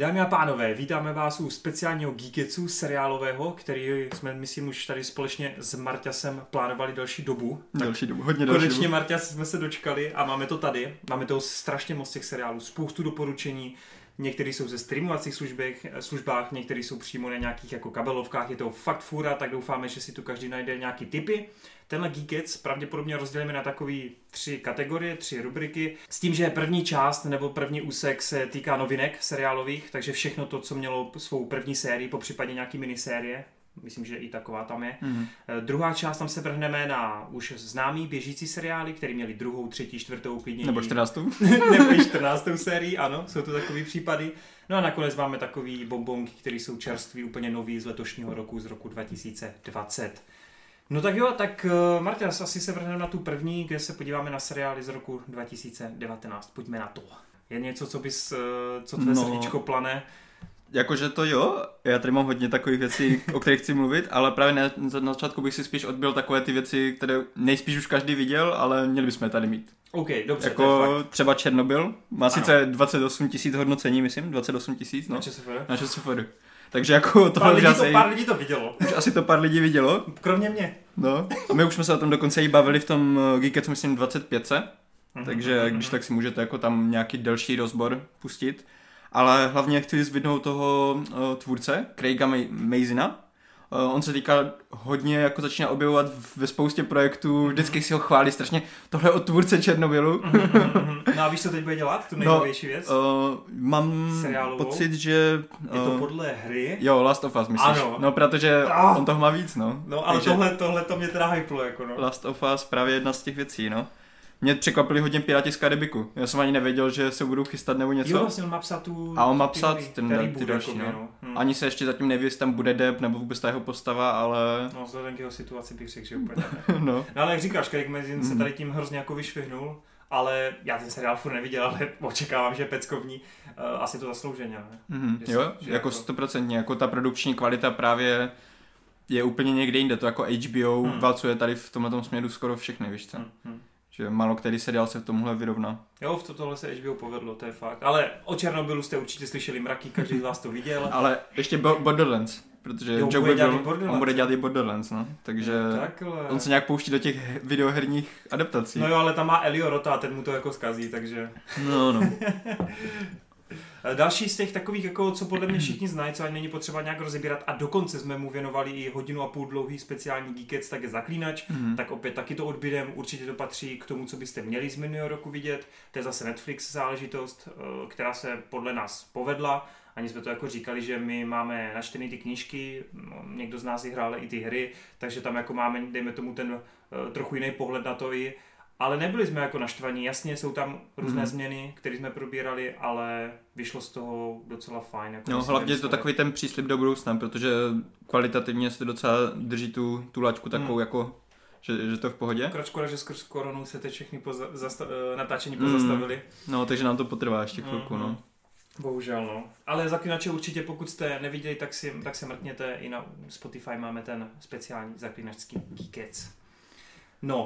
Dámy a pánové, vítáme vás u speciálního Geeketsu seriálového, který jsme, myslím, už tady společně s Marťasem plánovali další dobu. Další dobu, hodně další Konečně dobu. Marťas jsme se dočkali a máme to tady. Máme toho strašně moc těch seriálů, spoustu doporučení. Některý jsou ze streamovacích službách, službách, některý jsou přímo na nějakých jako kabelovkách, je to fakt fůra, tak doufáme, že si tu každý najde nějaký tipy. Tenhle Geekets pravděpodobně rozdělíme na takový tři kategorie, tři rubriky, s tím, že první část nebo první úsek se týká novinek seriálových, takže všechno to, co mělo svou první sérii, po případě nějaký minisérie, myslím, že i taková tam je. Mhm. Eh, Druhá část tam se vrhneme na už známý běžící seriály, které měli druhou, třetí, čtvrtou, klidně Nebo 14. nebo i 14. sérii, ano, jsou to takový případy. No a nakonec máme takový bombonky, které jsou čerství, úplně nový z letošního roku, z roku 2020. No tak jo, tak uh, Martias, asi se vrhneme na tu první, kde se podíváme na seriály z roku 2019. Pojďme na to. Je něco, co bys, uh, co tvé No. srdíčko plane? Jakože to jo, já tady mám hodně takových věcí, o kterých chci mluvit, ale právě na, na začátku bych si spíš odbil takové ty věci, které nejspíš už každý viděl, ale měli bychom je tady mít. OK, dobře, to je jako fakt. třeba Černobyl, má sice 28 tisíc hodnocení, myslím, 28 tisíc, no, Na ČSFR. na ČSFR. Takže jako to Pár lidí, asi, to, pár lidí to vidělo. už asi to pár lidí vidělo. Kromě mě. No. A my už jsme se o tom dokonce i bavili v tom eh, Geekets, myslím, 25. Mhm, takže mhm, když mhm. tak si můžete jako tam nějaký delší rozbor pustit. Ale hlavně chci zvidnout toho uh, tvůrce, Craiga Ma- Mazina. Uh, on se týká hodně, jako začíná objevovat ve spoustě projektů, vždycky si ho chválí strašně. Tohle je od tvůrce Černobylu. Mhm, mhm. No a víš, co teď bude dělat? Tu nejnovější věc? Uh, mám Seriálovou? pocit, že... Je to uh, podle hry. Jo, Last of Us, myslíš? Ano. No, protože Ah. on toho má víc, no. No ale Takže tohle, tohle to mě teda hyplo, jako no. Last of Us právě jedna z těch věcí, no. Mě překvapili hodně Piráti z Karibiku. Já jsem ani nevěděl, že se budou chystat nebo něco. Jo, vlastně on má psát tu... A on má ty psát nový- ten- ten ty další, jakoby, no. Hm. Ani se ještě zatím neví, jestli tam bude Deb nebo vůbec ta jeho postava, ale No, vzhledem k jeho situaci bych řekl, že úplně no. No ale jak říkáš, Craig Mazin se Mhm. tady tím hrozně jako vyšvihnul, ale já ten seriál furt neviděl, ale očekávám, že peckovní. Uh, asi to zaslouženě, ne? Mhm. Že Jo, se- že jako stoprocentně, jako ta produkční kvalita právě je úplně někde jinde, to jako HBO Hmm. válcuje tady v tomhle směru skoro všechny, víš co? Hm, hm. Že málo který seriál se v tomhle vyrovná. Jo, v to, tohle se HBO povedlo, to je fakt. Ale o Černobylu jste určitě slyšeli mraky, každý z vás to viděl. Ale ještě Bo- Borderlands, protože Jo, Joe bude dělat on bude dělat i Borderlands, no. Takže Takhle. on se nějak pouští do těch he- videoherních adaptací. No jo, ale tam má Elio Rota a ten mu to jako zkazí, takže... no, no. Eh, Další z těch takových, jako, co podle mě všichni znají, co ani není potřeba nějak rozebírat a dokonce jsme mu věnovali i hodinu a půl dlouhý speciální Geekets, tak je Zaklínač, Mhm. tak opět taky to odbydem, určitě to patří k tomu, co byste měli z minulého roku vidět. To je zase Netflix záležitost, eh, která se podle nás povedla. Ani jsme to jako říkali, že my máme načtený ty knížky, no, někdo z nás i hrál i ty hry, takže tam jako máme, dejme tomu, ten eh, trochu jiný pohled na to i. Ale nebyli jsme jako naštvaní, jasně jsou tam různé Mhm. změny, které jsme probírali, ale vyšlo z toho docela fajn. Jako No, myslím, hlavně je to takový ten příslip do budoucna, protože kvalitativně se docela drží tu, tu laťku takovou Hmm. jako, že, že to je v pohodě. Akorát škoda, že skrz koronu se teď všechny poza, zasta, eh, natáčení Mm. pozastavili. No, takže nám to potrvá ještě chvilku, Mhm. no. Bohužel, no. Ale zaklínače určitě, pokud jste neviděli, tak si, tak se mrkněte. I na Spotify máme ten speciální zaklínačský Geekets. No,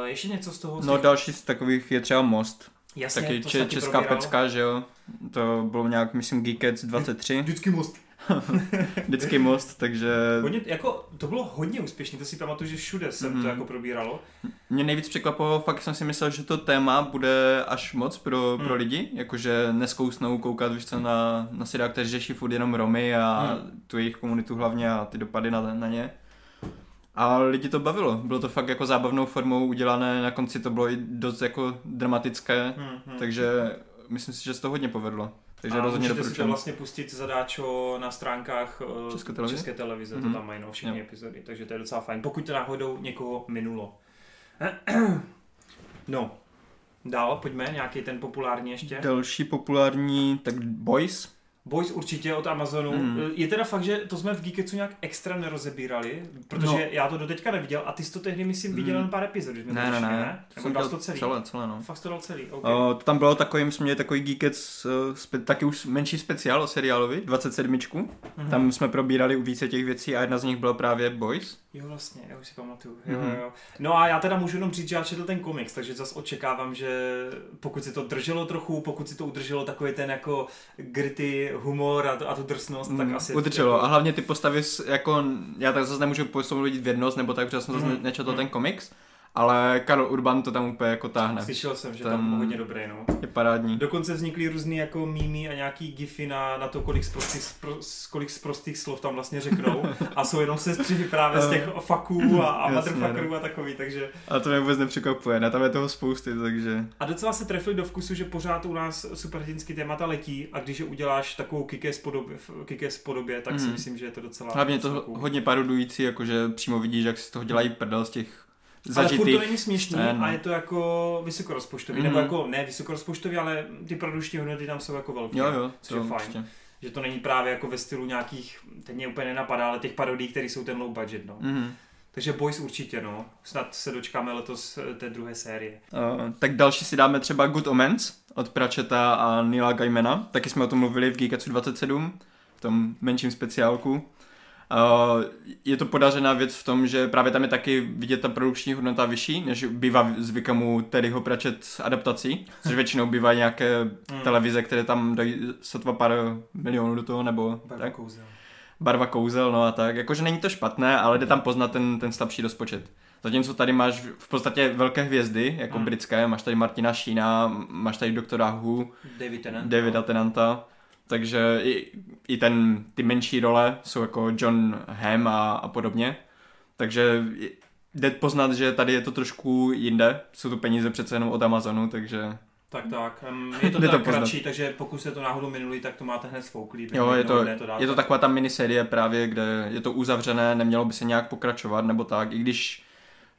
uh, ještě něco z toho? Z No, těch- další z takových je třeba Most. Jasně, Taky to če, taky česká probíralo. pecka, že jo. To bylo nějak, myslím, Geekets 23. Vždycky most. Vždycky Most, takže Hodně, jako, to bylo hodně úspěšné, to si pamatuju, že všude jsem Mhm. to jako probíralo. mě nejvíc překvapilo, fakt jsem si myslel, že to téma bude až moc pro, Hmm. pro lidi, jakože neskousnou koukat víš co, na, na seriál, který řeší furt jenom Romy a Hmm. tu jejich komunitu hlavně a ty dopady na, na ně. A lidi to bavilo. Bylo to fakt jako zábavnou formou udělané, na konci to bylo i dost jako dramatické, Hmm, hmm. takže myslím si, že se to hodně povedlo. Takže a rozhodně můžete si to vlastně pustit zadáčo na stránkách eh, České televize? České televize, Mhm. to tam mají no, všechny Jo. epizody, takže to je docela fajn. Pokud to náhodou někoho minulo. no, dál, pojďme, nějaký ten populární ještě. Další populární, tak Boys. Boys určitě od Amazonu. Mhm. Je teda fakt, že to jsme v Geeketsu nějak extra nerozebírali, protože No. já to doteďka neviděl a ty jsi to tehdy, myslím, viděl Mhm. jen pár epizod, když jsme Ne, to ne, ne. Nebo jsem dal to celý? Celé, celé, no. Fakt to dal celý, OK. O, to tam bylo takový, my jsme měli takový Geekets, uh, spe, taky už menší speciál o seriálovi, 27. Mhm. Tam jsme probírali u více těch věcí a jedna z nich byla právě Boys. Jo, vlastně, já už si pamatuju. Jo, Mhm. jo. No a já teda můžu jenom říct, že já četl ten komiks, takže zase očekávám, že pokud si to drželo trochu, pokud si to udrželo takový ten jako gritty humor a, to, a tu drsnost, tak Mm, asi... Udrželo. jako- A hlavně ty postavy, jako, já tak zase nemůžu posoudit v jednost, nebo tak, protože jsem zase mm. nečetl Mhm. ten komiks, ale Karl Urban to tam úplně jako táhne. Slyšel jsem, že Ten- tam hodně dobrý, no. Je parádní. Dokonce vznikly různý jako mýmy a nějaký gify na, na to, kolik z, prostých, spro, kolik z prostých slov tam vlastně řeknou. A jsou jenom sestřihy právě z těch faků a, a motherfuckerů a takový, takže... A to mě vůbec nepřekvapuje, na tam je toho spousty, takže... A docela se trefili do vkusu, že pořád u nás superhrdinský témata letí a když je uděláš takovou kick podobě, kick podobě, tak si Mhm. myslím, že je to docela... Hlavně to hodně parodující, jakože přímo vidíš, jak si z toho dělají prdel z těch Ale furt to není směšný scén, no. a je to jako vysokorozpočtový, Mhm. nebo jako ne vysokorozpočtový, ale ty produkční hodnoty tam jsou jako velké. Jo, jo, což je to fajn. určitě. Že to není právě jako ve stylu nějakých, teď mě úplně nenapadá, ale těch parodí, které jsou ten low budget, no. Mhm. Takže Boys určitě, no. Snad se dočkáme letos eh, té druhé série. Uh, tak další si dáme třeba Good Omens od Pratchetta a Nila Gaimana. Taky jsme o tom mluvili v Geekatsu 27, v tom menším speciálku. Uh, je to podařená věc v tom, že právě tam je taky vidět ta produkční hodnota vyšší, než bývá zvykem u Terryho Pratchett adaptací, což většinou bývá nějaké Hmm. televize, které tam dají sotva pár milionů do toho, nebo Barva tak. kouzel. barva kouzel, no a tak. Jakože není to špatné, ale jde tam poznat ten, ten slabší rozpočet. Zatímco tady máš v podstatě velké hvězdy, jako Hmm. britské, máš tady Martina Sheena, máš tady doktora Who, David. Davida no. Tenanta, takže i, i ten, ty menší role jsou jako John Hamm a, a podobně. Takže jde poznat, že tady je to trošku jinde. Jsou to peníze přece jenom od Amazonu, takže Tak, tak. Je to to tak poznat. kratší, takže pokud jste to náhodou minuli, tak to máte hned svouklý. Jo, je to, to je to taková ta minisérie právě, kde je to uzavřené, nemělo by se nějak pokračovat nebo tak, i když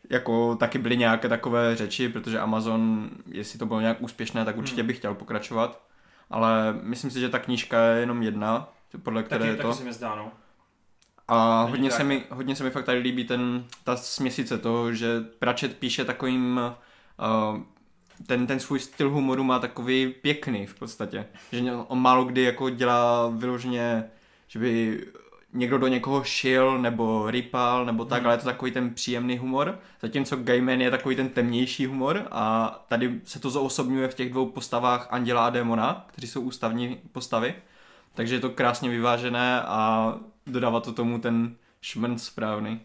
jako taky byly nějaké takové řeči, protože Amazon, jestli to bylo nějak úspěšné, tak určitě Hmm. bych chtěl pokračovat, ale myslím si, že ta knížka je jenom jedna, podle které Taky, je taky to. se mi zdá, no. A Není hodně tak. se, mi, hodně se mi fakt tady líbí ten, ta směsice toho, že Pratchett píše takovým, uh, ten, ten svůj styl humoru má takový pěkný v podstatě. Že on málo kdy jako dělá vyloženě, že by někdo do někoho šil nebo rypal nebo tak, Hmm. ale je to takový ten příjemný humor. Zatímco Gaiman je takový ten temnější humor a tady se to zoosobňuje v těch dvou postavách Anděla a Démona, kteří jsou ústavní postavy. Takže je to krásně vyvážené a dodává to tomu ten šmrnc správný.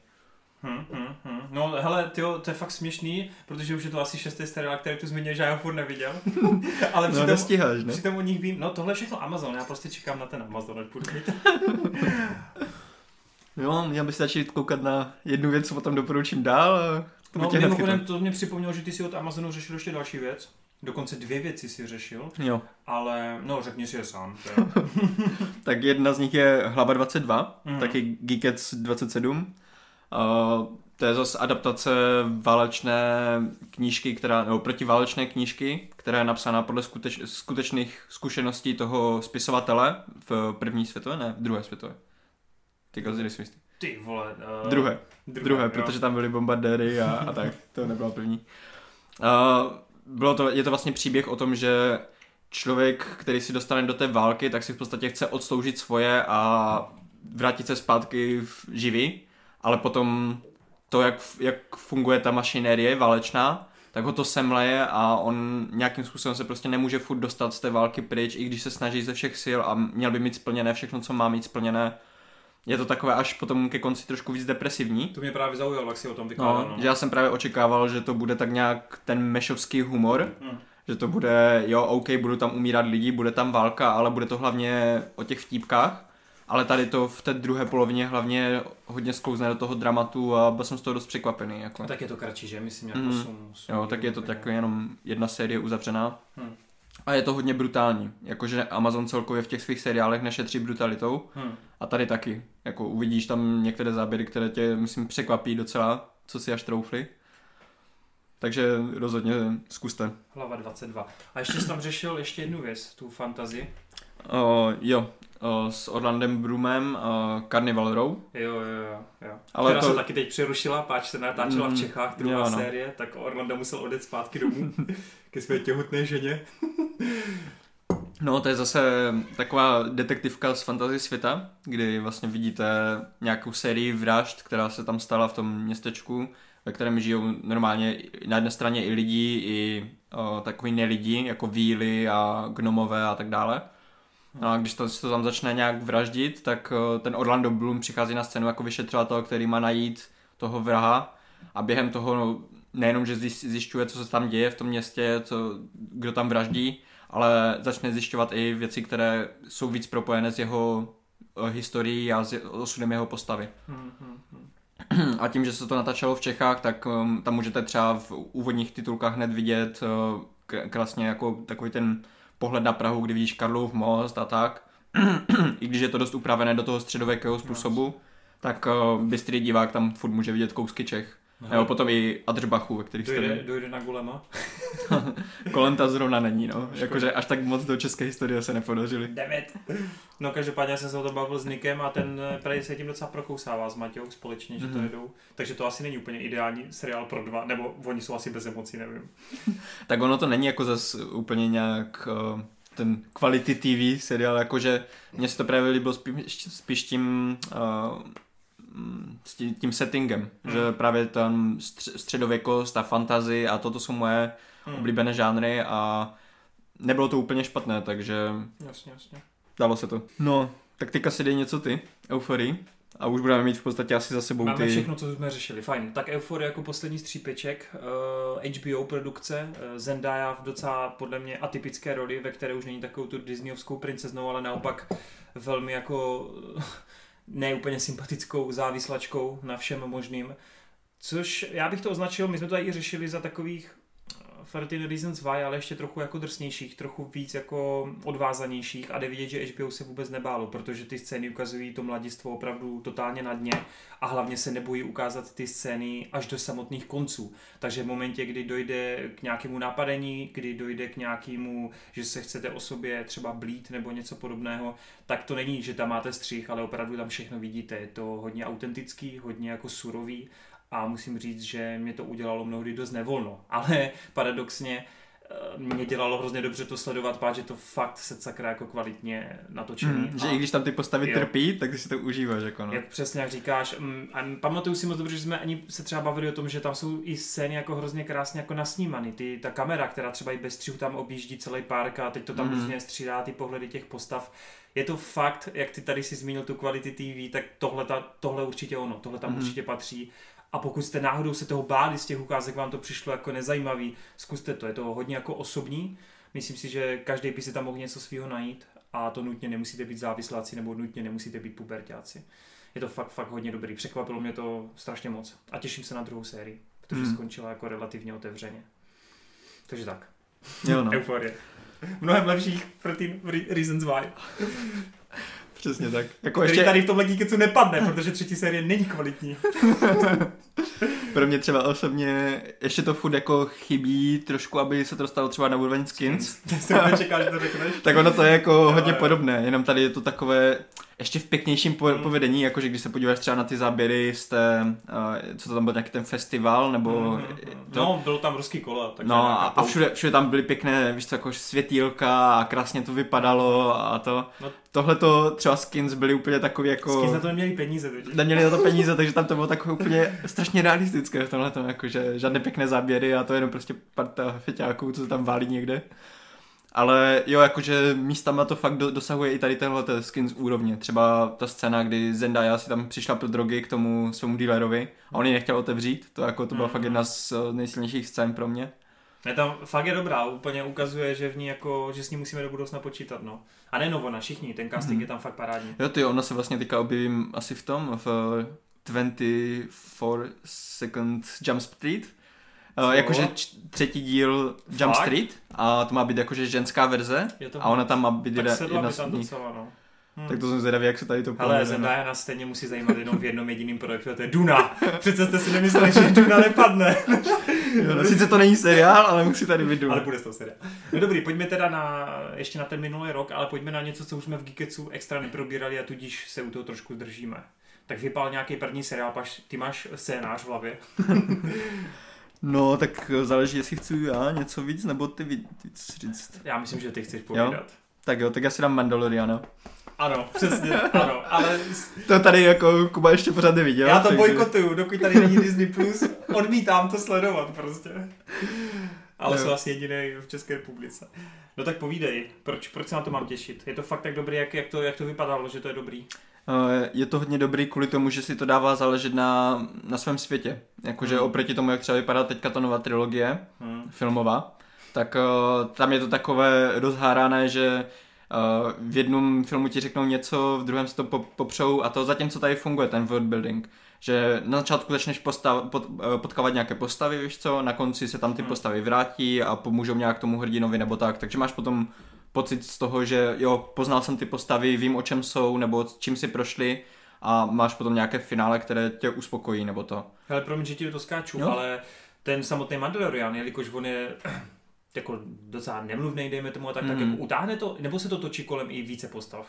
Hm, hm, hm. No hele, tyjo, to je fakt směšný, protože už je to asi šestý seriál, který tu zmiňuje, že já ho furt neviděl. Ale No přitom, nestíháš, ne? přitom o nich vím, no tohle je všechno Amazon, já prostě čekám na ten Amazon, ať budu mít. Jo, měl bys začít koukat na jednu věc, co potom doporučím dál. A to No mimochodem to mě připomnělo, že ty si od Amazonu řešil ještě další věc. Dokonce dvě věci si řešil, Jo, ale no řekni si je sám. tak jedna z nich je Hlava 22, Mhm. taky Geekets 27. Uh, to je zase adaptace válečné knížky, která, nebo protiválečné knížky, která je napsána podle skuteč, skutečných zkušeností toho spisovatele v první světové, ne, v druhé světové. Ty kozy nejsou jistý. Ty vole. Uh, Druhé. Druhé, jo. protože tam byly bombardéry a, a tak. To nebyla první. Uh, bylo to, je to vlastně příběh o tom, že člověk, který si dostane do té války, tak si v podstatě chce odsloužit svoje a vrátit se zpátky v živý, ale potom to, jak, jak funguje ta mašinérie válečná, tak ho to semleje a on nějakým způsobem se prostě nemůže furt dostat z té války pryč, i když se snaží ze všech sil a měl by mít splněné všechno, co má mít splněné. Je to takové až potom ke konci trošku víc depresivní. To mě právě zaujalo, jak si o tom vykládal. No, že já jsem právě očekával, že to bude tak nějak ten mešovský humor, Hm. že to bude, jo, OK, budou tam umírat lidi, bude tam válka, ale bude to hlavně o těch vtípkách. Ale tady to v té druhé polovině hlavně hodně sklouzne do toho dramatu a byl jsem z toho dost překvapený. Jako. Tak je to kratší, že? Myslím, jak Mhm. 8, 8 Jo, tak je to tak jenom jedna série uzavřená. Hm. A je to hodně brutální. Jakože Amazon celkově v těch svých seriálech nešetří brutalitou. Hm. A tady taky. Jako uvidíš tam některé záběry, které tě, myslím, překvapí docela, co si až troufli. Takže rozhodně zkuste. Hlava 22. A ještě jsi tam řešil ještě jednu věc, tu fantazii. O, jo, o, s Orlandem Broomem o, Carnival Row. Jo, jo, jo. jo. Ale Která to- se taky teď přerušila, páč se natáčela v Mm, Čechách, druhá jo, no. série, tak Orlando musel odjet zpátky domů ke své těhotné ženě. No, to je zase taková detektivka z fantasy světa, kdy vlastně vidíte nějakou sérii vražd, která se tam stala v tom městečku, ve kterém žijou normálně na jedné straně i lidi, i o, takový nelidi, jako víly a gnomové a tak dále. No a když to, se to tam začne nějak vraždit, tak eh, ten Orlando Bloom přichází na scénu jako vyšetřovatel, který má najít toho vraha a během toho no, nejenom, že zjiš- zjišťuje, co se tam děje v tom městě, co, kdo tam vraždí, ale začne zjišťovat i věci, které jsou víc propojené s jeho eh, historií a s osudem jeho postavy. A tím, že se to natáčelo v Čechách, tak um, tam můžete třeba v úvodních titulkách hned vidět uh, krásně jako takový ten pohled na Prahu, kdy vidíš Karlův most a tak. I když je to dost upravené do toho středověkého způsobu, tak uh, bystrý divák tam furt může vidět kousky Čech. Nebo potom i Adřbachu, ve kterých jste Dojde, byli. dojde na Gulema. Kolem ta zrovna není, no. Jakože až tak moc do české historie se nepodařili. Demet. No každopádně jsem se o tom bavil s Nikem a ten eh, prej se tím docela prokousává s Matějou společně, že to Mhm. jedou. Takže to asi není úplně ideální seriál pro dva, nebo oni jsou asi bez emocí, nevím. Tak ono to není jako zas úplně nějak uh, ten quality TV seriál, jakože mně se to právě líbilo spíš, spíš tím, uh, s tí- tím settingem, Hmm. že právě tam stř- středověkost a fantazy a toto jsou moje Hmm. oblíbené žánry a nebylo to úplně špatné, takže Jasně, jasně. dalo se to. No, tak teďka si dej něco ty, Euforii. A už budeme mít v podstatě asi za sebou Máme ty... všechno, co jsme řešili, fajn. Tak Euphoria jako poslední střípeček, uh, HBO produkce, uh, Zendaya v docela podle mě atypické roli, ve které už není takovou tu disneyovskou princeznou, ale naopak velmi jako eh, neúplně sympatickou závislačkou na všem možným. Což já bych to označil, my jsme to tady i řešili za takových 13 Reasons Why, ale ještě trochu jako drsnějších, trochu víc jako odvázanějších a jde vidět, že HBO se vůbec nebálo, protože ty scény ukazují to mladistvo opravdu totálně na dně a hlavně se nebojí ukázat ty scény až do samotných konců. Takže v momentě, kdy dojde k nějakému napadení, kdy dojde k nějakému, že se chcete o sobě třeba blít nebo něco podobného, tak to není, že tam máte střih, ale opravdu tam všechno vidíte. Je to hodně autentický, hodně jako surový a musím říct, že mě to udělalo mnohdy dost nevolno. Ale paradoxně eh, mě dělalo hrozně dobře to sledovat, páč, že to fakt se sakra jako kvalitně natočený. Mm, že a- i když tam ty postavy Jo. trpí, tak si to užíváš, jako no. jak přesně jak říkáš, mm, a pamatuju si moc dobře, že jsme ani se třeba bavili o tom, že tam jsou i scény jako hrozně krásně jako nasnímaný. Ty, ta kamera, která třeba i bez střihu tam objíždí celý park a teď to tam Mhm. různě střídá ty pohledy těch postav. Je to fakt, jak ty tady si zmínil tu kvality TV, tak tohle, ta, tohle určitě ono, tohle tam Mhm. určitě patří. A pokud jste náhodou se toho báli z těch ukázek, vám to přišlo jako nezajímavý, zkuste to, je to hodně jako osobní. Myslím si, že každý by si tam mohl něco svého najít a to nutně nemusíte být závisláci nebo nutně nemusíte být pubertáci. Je to fakt, fakt hodně dobrý. Překvapilo mě to strašně moc. A těším se na druhou sérii, protože Hmm. skončila jako relativně otevřeně. Takže tak. Jo, no. Euforie. Mnohem lepších 13 re- Reasons Why. Přesně tak. Jako Který ještě tady v tomhle Geeketsu nepadne, protože třetí série není kvalitní. pro mě třeba osobně ještě to furt jako chybí trošku, aby se to dostalo třeba na úroveň skins. Já jsem nečekal, že to řekneš. Tak ono to je jako hodně jo. podobné, jenom tady je to takové ještě v pěknějším po- Mm. povedení, jakože když se podíváš třeba na ty záběry z té, uh, co to tam byl, nějaký ten festival, nebo... Mhm, To, No, bylo tam ruský kola. Takže No a, a všude, všude tam byly pěkné, víš co, jako světýlka a krásně to vypadalo a to. No. Tohle to třeba skins byly úplně takový jako... Skins na to neměli peníze totiž. Neměli na to peníze, takže tam to bylo takové úplně strašně realistické v tomhle tom, jakože žádné pěkné záběry a to je jenom prostě parta feťáků, co se tam válí někde. Ale jo, jakože místama to fakt do, dosahuje i tady tohle skins úrovně. Třeba ta scéna, kdy Zendaya si tam přišla pro drogy k tomu svému dealerovi a on ji nechtěl otevřít, to jako to byla Mhm. fakt jedna z eh, nejsilnějších scén pro mě. Ne, tam fakt je dobrá, úplně ukazuje, že v ní jako, že s ní musíme do budoucna počítat, no. A nejen ona, všichni, ten casting Mhm. je tam fakt parádní. Jo, ty, ona se vlastně teďka objevím asi v tom, v 24 Second Jump Street. Co? Uh, jakože třetí díl Jump Fakt? Street a to má být jakože ženská verze to a ona tam má být tak jedna, z tam nich. docela, no. Hm. Tak to jsem zvědavý, jak se tady to Ale no. Zendaya nás stejně musí zajímat jenom v jednom jediném projektu, a to je Duna. Přece jste si nemysleli, že Duna nepadne. Jo, no, sice to není seriál, ale musí tady být Ale dům. bude toho seriál. No dobrý, pojďme teda na, ještě na ten minulý rok, ale pojďme na něco, co už jsme v Geeketsu extra neprobírali a tudíž se u toho trošku držíme. Tak vypal nějaký první seriál, paš, ty máš scénář v hlavě. No, tak záleží, jestli chci já něco víc, nebo ty víc říct. Já myslím, že ty chceš povídat. Tak jo, tak já si dám Mandaloriana. Ano, přesně, ano, ale To tady jako Kuba ještě pořád neviděl. já to takže- bojkotuju, dokud tady není Disney+, Plus, odmítám to sledovat prostě. ale Jo. jsou asi jediný v České republice. No tak povídej, proč, proč se na to mám těšit? Je to fakt tak dobrý, jak, jak, to, jak to vypadalo, že to je dobrý? Eh, Je to hodně dobrý kvůli tomu, že si to dává záležet na, na svém světě. Jakože Hmm. oproti tomu, jak třeba vypadá teďka ta nová trilogie, Hmm. filmová, tak uh, tam je to takové rozhárané, že uh, v jednom filmu ti řeknou něco, v druhém si to po- popřou a to zatímco tady funguje ten world building. Že na začátku začneš postav, pot, potkávat nějaké postavy, víš co, na konci se tam ty Hmm. postavy vrátí a pomůžou nějak tomu hrdinovi nebo tak, takže máš potom pocit z toho, že jo, poznal jsem ty postavy, vím o čem jsou nebo s čím si prošli a máš potom nějaké finále, které tě uspokojí nebo to. Hele, promiň, že ti to skáču, Jo. ale ten samotný Mandalorian, jelikož on je jako docela nemluvný, dejme tomu, a tak, tak Mhm. jako utáhne to, nebo se to točí kolem i více postav?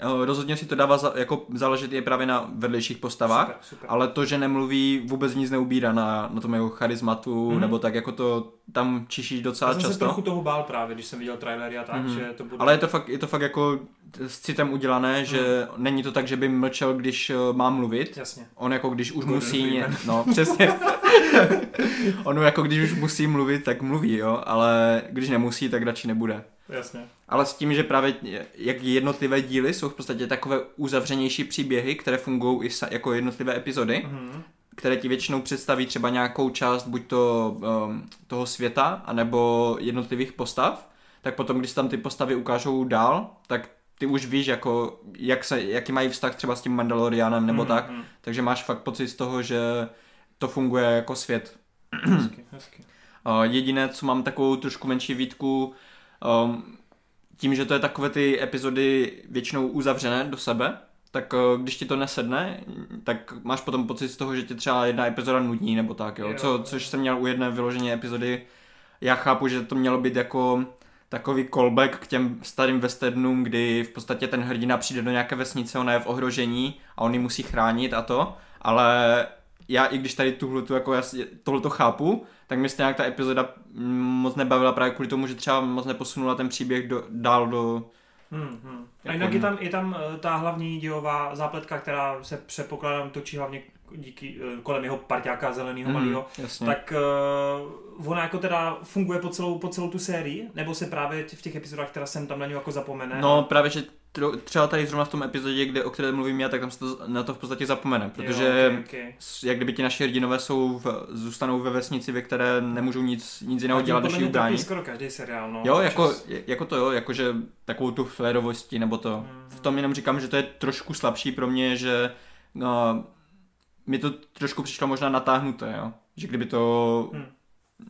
Eh, Rozhodně si to dává za, jako záležet je právě na vedlejších postavách, Super, super. ale to, že nemluví, vůbec nic neubírá na, na tom jeho charizmatu, Mhm. nebo tak, jako to tam čišíš docela Já jsem se často. trochu toho bál právě, když jsem viděl trailery a tak, Mhm. že to bude... Ale je to, fakt, je to fakt jako s citem udělané, že není to tak, že by mlčel, když eh, má mluvit. Jasně. On jako když už Gordon musí, Freeman. no přesně. On jako když už musí mluvit, tak mluví, jo, ale když nemusí, tak radši nebude. Jasně. Ale s tím, že právě jak jednotlivé díly jsou v podstatě takové uzavřenější příběhy, které fungují i jako jednotlivé epizody, Mhm. které ti většinou představí třeba nějakou část buď to um, toho světa, anebo jednotlivých postav, tak potom, když se tam ty postavy ukážou dál, tak ty už víš, jako, jak se, jaký mají vztah třeba s tím Mandalorianem nebo Mhm, tak, mhm. takže máš fakt pocit z toho, že to funguje jako svět. Hezky, hezky. Uh, jediné, co mám takovou trošku menší výtku, um, tím, že to je takové ty epizody většinou uzavřené do sebe, tak uh, když ti to nesedne, tak máš potom pocit z toho, že tě třeba jedna epizoda nudní nebo tak, jo. Jo. Co, což jsem měl u jedné vyloženě epizody. Já chápu, že to mělo být jako takový callback k těm starým westernům, kdy v podstatě ten hrdina přijde do nějaké vesnice, ona je v ohrožení a on ji musí chránit a to, ale já i když tady tuhle tu jako tohle to chápu, tak mi stejně ta epizoda moc nebavila právě kvůli tomu, že třeba moc neposunula ten příběh do, dál do... Hmm, hmm. A Jako jinak je tam, je tam eh, ta hlavní dějová zápletka, která se předpokládám točí hlavně díky, eh, kolem jeho parťáka zeleného Mm, malého. Tak uh, ona jako teda funguje po celou, po celou tu sérii, nebo se právě v těch epizodách, která jsem tam na něj jako zapomene? No právě, že třeba tady zrovna v tom epizodě, kde, o které mluvím já, tak tam se to, na to v podstatě zapomene, protože jo, okay, okay. jak kdyby ti naši hrdinové jsou v, zůstanou ve vesnici, ve které nemůžou nic, nic jiného A dělat, než ji ubránit. skoro každý seriál, no. Jo, jako, Čas. jako to jo, jakože takovou tu férovosti nebo to. Mhm. V tom jenom říkám, že to je trošku slabší pro mě, že no, mi to trošku přišlo možná natáhnuté, jo. Že kdyby to, Hmm.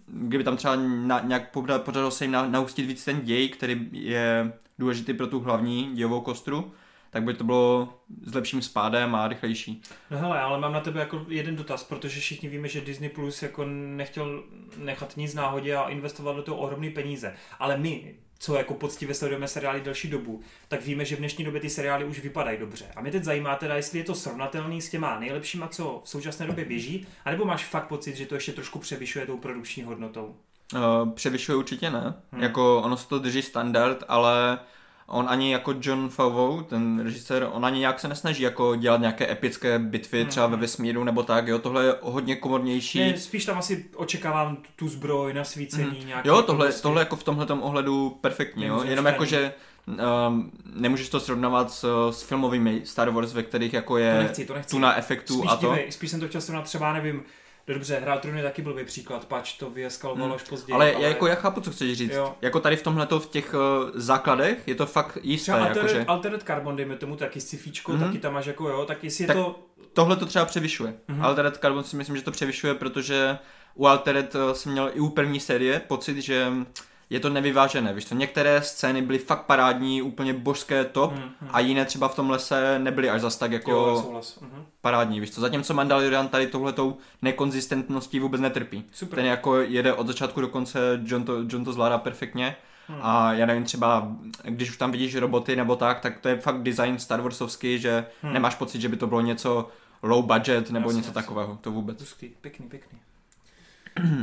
kdyby tam třeba na, nějak poda- podařilo se jim na, naustit víc ten děj, který je důležitý pro tu hlavní dějovou kostru, tak by to bylo s lepším spádem a rychlejší. No hele, ale mám na tebe jako jeden dotaz, protože všichni víme, že Disney Plus jako nechtěl nechat nic náhodě a investovat do toho ohromné peníze. Ale my, co jako poctivě sledujeme seriály delší dobu, tak víme, že v dnešní době ty seriály už vypadají dobře. A mě teď zajímá teda, jestli je to srovnatelný s těma nejlepšíma, co v současné době běží, anebo máš fakt pocit, že to ještě trošku převyšuje tou produkční hodnotou. Uh, převyšuje určitě ne, Hmm. jako ono se to drží standard, ale on ani jako John Favreau, ten režisér, on ani nějak se nesnaží jako dělat nějaké epické bitvy třeba ve vesmíru nebo tak, jo, tohle je hodně komornější. Ne, spíš tam asi očekávám tu- zbroj, nasvícení, Mhm. nějaký... Jo, tohle, prostě- tohle jako v tomhle ohledu perfektní, jo, jenom jako, že um, nemůžeš to srovnávat s, s filmovými Star Wars, ve kterých jako To je nechci, to nechci. tuna efektů Spíš, a to. dívej, spíš jsem to chtěl srovnat třeba, nevím, dobře, hrál Trůny je taky blbý příklad, pač to vyeskalovalo Hmm. až později. Ale, já, jako já chápu, co chceš říct. Jo. Jako tady v tomhle v těch uh, základech je to fakt jisté. Třeba Altered, Jakože, Altered Carbon, dejme tomu, taky sci-fíčko, Mhm. taky tam máš jako jo, tak jestli je Tak- to... tohle to třeba převyšuje. Mm-hmm. Altered Carbon si myslím, že to převyšuje, protože u Altered eh, jsem měl i u první série pocit, že je to nevyvážené. Víš to, některé scény byly fakt parádní, úplně božské top Mhm, mhm. a jiné třeba v tom lese nebyly až zas tak jako Jo. Mhm. parádní. Víš to, zatímco Mandalorian tady tohletou nekonzistentností vůbec netrpí. Super. Ten jako jede od začátku do konce, John to, John to zvládá perfektně. Hmm. A já nevím, třeba když už tam vidíš roboty nebo tak, tak to je fakt design Star Warsovský, že Hmm. nemáš pocit, že by to bylo něco low budget nebo Jasně, něco jasně. takového, to vůbec. Hustý, pěkný, pěkný.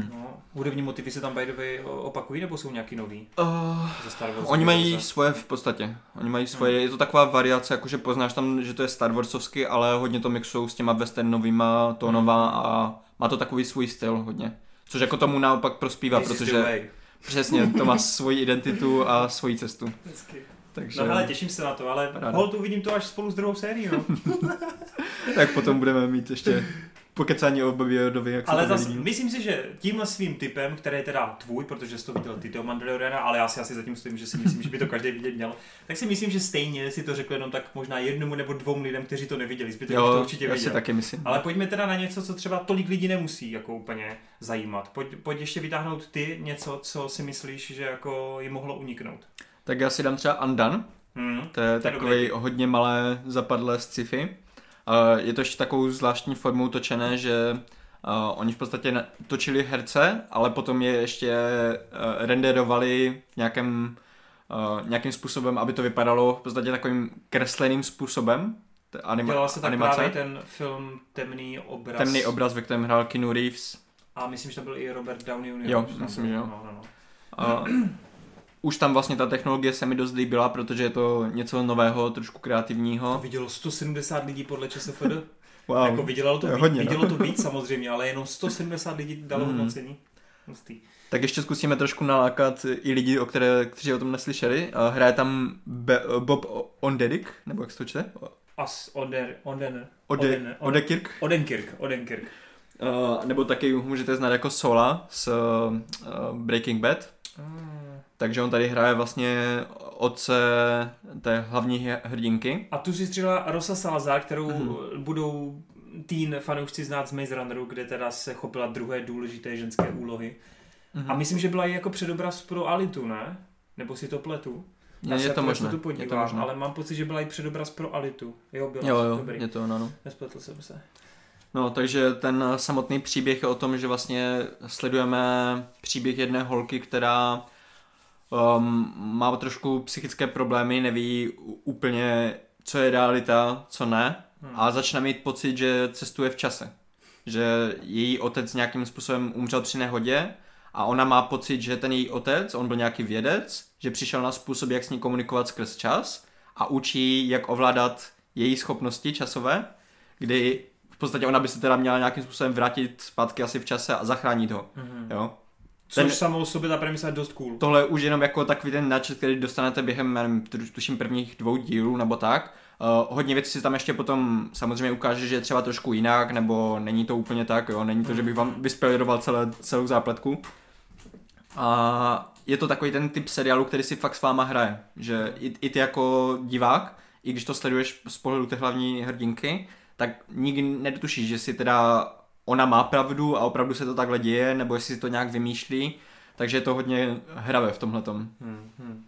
No, hudební motivy se tam by the way opakují, nebo jsou nějaký nový Uh, ze Star Wars? oni mají verze? svoje v podstatě. Oni mají svoje, Hmm. je to taková variace, jakože poznáš tam, že to je Star Warsovský, ale hodně to mixují s těma westernovýma tónova Hmm. a má to takový svůj styl hodně. Což jako tomu naopak prospívá, This protože. Přesně, to má svoji identitu a svoji cestu. Hezky. Takže, No hele, těším se na to, ale hold uvidím to až spolu s druhou sérií, no. tak potom budeme mít ještě pokecání o Bobby Yodovi, jak Ale zase, myslím si, že tímhle svým typem, který je teda tvůj, protože jsi to viděl ty toho Mandaloriana, ale já si asi zatím stojím, že si myslím, že by to každý vidět měl, tak si myslím, že stejně si to řekl jenom tak možná jednomu nebo dvou lidem, kteří to neviděli, zbytek už to Jo, určitě já si viděl. taky myslím. Ale pojďme teda na něco, co třeba tolik lidí nemusí jako úplně zajímat. Pojď, pojď ještě vytáhnout ty něco, co si myslíš, že jako jim mohlo uniknout. Tak já si dám třeba Undone, Hmm. to je To je takový hodně malé zapadlé sci-fi. Uh, je to ještě takovou zvláštní formou točené, že uh, oni v podstatě točili herce, ale potom je ještě uh, renderovali v nějakém, uh, nějakým způsobem, aby to vypadalo v podstatě takovým kresleným způsobem. t- Anima- Dělal se tak animace. právě ten film Temný obraz. Temný obraz, ve kterém hrál Keanu Reeves. A myslím, že to byl i Robert Downey Jr. Jo, myslím, že jo. No, no, no. A už tam vlastně ta technologie se mi dost líbila, protože je to něco nového, trošku To kreativního. vidělo 170 lidí podle ČSFD. Wow. Jako vidělo to, To víc, hodně, no. vidělo to víc samozřejmě, ale jenom 170 lidí dalo Mm. hodnocení. Hustý. Tak ještě zkusíme trošku nalákat i lidi, o které, kteří o tom neslyšeli. Hraje tam Be- Bob Ondedik, nebo jak se to čte? As Oder, Oden, Ode, Oden, Odekirk. Odenkirk, Odenkirk. Uh, nebo taky můžete znát jako Sola z uh, Breaking Bad. Mm. Takže on tady hraje vlastně otce té hlavní hrdinky. A tu si střílela Rosa Salazar, kterou Mhm. budou teen fanoušci znát z Maze Runneru, kde teda se chopila druhé důležité ženské úlohy. Mhm. A myslím, že byla i jako předobraz pro Alitu, ne? Nebo si to pletu? Já je, se je to možné. tu Je to podívám, možné. ale mám pocit, že byla i předobraz pro Alitu. Jo, byla. Jo, jo, Dobrý. je to ono. No. Nespletl jsem se. No, takže ten samotný příběh je o tom, že vlastně sledujeme příběh jedné holky, která um, má trošku psychické problémy, neví úplně, co je realita, co ne Hmm. a začne mít pocit, že cestuje v čase. Že její otec nějakým způsobem umřel při nehodě a ona má pocit, že ten její otec, on byl nějaký vědec, že přišel na způsob, jak s ní komunikovat skrz čas a učí, jak ovládat její schopnosti časové, kdy v podstatě ona by se teda měla nějakým způsobem vrátit zpátky asi v čase a zachránit ho. Mhm. Jo? Což Ten- samou sobě ta premisa je dost cool. Tohle je už jenom jako takový ten náčet, který dostanete během, nevím, tu- tuším prvních dvou dílů nebo tak. Uh, hodně věcí si tam ještě potom samozřejmě ukáže, že je třeba trošku jinak, nebo není to úplně tak, jo, není to, že bych vám vyspoileroval celé, celou zápletku. A je to takový ten typ seriálu, který si fakt s váma hraje, že i, i ty jako divák, i když to sleduješ z pohledu té hlavní hrdinky, tak nikdy nedotušíš, že si teda ona má pravdu a opravdu se to takhle děje, nebo jestli si to nějak vymýšlí, takže je to hodně hravé v tomhletom. Hmm. Hmm.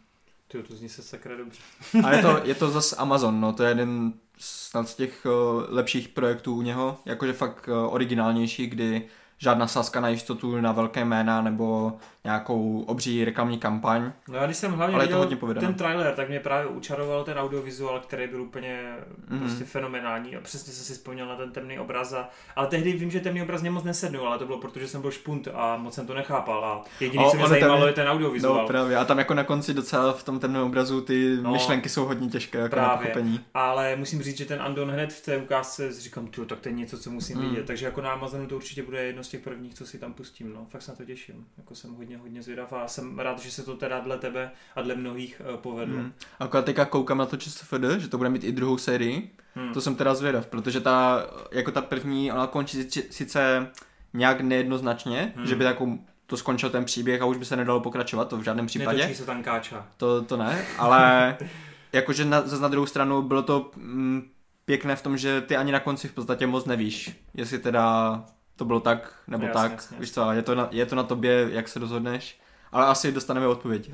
Ty to zní se sakra dobře. A je to, je to zase Amazon, no, to je jeden snad z těch uh, lepších projektů u něho, jakože fakt uh, originálnější, kdy žádná sázka na jistotu na velké jména nebo nějakou obří reklamní kampaň. No já když jsem hlavně Ale viděl ten trailer, tak mě právě učaroval ten audiovizuál, který byl úplně Mhm. prostě fenomenální a přesně jsem si vzpomněl na ten temný obraz. A, ale tehdy vím, že temný obraz mě moc nesednul, ale to bylo proto, že jsem byl špunt a moc jsem to nechápal a jediný, O, co mě ono tam zajímalo, je- ten audiovizuál. No právě, a tam jako na konci docela v tom temném obrazu ty No. myšlenky jsou hodně těžké jako na Právě. pochopení. Ale musím říct, že ten Andon hned v té ukázce říkám, tu, tak to je něco, co musím Mm. vidět. Takže jako na Amazonu to určitě bude jedno z těch prvních, co si tam pustím. No. Fakt se na to těším. Jako jsem hodně, hodně zvědav a jsem rád, že se to teda dle tebe a dle mnohých uh, povedlo. Hmm. Akorát teďka koukám na to ČSFD, že to bude mít i druhou sérii, Hmm. to jsem teda zvědav, protože ta, jako ta první, ona končí sice- sice nějak nejednoznačně, Hmm. že by jako to skončil ten příběh a už by se nedalo pokračovat, to v žádném případě. Netočí se tam káča. To, to ne, ale jakože na, zase na druhou stranu bylo to mm, pěkné v tom, že ty ani na konci v podstatě moc nevíš, jestli teda to bylo tak nebo Jasně, tak, jasně. víš co, je to, na, je to na tobě, jak se rozhodneš, ale asi dostaneme odpověď.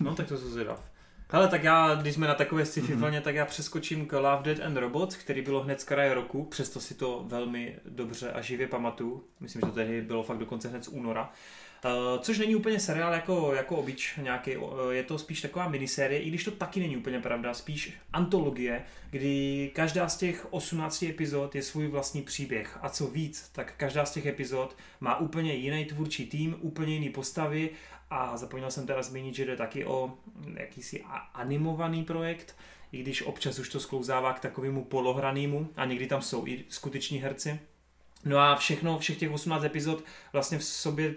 No tak to se zvědav. Hele, tak já, když jsme na takové sci-fi Mhm. vlně, tak já přeskočím k Love, Dead and Robots, který bylo hned z kraje roku, přesto si to velmi dobře a živě pamatuju. Myslím, že to tehdy bylo fakt dokonce hned z února. Uh, což není úplně seriál jako, jako obyč nějaký, uh, je to spíš taková minisérie, i když to taky není úplně pravda, spíš antologie, kdy každá z těch 18 epizod je svůj vlastní příběh. A co víc, tak každá z těch epizod má úplně jiný tvůrčí tým, úplně jiný postavy a zapomněl jsem teda zmínit, že jde taky o jakýsi a- animovaný projekt, i když občas už to sklouzává k takovému polohranému a někdy tam jsou i skuteční herci. No a všechno, všech těch 18 epizod vlastně v sobě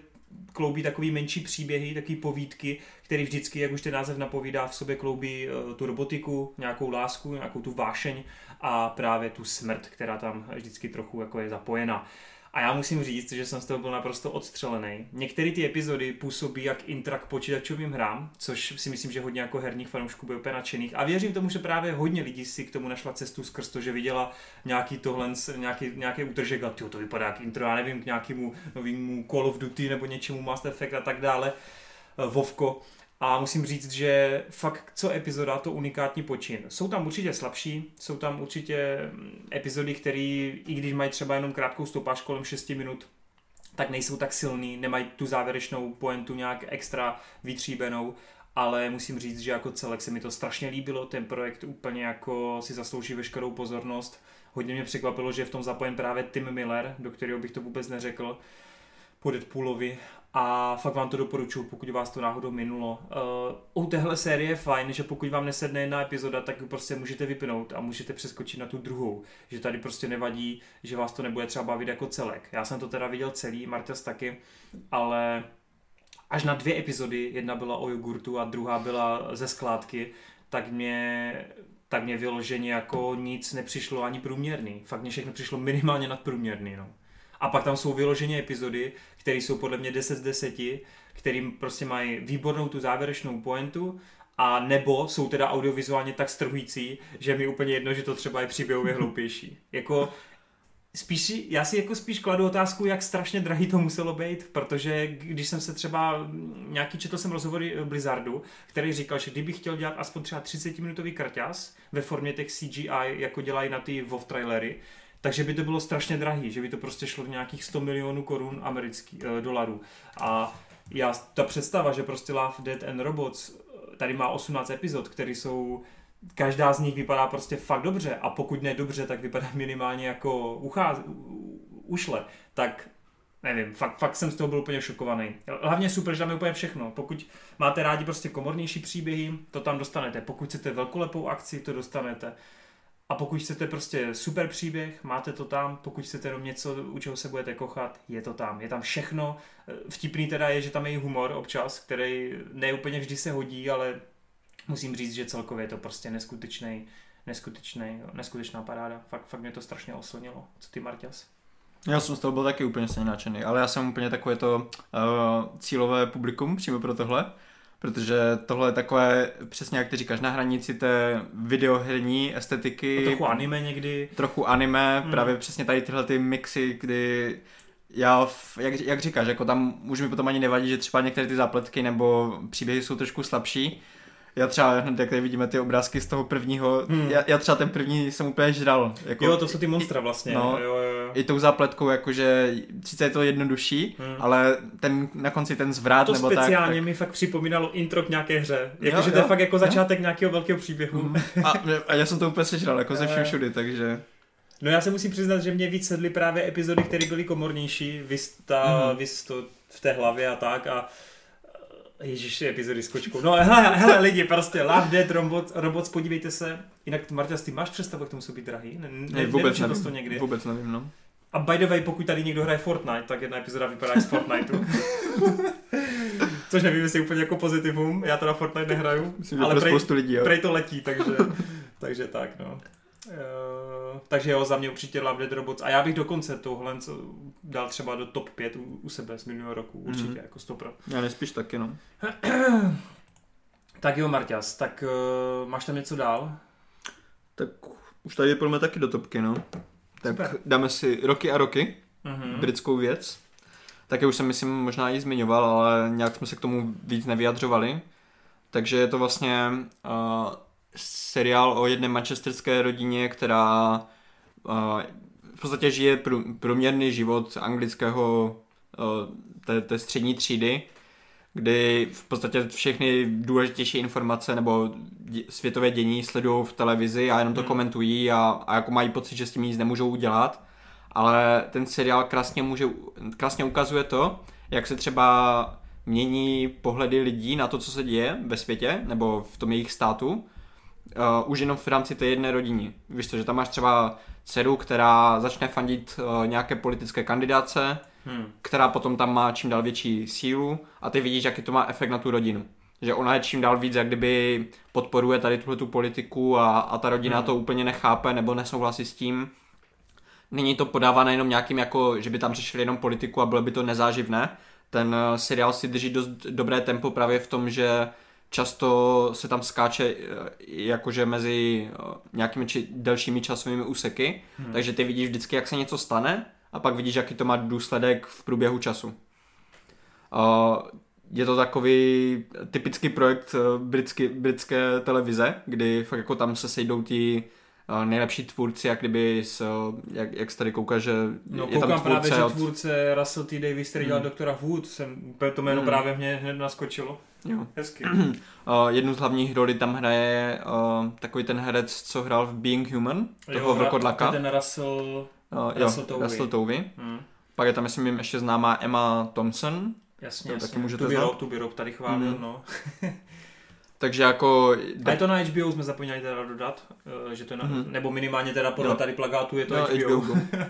kloubí takový menší příběhy, takový povídky, který vždycky, jak už ten název napovídá, v sobě kloubí uh, tu robotiku, nějakou lásku, nějakou tu vášeň a právě tu smrt, která tam vždycky trochu jako je zapojena. A já musím říct, že jsem z toho byl naprosto odstřelený. Některé ty epizody působí jak intrak počítačovým hrám, což si myslím, že hodně jako herních fanoušků by úplně nadšených. A věřím tomu, že právě hodně lidí si k tomu našla cestu skrz to, že viděla nějaký tohle, nějaký, nějaký útržek a to vypadá jak intro, já nevím, k nějakému novému Call of Duty nebo něčemu Mass Effect a tak dále. Eh, Vovko. A musím říct, že fakt co epizoda, to unikátní počin. Jsou tam určitě slabší, jsou tam určitě mm, epizody, které, i když mají třeba jenom krátkou stopáž kolem 6 minut, tak nejsou tak silný, nemají tu závěrečnou pointu nějak extra vytříbenou, ale musím říct, že jako celek se mi to strašně líbilo, ten projekt úplně jako si zaslouží veškerou pozornost. Hodně mě překvapilo, že je v tom zapojen právě Tim Miller, do kterého bych to vůbec neřekl, po Deadpoolovi a fakt vám to doporučuji, pokud vás to náhodou minulo. Uh, u téhle série je fajn, že pokud vám nesedne jedna epizoda, tak ji prostě můžete vypnout a můžete přeskočit na tu druhou. Že tady prostě nevadí, že vás to nebude třeba bavit jako celek. Já jsem to teda viděl celý, Martas taky, ale až na dvě epizody, jedna byla o jogurtu a druhá byla ze skládky, tak mě tak mě vyloženě jako nic nepřišlo ani průměrný. Fakt mě všechno přišlo minimálně nadprůměrný. No. A pak tam jsou vyloženě epizody, které jsou podle mě 10 z 10, kterým prostě mají výbornou tu závěrečnou pointu, a nebo jsou teda audiovizuálně tak strhující, že mi úplně jedno, že to třeba je příběhově hloupější. Jako spíš, já si jako spíš kladu otázku, jak strašně drahý to muselo být, protože když jsem se třeba, nějaký četl jsem rozhovory Blizzardu, který říkal, že kdyby chtěl dělat aspoň třeba 30 minutový krťas ve formě těch CGI, jako dělají na ty WoW trailery, takže by to bylo strašně drahý, že by to prostě šlo nějakých 100 milionů korun amerických e, dolarů. A já, ta představa, že prostě Love, Dead and Robots eh, tady má 18 epizod, které jsou každá z nich vypadá prostě fakt dobře a pokud ne dobře, tak vypadá minimálně jako ucház, ušle, tak nevím, fakt, fakt jsem z toho byl úplně šokovaný. Hlavně super, že tam je úplně všechno. Pokud máte rádi prostě komornější příběhy, to tam dostanete. Pokud chcete velkolepou akci, to dostanete. A pokud chcete prostě super příběh, máte to tam, pokud chcete jenom něco, u čeho se budete kochat, je to tam. Je tam všechno. Vtipný teda je, že tam je i humor občas, který ne úplně vždy se hodí, ale musím říct, že celkově je to prostě neskutečný, neskutečný, neskutečná paráda. Fakt, fakt mě to strašně oslnilo. Co ty, Marťas? Já jsem z toho byl taky úplně stejně ale já jsem úplně takové to uh, cílové publikum přímo pro tohle protože tohle je takové, přesně jak ty říkáš, na hranici té videoherní estetiky. A trochu anime někdy. Trochu anime, hmm. právě přesně tady tyhle ty mixy, kdy já, jak, jak říkáš, jako tam už mi potom ani nevadí, že třeba některé ty zápletky nebo příběhy jsou trošku slabší, já třeba hned, jak tady vidíme ty obrázky z toho prvního, hmm. já, já třeba ten první jsem úplně žral. Jako, jo, to jsou ty monstra vlastně. No, jo, jo, jo. I tou zápletkou, jakože sice je to jednodušší, hmm. ale ten na konci ten zvrat to nebo tak. To speciálně mi fakt připomínalo intro k nějaké hře. Jakože to je fakt jako začátek jo. nějakého velkého příběhu. Hmm. A, a, já jsem to úplně sežral, jako ze všem všudy, takže... No já se musím přiznat, že mě víc sedly právě epizody, které byly komornější, vys, ta, mm. vys to v té hlavě a tak a Ježíš, epizody s kočkou. No hele, hele lidi, prostě Love Dead Robots, Robots, podívejte se. Jinak Marta, ty máš představu, jak to musí být drahý? Ne, ne, vůbec nevím, to někdy. Vůbec nevím, no. A by the way, pokud tady někdo hraje Fortnite, tak jedna epizoda vypadá z Fortniteu. Což nevím, jestli úplně jako pozitivum, já teda Fortnite nehraju, Myslím, ale prej, lidí, jo. prej to letí, takže, takže tak, no. Uh, takže jo, za mě určitě Love Dead Robots. A já bych dokonce tohle dal třeba do top 5 u, u sebe z minulého roku, určitě, mm-hmm. jako stopro. Já nespíš taky, no. tak jo, Marťas, tak uh, máš tam něco dál? Tak už tady půjdeme taky do topky, no. Tak Super. dáme si roky a roky, mm-hmm. britskou věc. Také už jsem, myslím, možná ji zmiňoval, ale nějak jsme se k tomu víc nevyjadřovali. Takže je to vlastně uh, seriál o jedné manchesterské rodině, která uh, v podstatě žije průměrný život anglického uh, té, té střední třídy, kdy v podstatě všechny důležitější informace nebo dě, světové dění sledují v televizi a jenom to hmm. komentují a, a jako mají pocit, že s tím nic nemůžou udělat. Ale ten seriál krásně, může, krásně ukazuje to, jak se třeba mění pohledy lidí na to, co se děje ve světě nebo v tom jejich státu uh, už jenom v rámci té jedné rodiny. Víš co, že tam máš třeba dceru, která začne fandit uh, nějaké politické kandidáce, hmm. která potom tam má čím dál větší sílu a ty vidíš, jaký to má efekt na tu rodinu. Že ona je čím dál víc, jak kdyby podporuje tady tuhle tu politiku a, a ta rodina hmm. to úplně nechápe nebo nesouhlasí s tím. Není to podávané jenom nějakým jako, že by tam řešili jenom politiku a bylo by to nezáživné. Ten uh, seriál si drží dost dobré tempo právě v tom, že často se tam skáče eh, jakože mezi eh, nějakými či, delšími časovými úseky, hmm. takže ty vidíš vždycky, jak se něco stane a pak vidíš, jaký to má důsledek v průběhu času. Uh, je to takový typický projekt britské, britské televize, kdy fakt jako tam se sejdou ti nejlepší tvůrci, jak kdyby, s, jak, jak tady kouká, že no, je tam tvůrce právě, že tvůrce Russell T. Davis, který dělal hmm. doktora Wood, jsem, to jméno hmm. právě mě hned naskočilo. Jo. Hezky. uh, jednu z hlavních rolí tam hraje uh, takový ten herec, co hrál v Being Human, toho vlkodlaka. ten Russell, uh, Russell jo, Tovey. Russell Tovey. Hmm. Pak je tam, myslím, ještě známá Emma Thompson. Jasně, to jasně. taky můžete tu znát. Tu Rob tady chválil, mm. no. Takže jako... A je to na HBO, jsme zapomněli teda dodat, eh, že to je na, mm-hmm. nebo minimálně teda podle jo. tady plagátu je to no, HBO. HBO.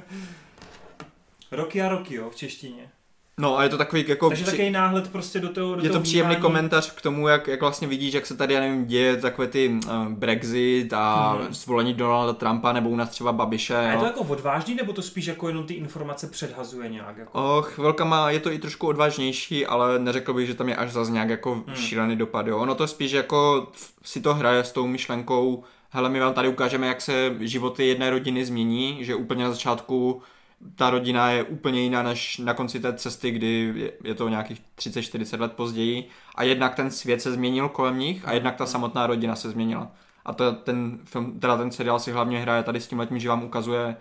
roky a roky, jo, v češtině. No a je to takový jako... Takže při... takový náhled prostě do toho do Je toho to příjemný vnímání. komentář k tomu, jak, jak vlastně vidíš, jak se tady, já nevím, děje takové ty uh, Brexit a hmm. zvolení Donalda Trumpa nebo u nás třeba Babiše. A je to jako odvážný, nebo to spíš jako jenom ty informace předhazuje nějak? Jako? Oh, chvilka má, je to i trošku odvážnější, ale neřekl bych, že tam je až zase nějak jako hmm. šílený dopad, jo. Ono to spíš jako si to hraje s tou myšlenkou, hele, my vám tady ukážeme, jak se životy jedné rodiny změní, že úplně na začátku ta rodina je úplně jiná než na konci té cesty, kdy je to nějakých 30-40 let později a jednak ten svět se změnil kolem nich a jednak ta samotná rodina se změnila. A to ten film, teda ten seriál si hlavně hraje tady s tím letím, že vám ukazuje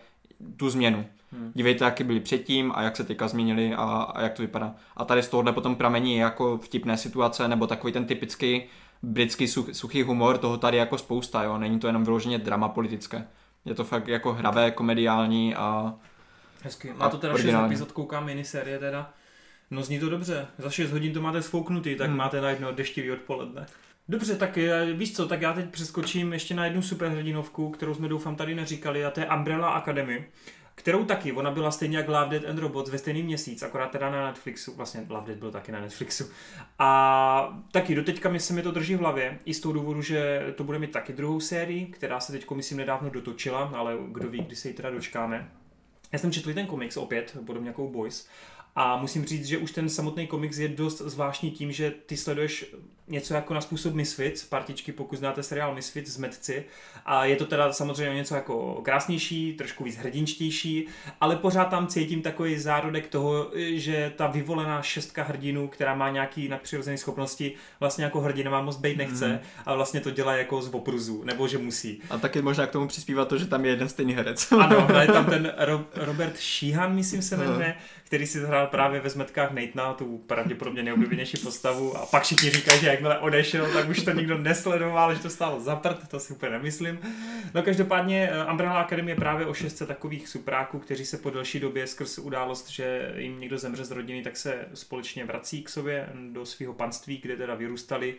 tu změnu. Hmm. Dívejte, jaký byli předtím a jak se teďka změnili a, a jak to vypadá. A tady z tohohle potom pramení jako vtipné situace nebo takový ten typický britský such, suchý humor, toho tady jako spousta, jo. Není to jenom vyloženě drama politické. Je to fakt jako hravé, komediální a Hezky. Má to teda originální. 6 epizod, koukám miniserie teda. No zní to dobře. Za 6 hodin to máte sfouknutý, tak hmm. máte na jedno deštivý odpoledne. Dobře, tak víš co, tak já teď přeskočím ještě na jednu superhrdinovku, kterou jsme doufám tady neříkali, a to je Umbrella Academy, kterou taky, ona byla stejně jak Love Dead and Robots ve stejný měsíc, akorát teda na Netflixu, vlastně Love Dead byl taky na Netflixu. A taky doteďka mi se mi to drží v hlavě, i z toho důvodu, že to bude mít taky druhou sérii, která se teď myslím nedávno dotočila, ale kdo ví, kdy se ji teda dočkáme. Já jsem četl ten komiks opět, podobně jako Boys, a musím říct, že už ten samotný komiks je dost zvláštní tím, že ty sleduješ něco jako na způsob Misfits, partičky, pokud znáte seriál Misfits z Metci. A je to teda samozřejmě něco jako krásnější, trošku víc hrdinčtější, ale pořád tam cítím takový zárodek toho, že ta vyvolená šestka hrdinů, která má nějaký nadpřirozené schopnosti, vlastně jako hrdina má moc být nechce mm. a vlastně to dělá jako z opruzu, nebo že musí. A taky možná k tomu přispívá to, že tam je jeden stejný herec. ano, je tam ten Ro- Robert Sheehan, myslím se jmenuje, který si zahrál právě ve Zmetkách Natana, tu pravděpodobně nejoblíbenější postavu a pak všichni říkají, že jakmile odešel, tak už to nikdo nesledoval, že to stálo za prd, to si úplně nemyslím. No každopádně eh, Umbrella Academy je právě o šestce takových supráků, kteří se po delší době skrz událost, že jim někdo zemře z rodiny, tak se společně vrací k sobě do svého panství, kde teda vyrůstali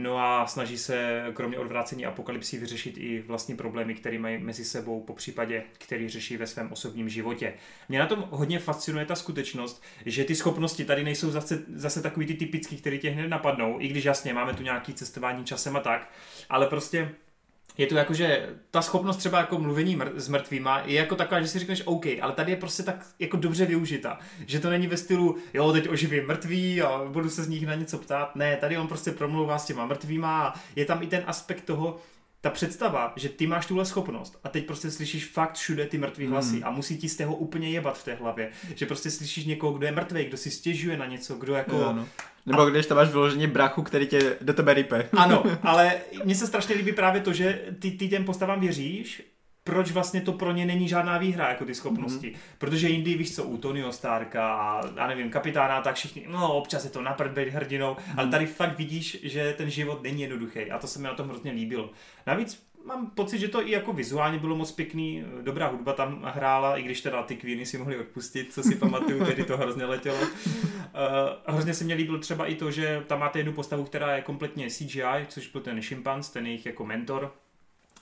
No a snaží se kromě odvrácení apokalypsy vyřešit i vlastní problémy, které mají mezi sebou, po případě, který řeší ve svém osobním životě. Mě na tom hodně fascinuje ta skutečnost, že ty schopnosti tady nejsou zase, zase takový ty typický, které tě hned napadnou, i když jasně máme tu nějaký cestování časem a tak, ale prostě je to jako, že ta schopnost třeba jako mluvení mr- s mrtvýma je jako taková, že si řekneš OK, ale tady je prostě tak jako dobře využita. Že to není ve stylu, jo, teď oživím mrtvý a budu se z nich na něco ptát. Ne, tady on prostě promlouvá s těma mrtvýma a je tam i ten aspekt toho, ta představa, že ty máš tuhle schopnost a teď prostě slyšíš fakt všude ty mrtvý hlasy hmm. a musí ti z toho úplně jebat v té hlavě. Že prostě slyšíš někoho, kdo je mrtvý, kdo si stěžuje na něco, kdo jako... Jo, no. Nebo a... když tam máš vyloženě brachu, který tě do tebe rype. Ano, ale mně se strašně líbí právě to, že ty, ty těm postavám věříš, proč vlastně to pro ně není žádná výhra, jako ty schopnosti. Mm-hmm. Protože jindy, víš co, u Tonyho Starka a, já nevím, kapitána, tak všichni, no občas je to napřed být hrdinou, mm-hmm. ale tady fakt vidíš, že ten život není jednoduchý a to se mi na tom hrozně líbilo. Navíc mám pocit, že to i jako vizuálně bylo moc pěkný, dobrá hudba tam hrála, i když teda ty Queeny si mohli odpustit, co si pamatuju, tedy to hrozně letělo. Uh, hrozně se mi líbil třeba i to, že tam máte jednu postavu, která je kompletně CGI, což byl ten šimpanz, ten jejich jako mentor,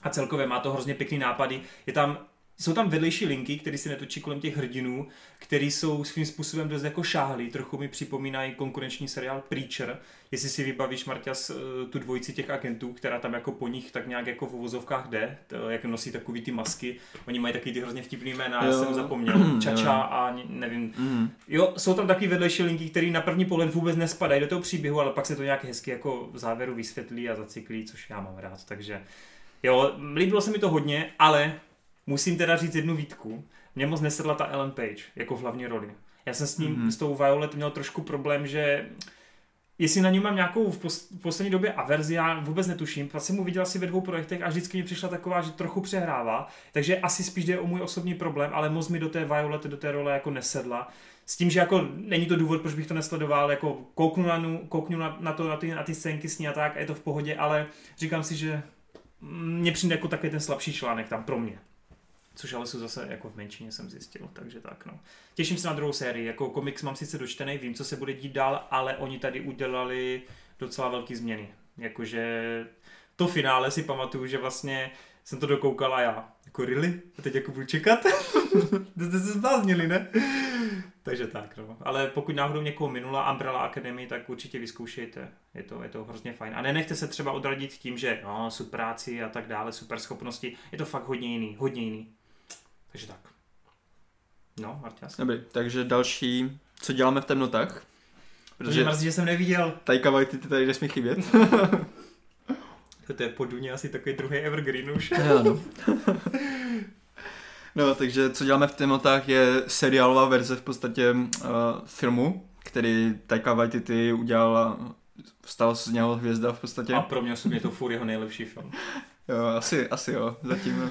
a celkově má to hrozně pěkný nápady. Je tam jsou tam vedlejší linky, které si netočí kolem těch hrdinů, který jsou svým způsobem dost jako šáhlí. Trochu mi připomínají konkurenční seriál Preacher. Jestli si vybavíš, Marťas, eh, tu dvojici těch agentů, která tam jako po nich tak nějak jako v uvozovkách jde, to, jak nosí takový ty masky. Oni mají taky ty hrozně vtipný jména, já jsem zapomněl. Čača a nevím. Mm. Jo, jsou tam taky vedlejší linky, které na první pohled vůbec nespadají do toho příběhu, ale pak se to nějak hezky jako v závěru vysvětlí a zacyklí, což já mám rád. Takže jo, líbilo se mi to hodně, ale Musím teda říct jednu výtku. Mě moc nesedla ta Ellen Page jako v hlavní roli. Já jsem s ním, mm-hmm. s tou Violet měl trošku problém, že jestli na něm mám nějakou v, pos, v poslední době averzi, já vůbec netuším. Pak jsem mu viděl asi ve dvou projektech a vždycky mi přišla taková, že trochu přehrává. Takže asi spíš jde o můj osobní problém, ale moc mi do té Violet, do té role jako nesedla. S tím, že jako není to důvod, proč bych to nesledoval, jako kouknu na, kouknu na, na to, na ty, na ty scénky s ní a tak, a je to v pohodě, ale říkám si, že mně přijde jako takový ten slabší článek tam pro mě což ale jsou zase jako v menšině jsem zjistil, takže tak no. Těším se na druhou sérii, jako komiks mám sice dočtený, vím, co se bude dít dál, ale oni tady udělali docela velké změny, jakože to finále si pamatuju, že vlastně jsem to dokoukal a já, jako really? A teď jako budu čekat? Jste se zbláznili, ne? Takže tak, no. Ale pokud náhodou někoho minula Umbrella Academy, tak určitě vyzkoušejte. Je to, je to hrozně fajn. A nenechte se třeba odradit tím, že no, super práci a tak dále, super schopnosti. Je to fakt hodně jiný, hodně jiný. Takže tak. No, Martias. Dobrý, takže další, co děláme v temnotách? Protože mrzí, že jsem neviděl. Taika Waititi tady nesmí chybět. to je poduně asi takový druhý evergreen už. no. no, takže co děláme v temnotách je seriálová verze v podstatě uh, filmu, který Taika Waititi udělal a stal z něho hvězda v podstatě. A pro mě osobně to furt jeho nejlepší film. jo, asi, asi jo, zatím.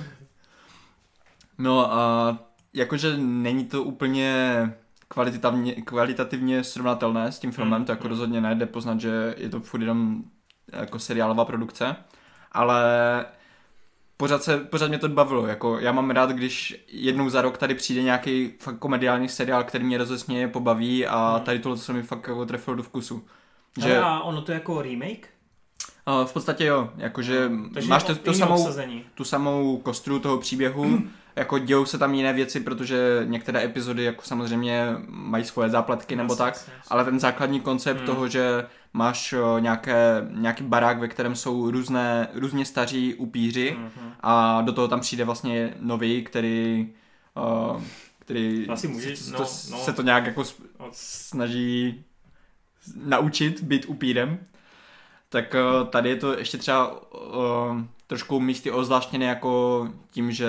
No a jakože není to úplně kvalitativně, kvalitativně srovnatelné s tím filmem, mm, to jako rozhodně nejde poznat, že je to furt jenom jako seriálová produkce, ale pořád, se, pořád mě to bavilo, jako já mám rád, když jednou za rok tady přijde nějaký fakt komediální seriál, který mě rozesměje, pobaví a mm. tady tohle se mi fakt jako trefilo do vkusu. Že... A ono to je jako remake? v podstatě jo, jakože no, máš to, to samou, tu samou kostru toho příběhu, jako dějou se tam jiné věci, protože některé epizody jako samozřejmě mají svoje zápletky nebo tak, yes, yes. ale ten základní koncept hmm. toho, že máš nějaké, nějaký barák, ve kterém jsou různé, různě staří upíři mm-hmm. a do toho tam přijde vlastně nový, který uh, který Asi může, se, no, to, no. se to nějak jako snaží naučit být upírem tak uh, tady je to ještě třeba uh, trošku místy ozvláštněné jako tím, že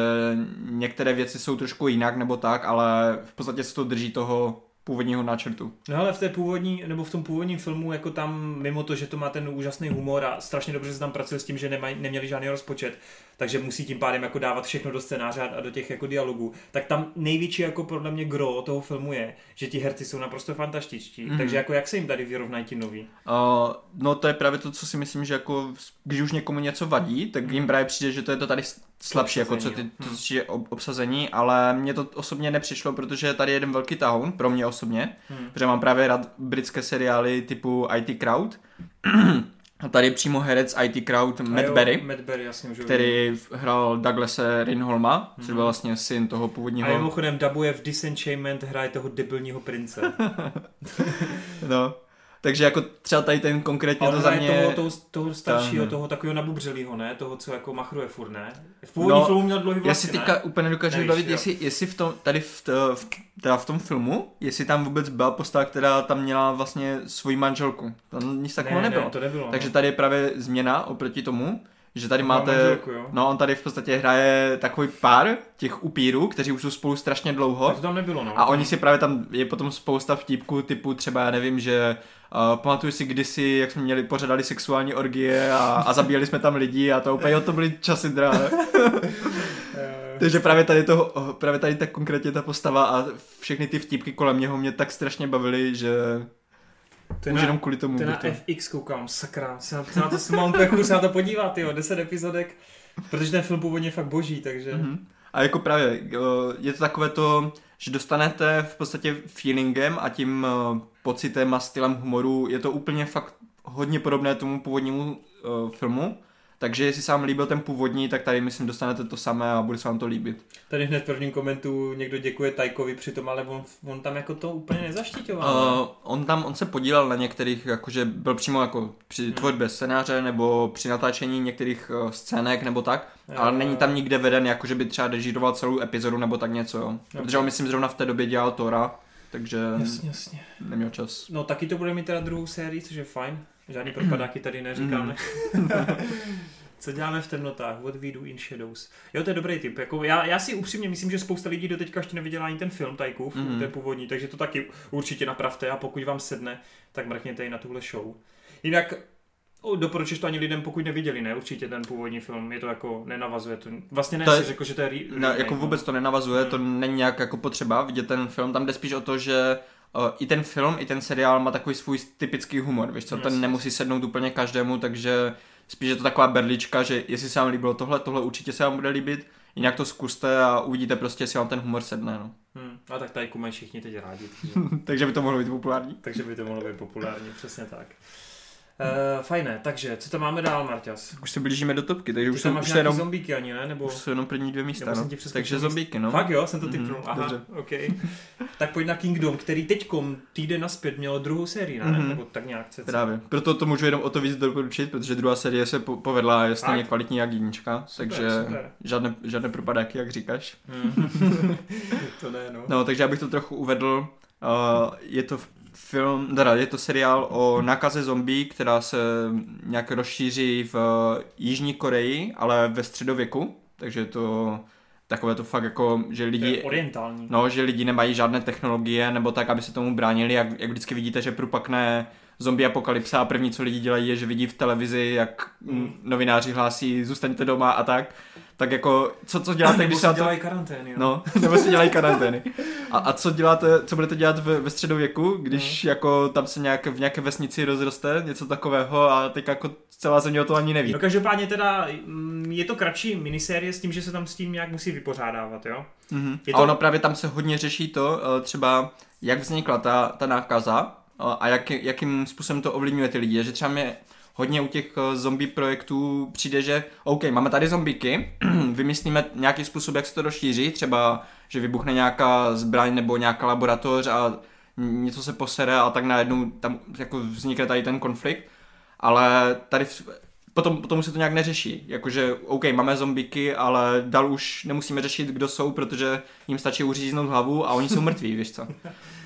některé věci jsou trošku jinak nebo tak, ale v podstatě se to drží toho původního náčrtu. No ale v té původní, nebo v tom původním filmu, jako tam, mimo to, že to má ten úžasný humor a strašně dobře se tam pracuje s tím, že nemaj, neměli žádný rozpočet, takže musí tím pádem jako dávat všechno do scénáře a do těch jako dialogů, tak tam největší jako podle mě gro toho filmu je, že ti herci jsou naprosto fantastičtí. Mm. Takže jako jak se jim tady vyrovnají ti noví? Uh, no to je právě to, co si myslím, že jako když už někomu něco vadí, tak jim právě přijde, že to je to tady slabší, jako co ty to hmm. je obsazení, ale mně to osobně nepřišlo, protože tady je jeden velký tahoun, pro mě osobně, hmm. protože mám právě rád britské seriály typu IT Crowd, a tady je přímo herec IT Crowd Matt jo, Berry, Matt Berry jasně, který vím. hrál Douglase Rinholma, hmm. což byl vlastně syn toho původního... A mimochodem dabuje v Disenchantment, hraje toho debilního prince. no, takže jako třeba tady ten konkrétně to za mě... Toho, toho, toho staršího, tam. toho takového nabubřelého, ne? Toho, co jako machruje furt, ne? V původním no, filmu měl dlouhý vlasy, Já si teďka úplně dokážu bavit, jestli, jestli v tom, tady v, v, teda v tom filmu, jestli tam vůbec byla postava, která tam měla vlastně svoji manželku. Tam nic takového ne, nebylo. Ne, to nebylo. Takže no. tady je právě změna oproti tomu, že tady máte, manželku, no on tady v podstatě hraje takový pár těch upírů, kteří už jsou spolu strašně dlouho. Tak to tam nebylo, no. A oni si právě tam, je potom spousta vtipků typu třeba, já nevím, že Uh, pamatuju si kdysi, jak jsme měli, pořadali sexuální orgie a, a zabíjeli jsme tam lidi a to úplně, jo, to byly časy drahé. Takže právě tady to, právě tady tak konkrétně ta postava a všechny ty vtipky kolem něho mě tak strašně bavily, že to Už na, jenom kvůli tomu. To na FX koukám, sakra, se na, se na to se mám se na to podívat, jo, 10 epizodek, protože ten film původně je fakt boží, takže... Mm-hmm. A jako právě, je to takové to, že dostanete v podstatě feelingem a tím eh, pocitem a stylem humoru, je to úplně fakt hodně podobné tomu původnímu uh, filmu, Takže jestli se vám líbil ten původní, tak tady myslím dostanete to samé a bude se vám to líbit. Tady hned v prvním komentu někdo děkuje Tajkovi přitom, ale on, on tam jako to úplně nezaštiťoval. Uh, on tam, on se podílel na některých, jakože byl přímo jako při hmm. tvorbě scénáře nebo při natáčení některých uh, scének nebo tak, jo, ale není tam nikde veden, jakože by třeba režíroval celou epizodu nebo tak něco, jo. Okay. Protože on myslím zrovna v té době dělal Tora, takže jasně, jasně. neměl čas. No taky to bude mít teda druhou sérii, což je fajn. Žádný propadáky tady neříkáme. Mm. Co děláme v temnotách? What we do in shadows. Jo, to je dobrý tip. Jako já, já si upřímně myslím, že spousta lidí do teďka ještě neviděla ani ten film Tajkův, mm. ten původní, takže to taky určitě napravte a pokud vám sedne, tak mrkněte i na tuhle show. Jinak doporučíš to ani lidem, pokud neviděli, ne? Určitě ten původní film, je to jako, nenavazuje to. Vlastně ne, to je, řekl, že to je re- ne, jako no. vůbec to nenavazuje, hmm. to není nějak jako potřeba vidět ten film, tam jde spíš o to, že i ten film, i ten seriál má takový svůj typický humor, víš co, ten nemusí sednout úplně každému, takže spíš je to taková berlička, že jestli se vám líbilo tohle, tohle určitě se vám bude líbit, jinak to zkuste a uvidíte prostě, jestli vám ten humor sedne, no. Hmm. A tak tady mají všichni teď rádi. Takže... takže by to mohlo být populární. takže by to mohlo být populární, přesně tak. Uh, fajné, takže co tam máme dál, Marťas? Už se blížíme do topky, takže Ty už jsou už jenom... zombíky ani, ne? Nebo... Už jsou jenom první dvě místa, no. Takže zombíky, no. Fakt jo, jsem to typnul, mm, aha, dobře. ok. tak pojď na Kingdom, který teďkom týden naspět měl druhou sérii, ne? Mm-hmm. Nebo tak nějak se. Právě, proto to můžu jenom o to víc doporučit, protože druhá série se povedla a je stejně kvalitní jak jednička, super, takže super. Žádné, žádné propadáky, jak říkáš. Mm. to ne, no. No, takže abych to trochu uvedl, Uh, je to v film, teda je to seriál o nákaze zombie, která se nějak rozšíří v Jižní Koreji, ale ve středověku, takže je to takové to fakt jako, že lidi... orientální. No, že lidi nemají žádné technologie, nebo tak, aby se tomu bránili, jak, jak vždycky vidíte, že prupakne zombie apokalypsa a první, co lidi dělají, je, že vidí v televizi, jak mm. novináři hlásí, zůstaňte doma a tak tak jako, co, co děláte, nebo když se dělají to... karantény. Jo. No, nebo si dělají karantény. A, a co děláte, co budete dělat ve, ve středověku, když no. jako tam se nějak, v nějaké vesnici rozroste něco takového a teď jako celá země o to ani neví. No každopádně teda mm, je to kratší minisérie s tím, že se tam s tím nějak musí vypořádávat, jo? Mm-hmm. Je to... A ono právě tam se hodně řeší to, eh, třeba jak vznikla ta, ta nákaza eh, a jak, jakým způsobem to ovlivňuje ty lidi. Že třeba mě hodně u těch eh, zombie projektů přijde, že OK, máme tady zombíky, vymyslíme nějaký způsob, jak se to rozšíří, třeba, že vybuchne nějaká zbraň nebo nějaká laboratoř a něco se posere a tak najednou tam jako vznikne tady ten konflikt, ale tady v, potom, potom se to nějak neřeší. Jakože, OK, máme zombíky, ale dal už nemusíme řešit, kdo jsou, protože jim stačí uříznout hlavu a oni jsou mrtví, víš co.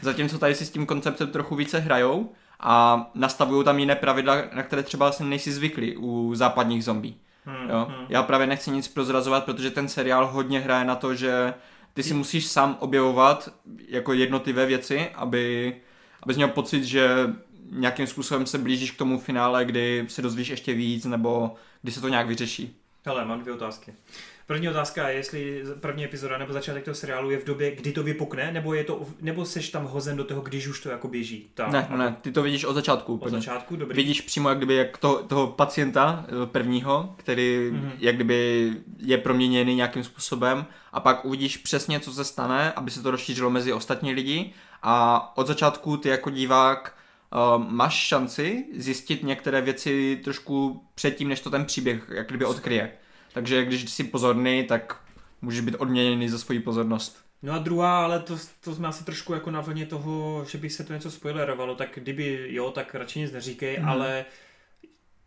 Zatímco tady si s tím konceptem trochu více hrajou a nastavují tam jiné pravidla, na které třeba asi nejsi zvyklý u západních zombí. Hmm, jo? Hmm. Já právě nechci nic prozrazovat, protože ten seriál hodně hraje na to, že ty si musíš sám objevovat jako jednotlivé věci, aby, abys měl pocit, že nějakým způsobem se blížíš k tomu finále, kdy se dozvíš ještě víc, nebo kdy se to nějak vyřeší. Hele, mám dvě otázky. První otázka je, jestli první epizoda nebo začátek toho seriálu je v době, kdy to vypukne, nebo je to, nebo seš tam hozen do toho, když už to jako běží. Ta, ne, ne, ty to vidíš od začátku. Od začátku, dobrý. Vidíš přímo jak kdyby jak to, toho pacienta eh, prvního, který mm-hmm. jak kdyby je proměněný nějakým způsobem a pak uvidíš přesně, co se stane, aby se to rozšířilo mezi ostatní lidi a od začátku ty jako divák uh, máš šanci zjistit některé věci trošku předtím, než to ten příběh jak kdyby odkryje. Takže když jsi pozorný, tak můžeš být odměněný za svoji pozornost. No a druhá, ale to, to jsme asi trošku jako na vlně toho, že by se to něco spoilerovalo, tak kdyby jo, tak radši nic neříkej, mm. ale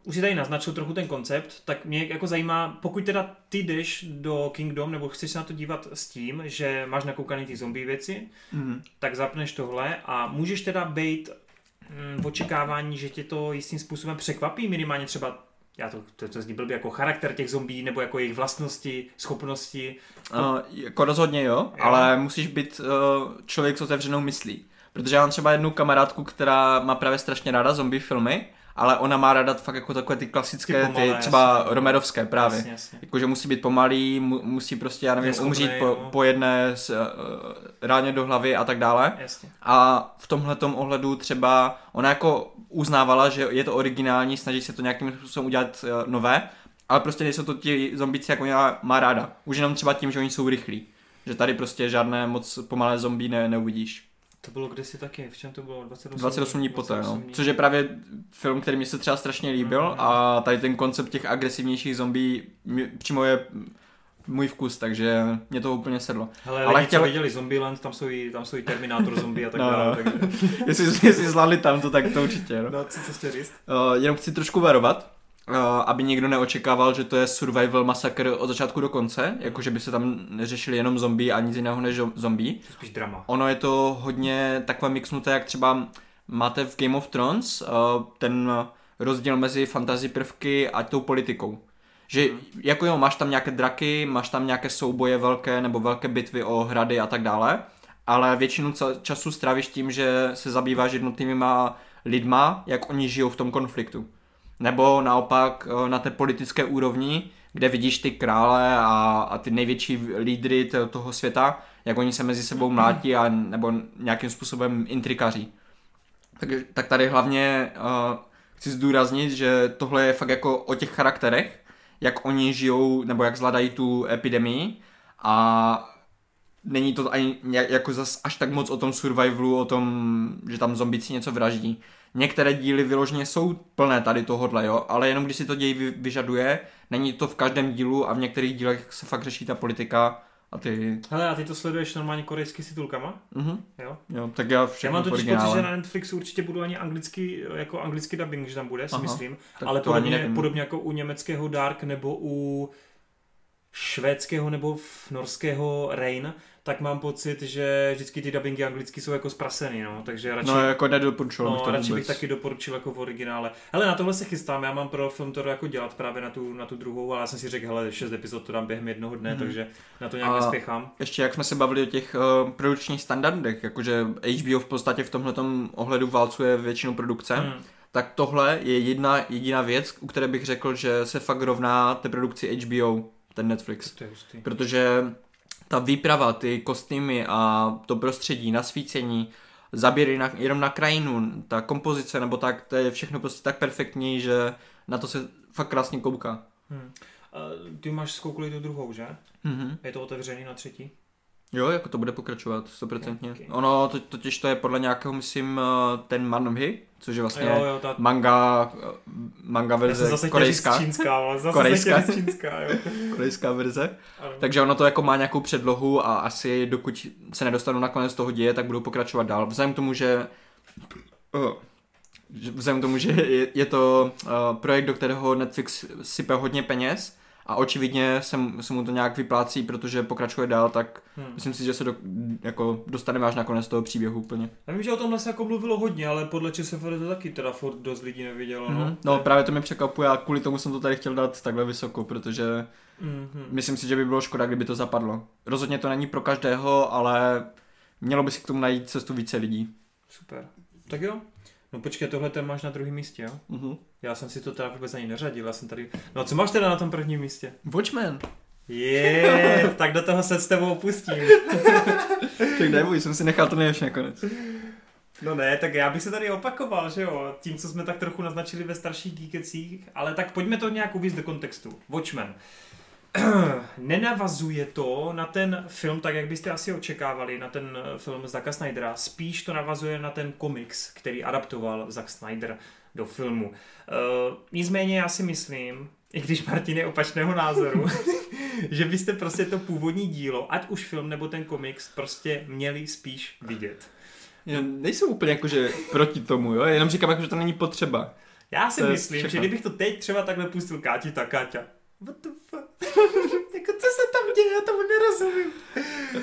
už si tady naznačil trochu ten koncept, tak mě jako zajímá, pokud teda ty jdeš do Kingdom, nebo chceš se na to dívat s tím, že máš nakoukaný ty zombie věci, mm. tak zapneš tohle a můžeš teda být mm, v očekávání, že tě to jistým způsobem překvapí, minimálně třeba já to, to, to zní blbě, jako charakter těch zombí, nebo jako jejich vlastnosti, schopnosti. Uh, jako rozhodně jo, jo, ale musíš být uh, člověk s otevřenou myslí. Protože já mám třeba jednu kamarádku, která má právě strašně ráda zombie filmy ale ona má ráda fakt jako takové ty klasické, ty, pomalé, ty třeba jasně. romerovské právě. Jasně, jasně. Jakože musí být pomalý, mu, musí prostě, já nevím, Neskupnej, umřít po, no. po jedné s, uh, ráně do hlavy a tak dále. Jasně. A v tomhle ohledu třeba ona jako uznávala, že je to originální, snaží se to nějakým způsobem udělat uh, nové, ale prostě nejsou to ti zombici, jako ona má ráda. Už jenom třeba tím, že oni jsou rychlí. Že tady prostě žádné moc pomalé zombie ne, neuvidíš. To bylo kdysi taky, v čem to bylo? 28, 28 dní poté, no. 28 dní. Což je právě film, který mi se třeba strašně líbil Mhm. a tady ten koncept těch agresivnějších zombí přímo je můj vkus, takže mě to úplně sedlo. Hele, Ale lidi, chtěl- co viděli Zombieland, tam jsou i, tam jsou i Terminátor zombie a tak No, dále. no. Takže... jestli, jestli zvládli tam to, tak to určitě, no. No, co, co chtěl říct? Uh, jenom chci trošku varovat, uh, aby někdo neočekával, že to je survival masakr od začátku do konce, jakože by se tam neřešili jenom zombie a nic jiného než zo- zombie. To je spíš drama. Ono je to hodně takové mixnuté, jak třeba máte v Game of Thrones uh, ten rozdíl mezi fantasy prvky a tou politikou. Že Mhm. jako jo, máš tam nějaké draky, máš tam nějaké souboje velké nebo velké bitvy o hrady a tak dále, ale většinu času strávíš tím, že se zabýváš jednotlivýma lidma, jak oni žijou v tom konfliktu. Nebo naopak eh, na té politické úrovni, kde vidíš ty krále a, a ty největší lídry toho světa, jak oni se mezi sebou mlátí a nebo nějakým způsobem intrikaří. Tak, tak tady hlavně uh, chci zdůraznit, že tohle je fakt jako o těch charakterech, jak oni žijou nebo jak zvládají tu epidemii a není to ani jako zas až tak moc o tom survivalu, o tom, že tam zombici něco vraždí. Některé díly vyloženě jsou plné tady tohodle, jo, ale jenom když si to děj vy- vyžaduje, není to v každém dílu a v některých dílech se fakt řeší ta politika a ty... Hele, a ty to sleduješ normálně korejsky s titulkama? Mhm. Jo? Jo, tak já Já všechno mám v totiž pocit, že na Netflixu určitě budu ani anglický, jako anglický dubbing, že tam bude, si Aha, myslím. Ale to ani podobně, podobně jako u německého Dark nebo u švédského nebo norského Rain, tak mám pocit, že vždycky ty dubbingy anglicky jsou jako zprasený, no, takže radši, No jako nedoporučoval bych no, to radši vůbec. bych taky doporučil jako v originále. Hele, na tohle se chystám, já mám pro film to jako dělat právě na tu, na tu druhou, ale já jsem si řekl, hele, 6 epizod to dám během jednoho dne, Mhm. takže na to nějak A- nespěchám. Ještě jak jsme se bavili o těch uh, produkčních standardech, jakože HBO v podstatě v tomhletom ohledu válcuje většinu produkce, Hmm. tak tohle je jedna jediná věc, u které bych řekl, že se fakt rovná té produkci HBO, ten Netflix. To je hustý. Protože ta výprava, ty kostýmy a to prostředí, nasvícení, zaběry na, jenom na krajinu, ta kompozice nebo tak, to je všechno prostě tak perfektní, že na to se fakt krásně kouká. Hmm. A ty máš zkoukli tu druhou, že? Mhm. Je to otevřený na třetí? Jo, jako to bude pokračovat, stoprocentně. Ok. Ono to, totiž to je podle nějakého, myslím, eh, ten Manhhy, což je vlastně Jo, jo, ta... manga, eh, manga verze zase korejská, čínská, ale zase Korejská. čínská, jo. korejská verze. Ano. Takže ono to jako má nějakou předlohu a asi dokud se nedostanu na konec toho děje, tak budou pokračovat dál. Vzhledem k tomu, že oh, že vzhledem tomu, že je, je to uh, projekt, do kterého Netflix sype hodně peněz a očividně se, mu- se mu to nějak vyplácí, protože pokračuje dál, tak Hmm. myslím si, že se do, jako dostaneme až na konec toho příběhu úplně. Já vím, že o tomhle se jako mluvilo hodně, ale podle ČSFD to taky teda furt dost lidí nevidělo, no. No, no právě to mě překvapuje a kvůli tomu jsem to tady chtěl dát takhle vysoko, protože Mhm. myslím si, že by bylo škoda, kdyby to zapadlo. Rozhodně to není pro každého, ale mělo by si k tomu najít cestu více lidí. Super. Tak jo. No počkej, tohle ten máš na druhém místě, jo? Uh-huh. Já jsem si to teda vůbec ani neřadil, já jsem tady... No a co máš teda na tom prvním místě? Watchmen. Je, tak do toho se s tebou pustím. Tak neboj, jsem si nechal to nejlepší nakonec. No ne, tak já bych se tady opakoval, že jo, tím, co jsme tak trochu naznačili ve starších geekecích, ale tak pojďme to nějak uvíct do kontextu. Watchmen. Nenavazuje to na ten film, tak jak byste asi očekávali, na ten eh, film Zacka Snydera, spíš to navazuje na ten komiks, který adaptoval Zack Snyder do filmu. Uh, nicméně já si myslím, i když Martin je opačného názoru, že byste prostě to původní dílo, ať už film nebo ten komiks, prostě měli spíš vidět. Já nejsem úplně jakože proti tomu, jo? jenom říkám, jako, že to není potřeba. Já si To myslím, všechno. že kdybych to teď třeba takhle pustil Káti, tak Káťa. What the fuck? jako co se tam děje, já tomu nerozumím.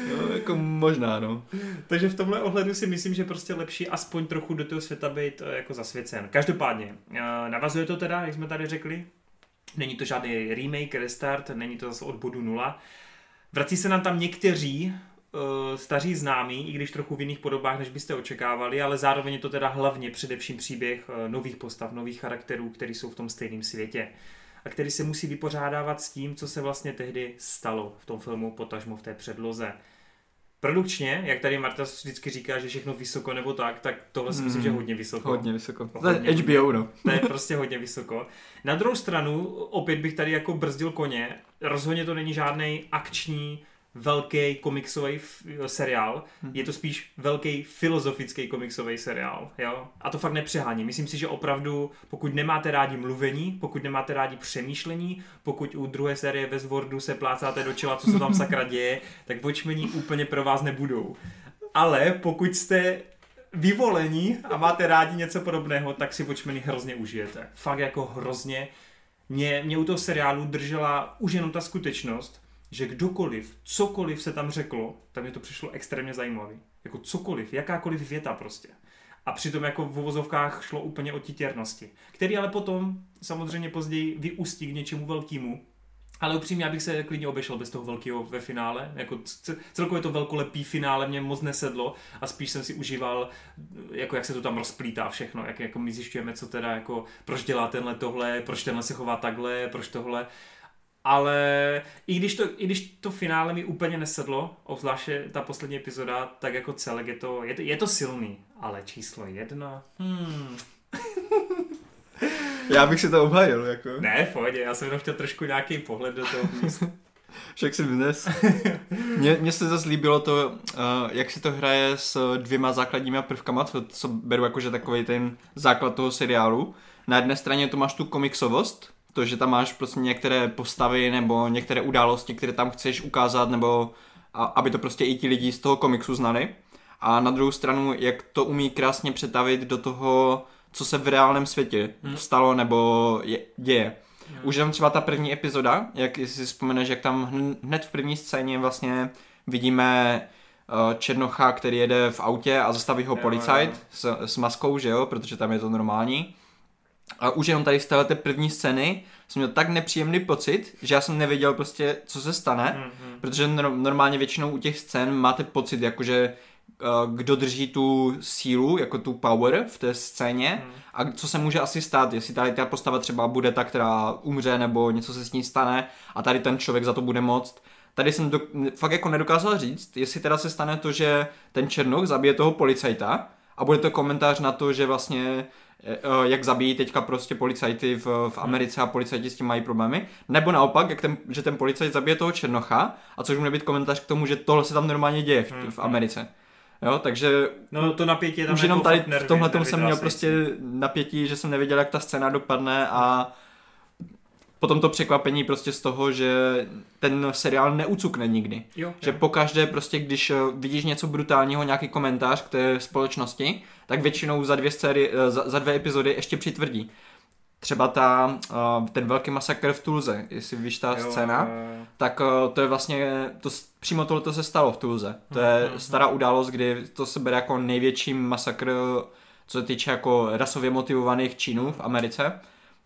No, jako možná, no. Takže v tomhle ohledu si myslím, že prostě lepší aspoň trochu do toho světa být eh, jako zasvěcen. Každopádně, eh, navazuje to teda, jak jsme tady řekli, není to žádný remake, restart, není to zase od bodu nula. Vrací se nám tam někteří uh, staří známí, i když trochu v jiných podobách, než byste očekávali, ale zároveň je to teda hlavně především příběh nových postav, nových charakterů, který jsou v tom stejném světě a který se musí vypořádávat s tím, co se vlastně tehdy stalo v tom filmu, potažmo v té předloze. Produkčně, jak tady Marta vždycky říká, že všechno vysoko nebo tak, tak tohle si myslím, že hodně vysoko. Hodně vysoko. To Hodně. je HBO, no. To je prostě hodně vysoko. Na druhou stranu, opět bych tady jako brzdil koně, rozhodně to není žádný akční velký komiksový f- seriál, Mhm. je to spíš velký filozofický komiksový seriál, jo? A to fakt nepřehání. Myslím si, že opravdu, pokud nemáte rádi mluvení, pokud nemáte rádi přemýšlení, pokud u druhé série Westworldu se plácáte do čela, co se tam sakra děje, tak Watchmeni úplně pro vás nebudou. Ale pokud jste vyvolení a máte rádi něco podobného, tak si Watchmeny hrozně užijete. Fakt jako hrozně. Mě, mě u toho seriálu držela už jenom ta skutečnost, že kdokoliv, cokoliv se tam řeklo, tak mě to přišlo extrémně zajímavý. Jako cokoliv, jakákoliv věta prostě. A přitom jako v uvozovkách šlo úplně o titěrnosti, který ale potom samozřejmě později vyústí k něčemu velkému. Ale upřímně, já bych se klidně obešel bez toho velkého ve finále. Jako celkově to velkolepý finále mě moc nesedlo a spíš jsem si užíval, jako jak se to tam rozplítá všechno, jak jako my zjišťujeme, co teda jako, proč dělá tenhle tohle, proč tenhle se chová takhle, proč tohle. Ale i když, to, i když to finále mi úplně nesedlo, obzvláště ta poslední epizoda, tak jako celek je to, je to, je to silný. Ale číslo jedna? Hmm. Já bych si to obhajil, jako. Ne, v pohodě, já jsem jenom chtěl trošku nějaký pohled do toho místa. Však si dnes. Mně, se zase líbilo to, uh, jak si to hraje s dvěma základníma prvkama, co, co beru jakože takový ten základ toho seriálu. Na jedné straně to máš tu komiksovost, to, že tam máš prostě některé postavy nebo některé události, které tam chceš ukázat, nebo a, aby to prostě i ti lidi z toho komiksu znali. A na druhou stranu, jak to umí krásně přetavit do toho, co se v reálném světě Hmm. stalo nebo je, děje. Už jenom třeba ta první epizoda, jak si vzpomeneš, jak tam hn- hned v první scéně vlastně vidíme uh, Černocha, který jede v autě a zastaví ho Jo, policajt jo. s, s maskou, že jo, protože tam je to normální. A už jenom tady z té první scény jsem měl tak nepříjemný pocit, že já jsem nevěděl prostě, co se stane, Mhm. protože nor- normálně většinou u těch scén máte pocit, jakože uh, kdo drží tu sílu, jako tu power v té scéně Mhm. a co se může asi stát, jestli tady ta postava třeba bude ta, která umře nebo něco se s ní stane a tady ten člověk za to bude moct. Tady jsem do, fakt jako nedokázal říct, jestli teda se stane to, že ten Černoch zabije toho policajta a bude to komentář na to, že vlastně eh, eh, jak zabijí teďka prostě policajty v, v Americe a policajti s tím mají problémy, nebo naopak, jak ten, že ten policajt zabije toho Černocha a což může být komentář k tomu, že tohle se tam normálně děje v, v Americe. Jo, takže No to napětí je tam už jenom jako tady nervy, v tomhle jsem měl prostě napětí, že jsem nevěděl, jak ta scéna dopadne a potom to překvapení prostě z toho, že ten seriál neucukne nikdy. Jo, Že jo. pokaždé prostě, když eh, vidíš něco brutálního, nějaký komentář k té společnosti, tak většinou za dvě, série, eh, za, za dvě epizody ještě přitvrdí. Třeba ta, eh, ten velký masakr v Tulze, jestli víš ta Jo, scéna, jo, tak to je vlastně, to, přímo tohle se stalo v Tulze. To je Mhm. stará událost, kdy to se bere jako největší masakr, co se týče jako rasově motivovaných činů v Americe.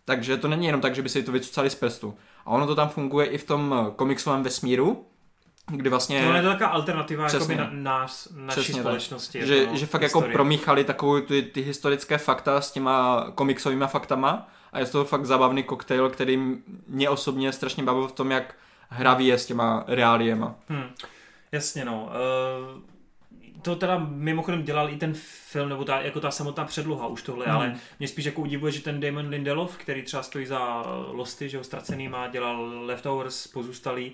Takže to není jenom tak, že by si to vycucali z prstu. A ono to tam funguje i v tom eh, komiksovém vesmíru, kdy vlastně... To je to taková alternativa Přesně. jakoby na, nás, naší Přesně tak. společnosti. že, jako že fakt jako historie. promíchali takovou ty, ty historické fakta s těma komiksovými faktama a je to fakt zábavný koktejl, který mě osobně strašně bavil v tom, jak hravý je s těma reáliema. Hm. Jasně no. Uh, to teda mimochodem dělal i ten film, nebo ta, jako ta samotná předloha už tohle, Hmm. ale mě spíš jako udivuje, že ten Damon Lindelof, který třeba stojí za Losty, že ho ztracený má, dělal Leftovers, pozůstalý,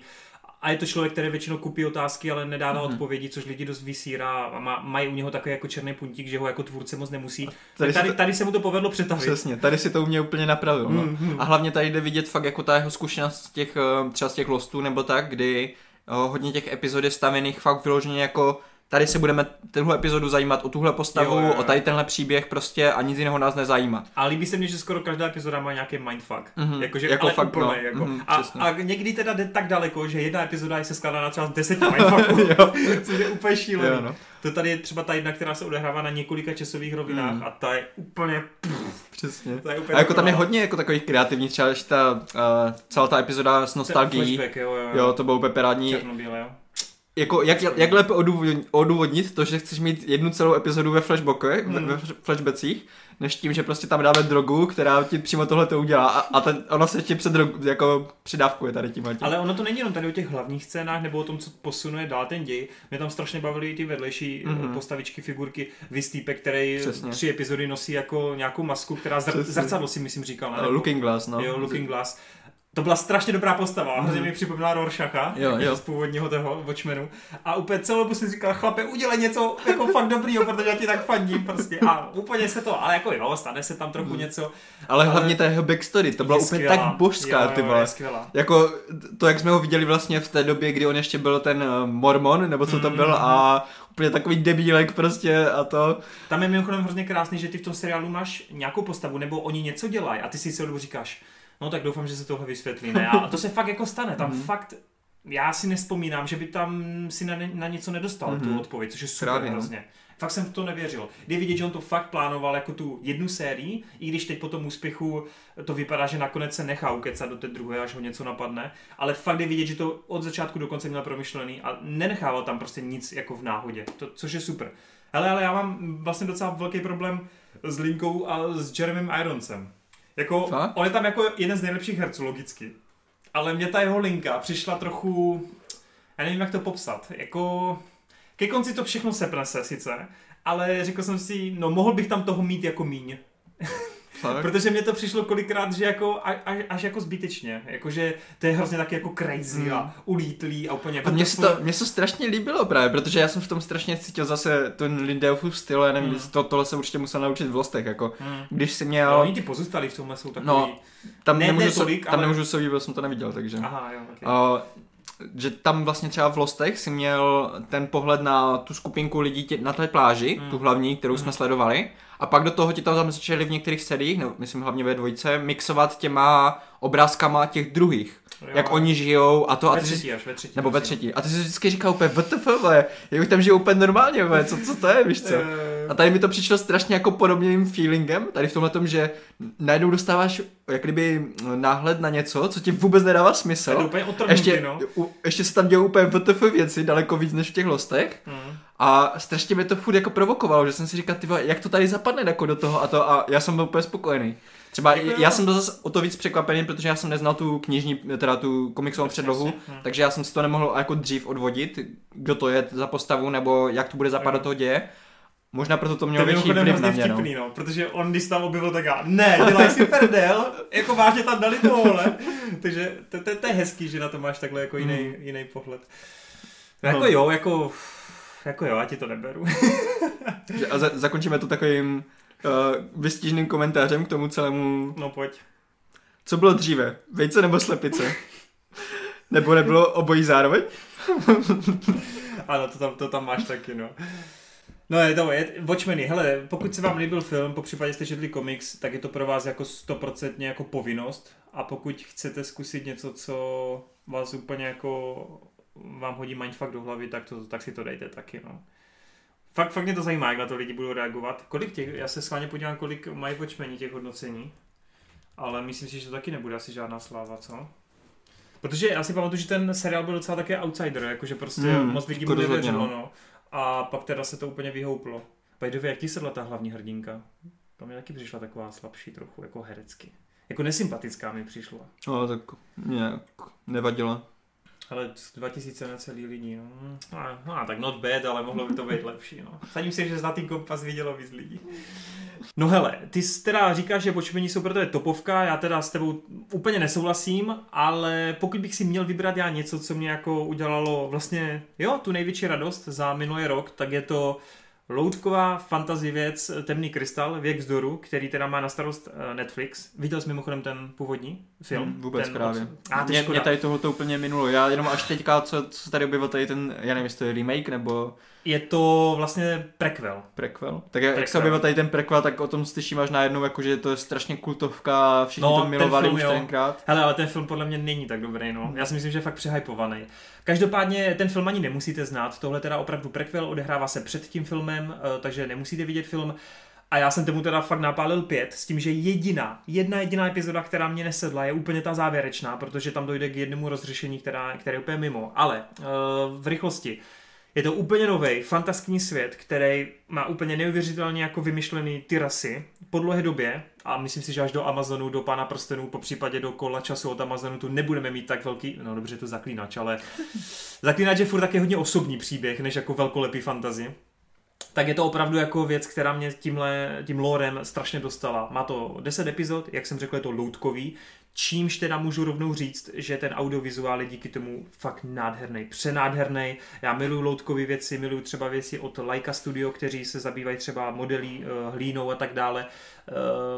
a je to člověk, který většinou kupí otázky, ale nedává Mhm. odpovědi, což lidi dost vysírá a má, mají u něho takový jako černý puntík, že ho jako tvůrce moc nemusí. Tady Tady, si to- tady se mu to povedlo přetavit. Přesně, tady si to u mě úplně napravil. No. Mhm. A hlavně tady jde vidět fakt jako ta jeho zkušenost z těch, eh, třeba z těch lostů nebo tak, kdy eh, hodně těch epizod je stavěných fakt vyloženě jako tady se budeme tenhle epizodu zajímat o tuhle postavu, Jo, jo, jo. o tady tenhle příběh prostě a nic jiného nás nezajímá. A líbí se mně, že skoro každá epizoda má nějaký mindfuck. Mhm, Jakože, jako ale fakt, úplně, no. jako. Mhm, a, přesně. a, někdy teda jde tak daleko, že jedna epizoda je se skládá třeba z deseti mindfucků. Jo. což je úplně šílený. Jo, no. To tady je třeba ta jedna, která se odehrává na několika časových rovinách Mhm. a ta je úplně... Přesně. Ta je úplně A jako tam je hodně jako takových kreativních, třeba ta, uh, celá ta epizoda s nostalgií. Flashback, jo, jo, Jo, to bylo úplně parádní. Černobíle, jo. Jako, jak, jak lépe odůvodnit, odůvodnit to, že chceš mít jednu celou epizodu ve flashbacku, Hmm. ve, ve flashbackích, než tím, že prostě tam dáme drogu, která ti přímo tohle to udělá a, a ten, ono se ještě před drogu, jako přidávkuje tady tím. Ale ono to není jenom tady o těch hlavních scénách nebo o tom, co posunuje dál ten děj. Mě tam strašně bavily i ty vedlejší Mhm. mm-hmm. postavičky, figurky. Vystýpek, který Přesně. tři epizody nosí jako nějakou masku, která zr- zrcadlo si myslím říkal. ne? Looking Glass, no. Jo, Looking Glass. To byla strašně dobrá postava, Mhm. hrozně mi připomněla Rorschacha, Jo, jo. z původního toho Watchmenu. A úplně celou dobu jsem říkal, chlape, udělej něco jako fakt dobrýho, protože já ti tak fandím prostě. A úplně se to, ale jako jo, stane se tam trochu něco. Ale Ale- hlavně ta jeho backstory, to byla úplně skvělá. tak božská, Jo, ty jo, vole. je skvělá. Jako to, jak jsme ho viděli vlastně v té době, kdy on ještě byl ten eh, mormon, nebo co to Mm. byl, a úplně takový debílek prostě a to. Tam je mimochodem hrozně krásný, že ty v tom seriálu máš nějakou postavu, nebo oni něco dělají a ty si celou dobu říkáš, no tak doufám, že se tohle vysvětlí, ne? A to se fakt jako stane, tam Mhm. fakt, já si nespomínám, že by tam si na, na něco nedostal Mhm. tu odpověď, což je super Právě, no. hrozně. Fakt jsem v to nevěřil. Jde vidět, že on to fakt plánoval jako tu jednu sérii, i když teď po tom úspěchu to vypadá, že nakonec se nechá ukecat do té druhé, až ho něco napadne, ale fakt je vidět, že to od začátku do konce měl promyšlený a nenechával tam prostě nic jako v náhodě, to, což je super. Hele, ale já mám vlastně docela velký problém s Linkou a s Jeremym Ironsem. Jako, Fakt? on je tam jako jeden z nejlepších herců, logicky. Ale mě ta jeho linka přišla trochu, já nevím, jak to popsat, jako, ke konci to všechno sepne se sice, ale řekl jsem si, no mohl bych tam toho mít jako míň. Fakt? Protože mě to přišlo kolikrát, že jako a, a, až jako zbytečně. Jakože to je hrozně taky jako crazy Hmm. a ulítlý a úplně jako A mně se, to, se to strašně líbilo právě, protože já jsem v tom strašně cítil zase ten Lindeloffův styl, já nevím, Hmm. to, tohle jsem určitě musel naučit v Lostech, jako Hmm. když si No, měl, oni ty pozůstali v tomhle jsou takový... No, tam, ne- nemůžu, ne so, tolik, tam ale- nemůžu soudit, protože jsem to neviděl, takže. Aha, jo, okay. A, že tam vlastně třeba v Lostech si měl ten pohled na tu skupinku lidí tě, na té pláži, Mm. tu hlavní, kterou Mm. jsme sledovali. A pak do toho ti tam začali v některých seriích, no, myslím hlavně ve dvojce, mixovat těma obrázkama těch druhých. Jo. Jak oni žijou a to. A ve ty si, třetí až, ve třetí. nebo ve třetí. A ty si vždycky říkal úplně vole, jak už tam žijou úplně normálně, vole, co, co to je, víš co? A tady mi to přišlo strašně jako podobným feelingem, tady v tomhle tom, že najednou dostáváš jak kdyby náhled na něco, co ti vůbec nedává to je smysl. to úplně otrhnutý, Ještě, no. u, ještě se tam dějou úplně WTF věci, daleko víc než v těch lostech. Hmm. A strašně mě to furt jako provokovalo, že jsem si říkal, ty vole, jak to tady zapadne jako do toho a to a já jsem byl úplně spokojený. Třeba Jako já jsem byl zase o to víc překvapený, protože já jsem neznal tu knižní, teda tu komiksovou předlohu, Jasně, hm. takže já jsem si to nemohl jako dřív odvodit, kdo to je za postavu, nebo jak to bude zapadat do toho děje. Možná proto to mělo větší vliv na mě, no. vtipný, no. Protože on, když tam objevil, tak já, ne, dělaj si perdel, jako vážně tam dali tohle. Takže to, to, to, je hezký, že na to máš takhle jako jiný, Mm. jiný pohled. No. Jako No. jo, jako, jako jo, já ti to neberu. A za, zakončíme to takovým uh, vystižným komentářem k tomu celému. No pojď. Co bylo dříve? Vejce nebo slepice? nebo nebylo obojí zároveň? Ano, to tam, to tam máš taky, no. No je to, je, Watchmeny, hele, pokud se vám líbil film, po případě jste četli komiks, tak je to pro vás jako stoprocentně jako povinnost a pokud chcete zkusit něco, co vás úplně jako vám hodí mindfuck do hlavy, tak, to, tak si to dejte taky, no. Fakt, fakt mě to zajímá, jak na to lidi budou reagovat. Kolik těch, já se schválně podívám, kolik mají Watchmeni těch hodnocení, ale myslím si, že to taky nebude asi žádná sláva, co? Protože já si pamatuju, že ten seriál byl docela také outsider, jakože prostě Hmm, moc lidí jako mu rozhodně, nevěřilo, no. no. A pak teda se to úplně vyhouplo. By the way, jak ti sedla ta hlavní hrdinka? To mi taky přišla taková slabší trochu, jako herecky. Jako nesympatická mi přišla. No, tak nějak nevadilo. Ale 2000 necelý lidí, no. A, no, tak not bad, ale mohlo by to být lepší, no. Sadím si, že Zlatý kompas vidělo víc lidí. No hele, ty jsi teda říkáš, že Watchmeni jsou pro tebe topovka, já teda s tebou úplně nesouhlasím, ale pokud bych si měl vybrat já něco, co mě jako udělalo vlastně, jo, tu největší radost za minulý rok, tak je to loutková fantasy věc Temný krystal, Věk vzdoru, který teda má na starost eh, Netflix. Viděl jsi mimochodem ten původní film? Hmm, vůbec ten právě. Od... A, mě, mě tady tohle to úplně minulo. Já jenom až teďka, co, co tady objevil tady ten, já nevím, jestli to je remake nebo Je to vlastně prequel. prequel. Tak jak, jak se objevil tady ten prequel, tak o tom slyším až najednou, jako, že to je strašně kultovka, všichni No, to ten milovali film, už jo. tenkrát. Hele, ale ten film podle mě není tak dobrý, no. Já si myslím, že je fakt přehypovaný. Každopádně ten film ani nemusíte znát. Tohle teda opravdu prequel, odehrává se před tím filmem, eh, takže nemusíte vidět film. A já jsem tomu teda fakt napálil pět, s tím, že jediná, jedna jediná epizoda, která mě nesedla, je úplně ta závěrečná, protože tam dojde k jednomu rozřešení, která, které je úplně mimo. Ale uh, v rychlosti. Je to úplně nový, fantastický svět, který má úplně neuvěřitelně jako vymyšlený ty rasy po dlouhé době a myslím si, že až do Amazonu, do Pána prstenů, po případě do kola času od Amazonu tu nebudeme mít tak velký, no dobře, to zaklínač, ale zaklínač je furt taky hodně osobní příběh, než jako velkolepý fantazy. Tak je to opravdu jako věc, která mě tímhle, tím lorem strašně dostala. Má to 10 epizod, jak jsem řekl, je to loutkový. Čímž teda můžu rovnou říct, že ten audiovizuál je díky tomu fakt nádherný, přenádherný. Já miluju loutkové věci, miluju třeba věci od Leica Studio, kteří se zabývají třeba modelí, eh, hlínou a tak dále, eh,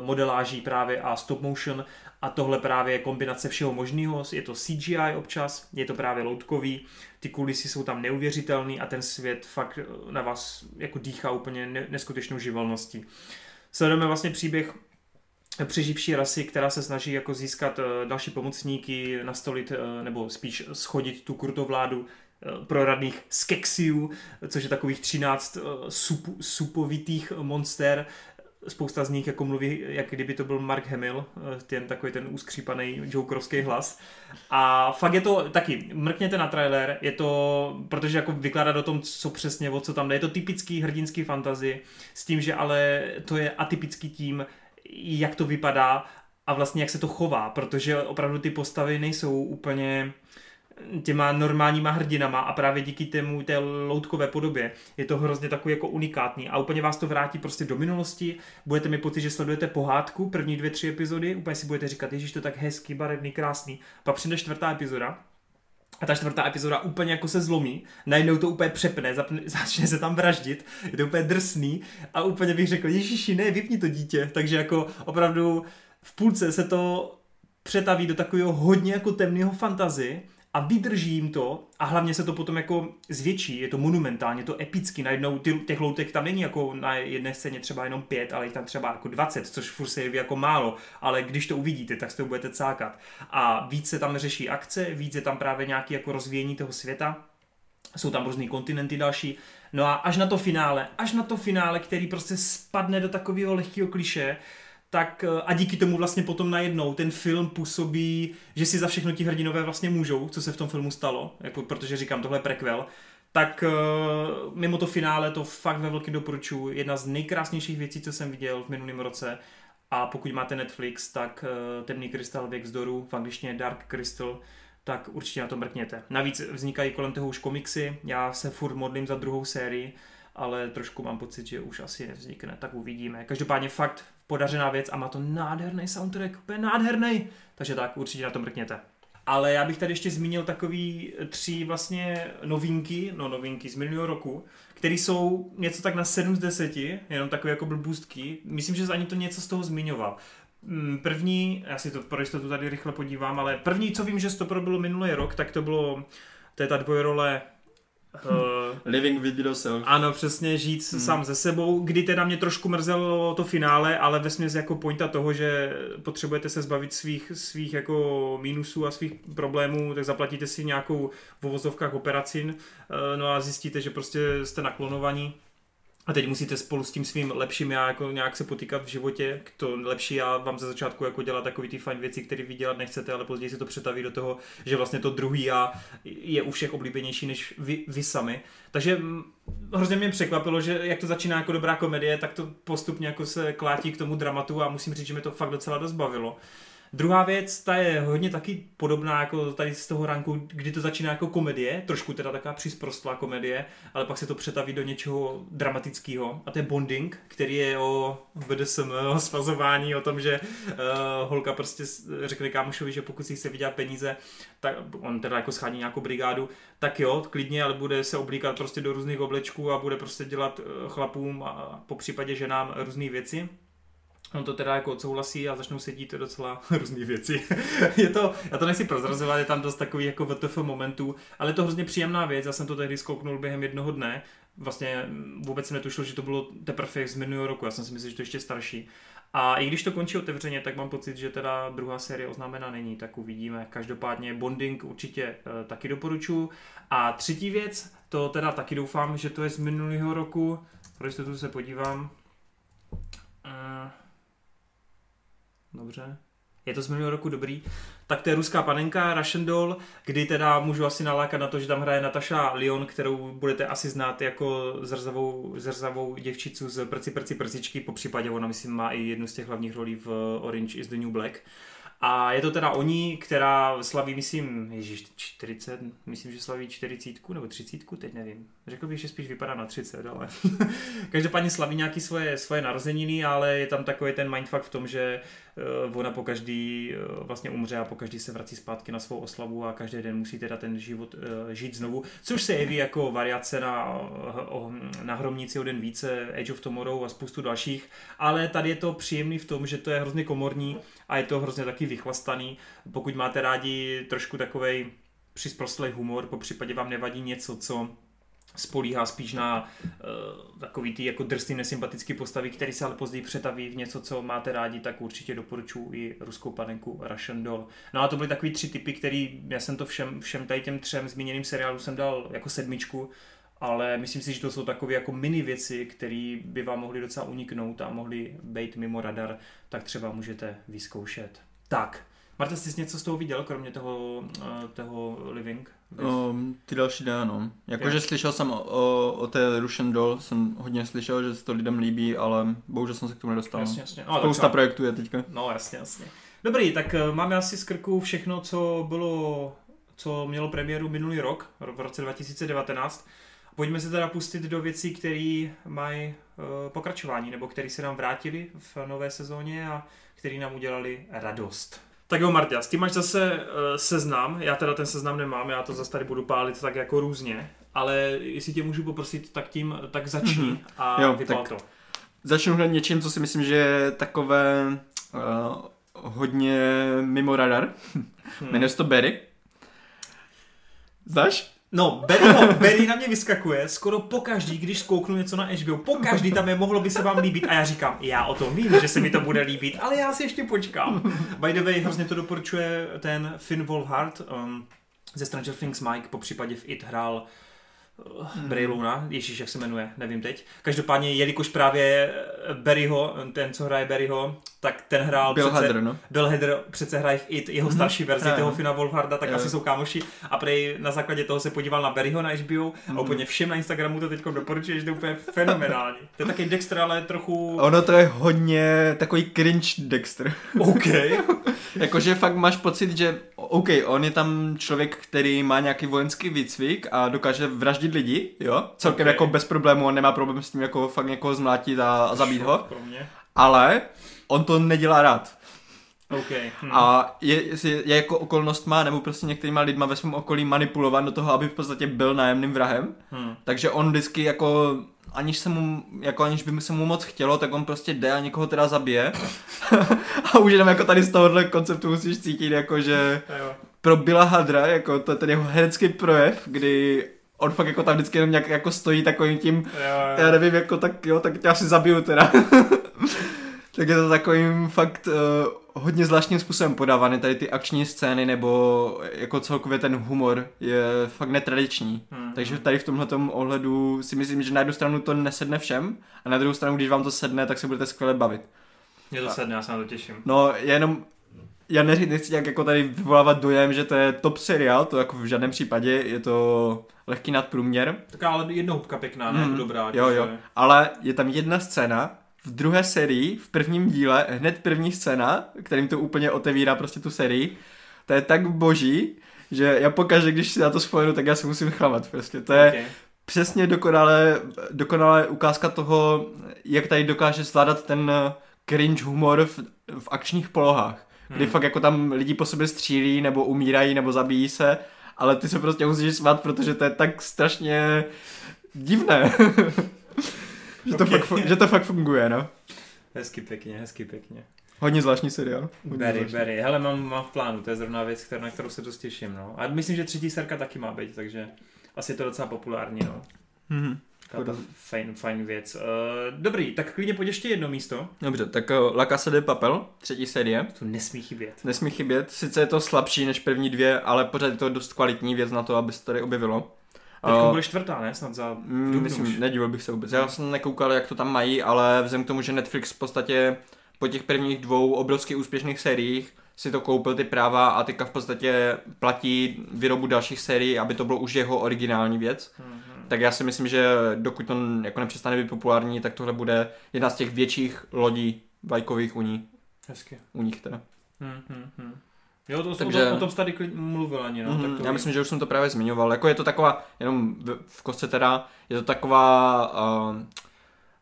modeláží právě a stop motion. A tohle právě je kombinace všeho možného. Je to CGI občas, je to právě loutkový, ty kulisy jsou tam neuvěřitelný a ten svět fakt na vás jako dýchá úplně neskutečnou živelností. Sledujeme vlastně příběh přeživší rasy, která se snaží jako získat eh, další pomocníky, nastolit eh, nebo spíš schodit tu krutovládu eh, proradných skexiů, což je takových 13 sup, supovitých monster. Spousta z nich jako mluví, jak kdyby to byl Mark Hamill, ten takový ten úskřípaný jokerovský hlas. A fakt je to taky, mrkněte na trailer, je to, protože jako vykládá do tom, co přesně, o co tam jde. Je to typický hrdinský fantazy, s tím, že ale to je atypický tím, jak to vypadá a vlastně jak se to chová, protože opravdu ty postavy nejsou úplně těma normálníma hrdinama a právě díky tému té loutkové podobě je to hrozně takový jako unikátní a úplně vás to vrátí prostě do minulosti, budete mi pocit, že sledujete pohádku, první dvě, tři epizody, úplně si budete říkat, ježiš, to tak hezký, barevný, krásný, pak přijde čtvrtá epizoda a ta čtvrtá epizoda úplně jako se zlomí, najednou to úplně přepne, zapne, začne se tam vraždit, je to úplně drsný. A úplně bych řekl, ježiši, ne, vypni to dítě, takže jako opravdu v půlce se to přetaví do takového hodně jako temného fantazy a vydrží jim to a hlavně se to potom jako zvětší, je to monumentálně, je to epický, najednou ty, těch loutek tam není jako na jedné scéně třeba jenom pět, ale je tam třeba jako 20, což furt se jeví jako málo, ale když to uvidíte, tak se to budete cákat. A víc se tam řeší akce, víc je tam právě nějaký jako rozvíjení toho světa, jsou tam různý kontinenty další, no a až na to finále, až na to finále, který prostě spadne do takového lehkého kliše, tak eh, a díky tomu vlastně potom najednou ten film působí, že si za všechno ti hrdinové vlastně můžou, co se v tom filmu stalo, jako protože říkám, tohle je prequel, tak uh, mimo to finále to fakt ve velkém doporučuji. Jedna z nejkrásnějších věcí, co jsem viděl v minulém roce. A pokud máte Netflix, tak uh, Temný krystal věk zdoru, v angličtině Dark Crystal, tak určitě na to mrkněte. Navíc vznikají kolem toho už komiksy, já se furt modlím za druhou sérii, ale trošku mám pocit, že už asi nevznikne, tak uvidíme. Každopádně fakt podařená věc a má to nádherný soundtrack, úplně nádherný. Takže tak, určitě na to mrkněte. Ale já bych tady ještě zmínil takový tři vlastně novinky, no novinky z minulého roku, které jsou něco tak na 7 z 10, jenom takové jako blbůstky. Myslím, že ani to něco z toho zmiňoval. Mm, první, já si to pro jistotu tady rychle podívám, ale první, co vím, že to bylo minulý rok, tak to bylo, to je ta dvojrole Uh, Living with yourself. Ano, přesně, žít hmm. sám ze sebou, kdy teda mě trošku mrzelo to finále, ale ve směs jako pointa toho, že potřebujete se zbavit svých, svých jako mínusů a svých problémů, tak zaplatíte si nějakou v uvozovkách operacin, uh, no a zjistíte, že prostě jste naklonovaní a teď musíte spolu s tím svým lepším já jako nějak se potýkat v životě. To lepší já vám ze začátku jako dělat takový ty fajn věci, které vy dělat nechcete, ale později se to přetaví do toho, že vlastně to druhý já je u všech oblíbenější než vy, vy sami. Takže hrozně mě překvapilo, že jak to začíná jako dobrá komedie, tak to postupně jako se klátí k tomu dramatu a musím říct, že mi to fakt docela dost bavilo. Druhá věc, ta je hodně taky podobná jako tady z toho ranku, kdy to začíná jako komedie, trošku teda taková přisprostlá komedie, ale pak se to přetaví do něčeho dramatického. A to je Bonding, který je o BDSM, o svazování, o tom, že uh, holka prostě řekne kámošovi, že pokud si chce vydělat peníze, tak on teda jako schání nějakou brigádu, tak jo, klidně, ale bude se oblíkat prostě do různých oblečků a bude prostě dělat eh, chlapům a po případě ženám různé věci. On to teda jako odsouhlasí a začnou se dít docela různé věci. je to, já to nechci prozrazovat, je tam dost takový jako VTF momentů, ale je to hrozně příjemná věc, já jsem to tehdy zkouknul během jednoho dne, vlastně vůbec jsem netušil, že to bylo teprve z minulého roku, já jsem si myslel, že to ještě starší. A i když to končí otevřeně, tak mám pocit, že teda druhá série oznámena není, tak uvidíme. Každopádně Bonding určitě e, taky doporučuji. A třetí věc, to teda taky doufám, že to je z minulého roku, pro tu se podívám. Dobře, je to z minulého roku dobrý, tak to je ruská panenka, Russian Doll, kdy teda můžu asi nalákat na to, že tam hraje Natasha Lyon, kterou budete asi znát jako zrzavou, zrzavou děvčicu z Prci Prci Prcičky, po případě ona myslím má i jednu z těch hlavních rolí v Orange is the New Black. A je to teda oni, která slaví, myslím, ježiš, 40, myslím, že slaví 40 nebo 30, teď nevím, Řekl bych, že spíš vypadá na 30, ale každopádně slaví nějaký svoje, svoje narozeniny, ale je tam takový ten mindfuck v tom, že uh, ona po každý uh, vlastně umře a po každý se vrací zpátky na svou oslavu a každý den musí teda ten život uh, žít znovu, což se jeví jako variace na, na Hromnici o den více, Age of Tomorrow a spoustu dalších, ale tady je to příjemný v tom, že to je hrozně komorní a je to hrozně taky vychlastaný. Pokud máte rádi trošku takovej přisprostlý humor, po případě vám nevadí něco, co spolíhá spíš na uh, takový ty jako drsný nesympatický postavy, který se ale později přetaví v něco, co máte rádi, tak určitě doporučuji i ruskou panenku Russian Doll. No a to byly takový tři typy, který já jsem to všem, všem tady těm třem zmíněným seriálům jsem dal jako sedmičku, ale myslím si, že to jsou takové jako mini věci, které by vám mohly docela uniknout a mohly být mimo radar, tak třeba můžete vyzkoušet. Tak, Marta, jsi něco z toho viděl, kromě toho, uh, toho Living? Um, ty další ne, no. Jakože slyšel jsem o, o, o té Russian Doll, jsem hodně slyšel, že se to lidem líbí, ale bohužel jsem se k tomu nedostal. Jasně, jasně. No, Spousta projektů je teďka. No, jasně, jasně. Dobrý, tak uh, máme asi z krku všechno, co bylo, co mělo premiéru minulý rok, v roce 2019. Pojďme se teda pustit do věcí, které mají uh, pokračování, nebo které se nám vrátili v nové sezóně a které nám udělali radost. Tak jo, Marta, ty máš zase uh, seznam, já teda ten seznam nemám, já to zase tady budu pálit tak jako různě, ale jestli tě můžu poprosit, tak tím, tak začni mm-hmm. a jo, vypal tak to. Začnu hned něčím, co si myslím, že je takové uh, hodně mimo radar. Hmm. Jmenuje se to Berry. Znáš? No, Barry, Barry na mě vyskakuje skoro pokaždý, když zkouknu něco na HBO. Pokaždý tam je, mohlo by se vám líbit. A já říkám, já o tom vím, že se mi to bude líbit, ale já si ještě počkám. By the way, hrozně to doporučuje ten Finn Wolfhard um, ze Stranger Things Mike, po případě v It hrál Hmm. Brayluna, Ježíš, jak se jmenuje, nevím teď. Každopádně, jelikož právě Barryho, ten, co hraje Barryho, tak ten hrál Bill přece, Hader, no. Bill Hader přece hraje v IT, jeho mhm. starší verzi mm-hmm. toho Fina Wolfharda, tak yeah. asi jsou kámoši a prej na základě toho se podíval na Barryho na HBO mm. a mhm. úplně všem na Instagramu to teď doporučuje, že to je úplně fenomenální. To je taky Dexter, ale trochu... Ono to je hodně takový cringe Dexter. OK. Jakože fakt máš pocit, že OK, on je tam člověk, který má nějaký vojenský výcvik a dokáže vraždit lidi, jo? Celkem okay. jako bez problému, on nemá problém s tím jako fakt někoho zmlátit a, a zabít ho. Ale on to nedělá rád. Okay. Hmm. A je, je, je, jako okolnost má, nebo prostě některýma lidma ve svém okolí manipulovan do toho, aby v podstatě byl nájemným vrahem. Hmm. Takže on vždycky jako aniž, se mu, jako aniž by se mu moc chtělo, tak on prostě jde a někoho teda zabije. a už jenom jako tady z tohohle konceptu musíš cítit, jako že pro Billa Hadra, jako to je ten jeho herecký projev, kdy on fakt jako tam vždycky jenom nějak jako stojí takovým tím, jo, jo. já nevím, jako tak jo, tak tě asi zabiju teda. tak je to takovým fakt uh, hodně zvláštním způsobem podávány tady ty akční scény, nebo jako celkově ten humor je fakt netradiční. Hmm. Takže tady v tomhle ohledu si myslím, že na jednu stranu to nesedne všem, a na druhou stranu, když vám to sedne, tak se budete skvěle bavit. Mě to sedne, já se na to těším. No, jenom já nechci, nechci jak jako tady vyvolávat dojem, že to je top seriál, to jako v žádném případě, je to lehký nadprůměr. Tak ale jednohubka pěkná, ne? Mm, dobrá. Jo, jo, ale je tam jedna scéna, v druhé sérii, v prvním díle, hned první scéna, kterým to úplně otevírá prostě tu sérii, to je tak boží, že já pokaždé, když si na to spojenu, tak já se musím chlamat prostě. To je okay. přesně dokonalé, dokonalé ukázka toho, jak tady dokáže zvládat ten cringe humor v, v akčních polohách. Kdy hmm. fakt jako tam lidi po sobě střílí, nebo umírají, nebo zabíjí se, ale ty se prostě musíš smát, protože to je tak strašně divné. že, to okay. fakt, že to fakt funguje, no. Hezky pěkně, hezky pěkně. Hodně zvláštní seriál. Berry, Berry. Hele, mám, mám v plánu, to je zrovna věc, kterou, na kterou se dost těším, no. A myslím, že třetí serka taky má být, takže asi je to docela populární, no. Mm-hmm. Fajn, fajn věc. Uh, dobrý, tak klidně pojď ještě jedno místo. Dobře, tak uh, La Casa de Papel, třetí série. To nesmí chybět. Nesmí chybět, sice je to slabší než první dvě, ale pořád je to dost kvalitní věc na to, aby se tady objevilo. Teď uh, bude čtvrtá, ne? Snad za mm, Myslím, nedivil bych se vůbec. Já jsem nekoukal, jak to tam mají, ale vzhledem k tomu, že Netflix v podstatě po těch prvních dvou obrovsky úspěšných sériích si to koupil ty práva a teďka v podstatě platí výrobu dalších sérií, aby to bylo už jeho originální věc. Mm-hmm. Tak já si myslím, že dokud to jako nepřestane být populární, tak tohle bude jedna z těch větších lodí vlajkových u ní. Hezky. U nich teda. Mm-hmm. Jo, to Takže- o, tom, o tom tady mluvil ani, no. Mhm, tak to já myslím, že už jsem to právě zmiňoval. Jako je to taková, jenom v, v kostce teda, je to taková uh,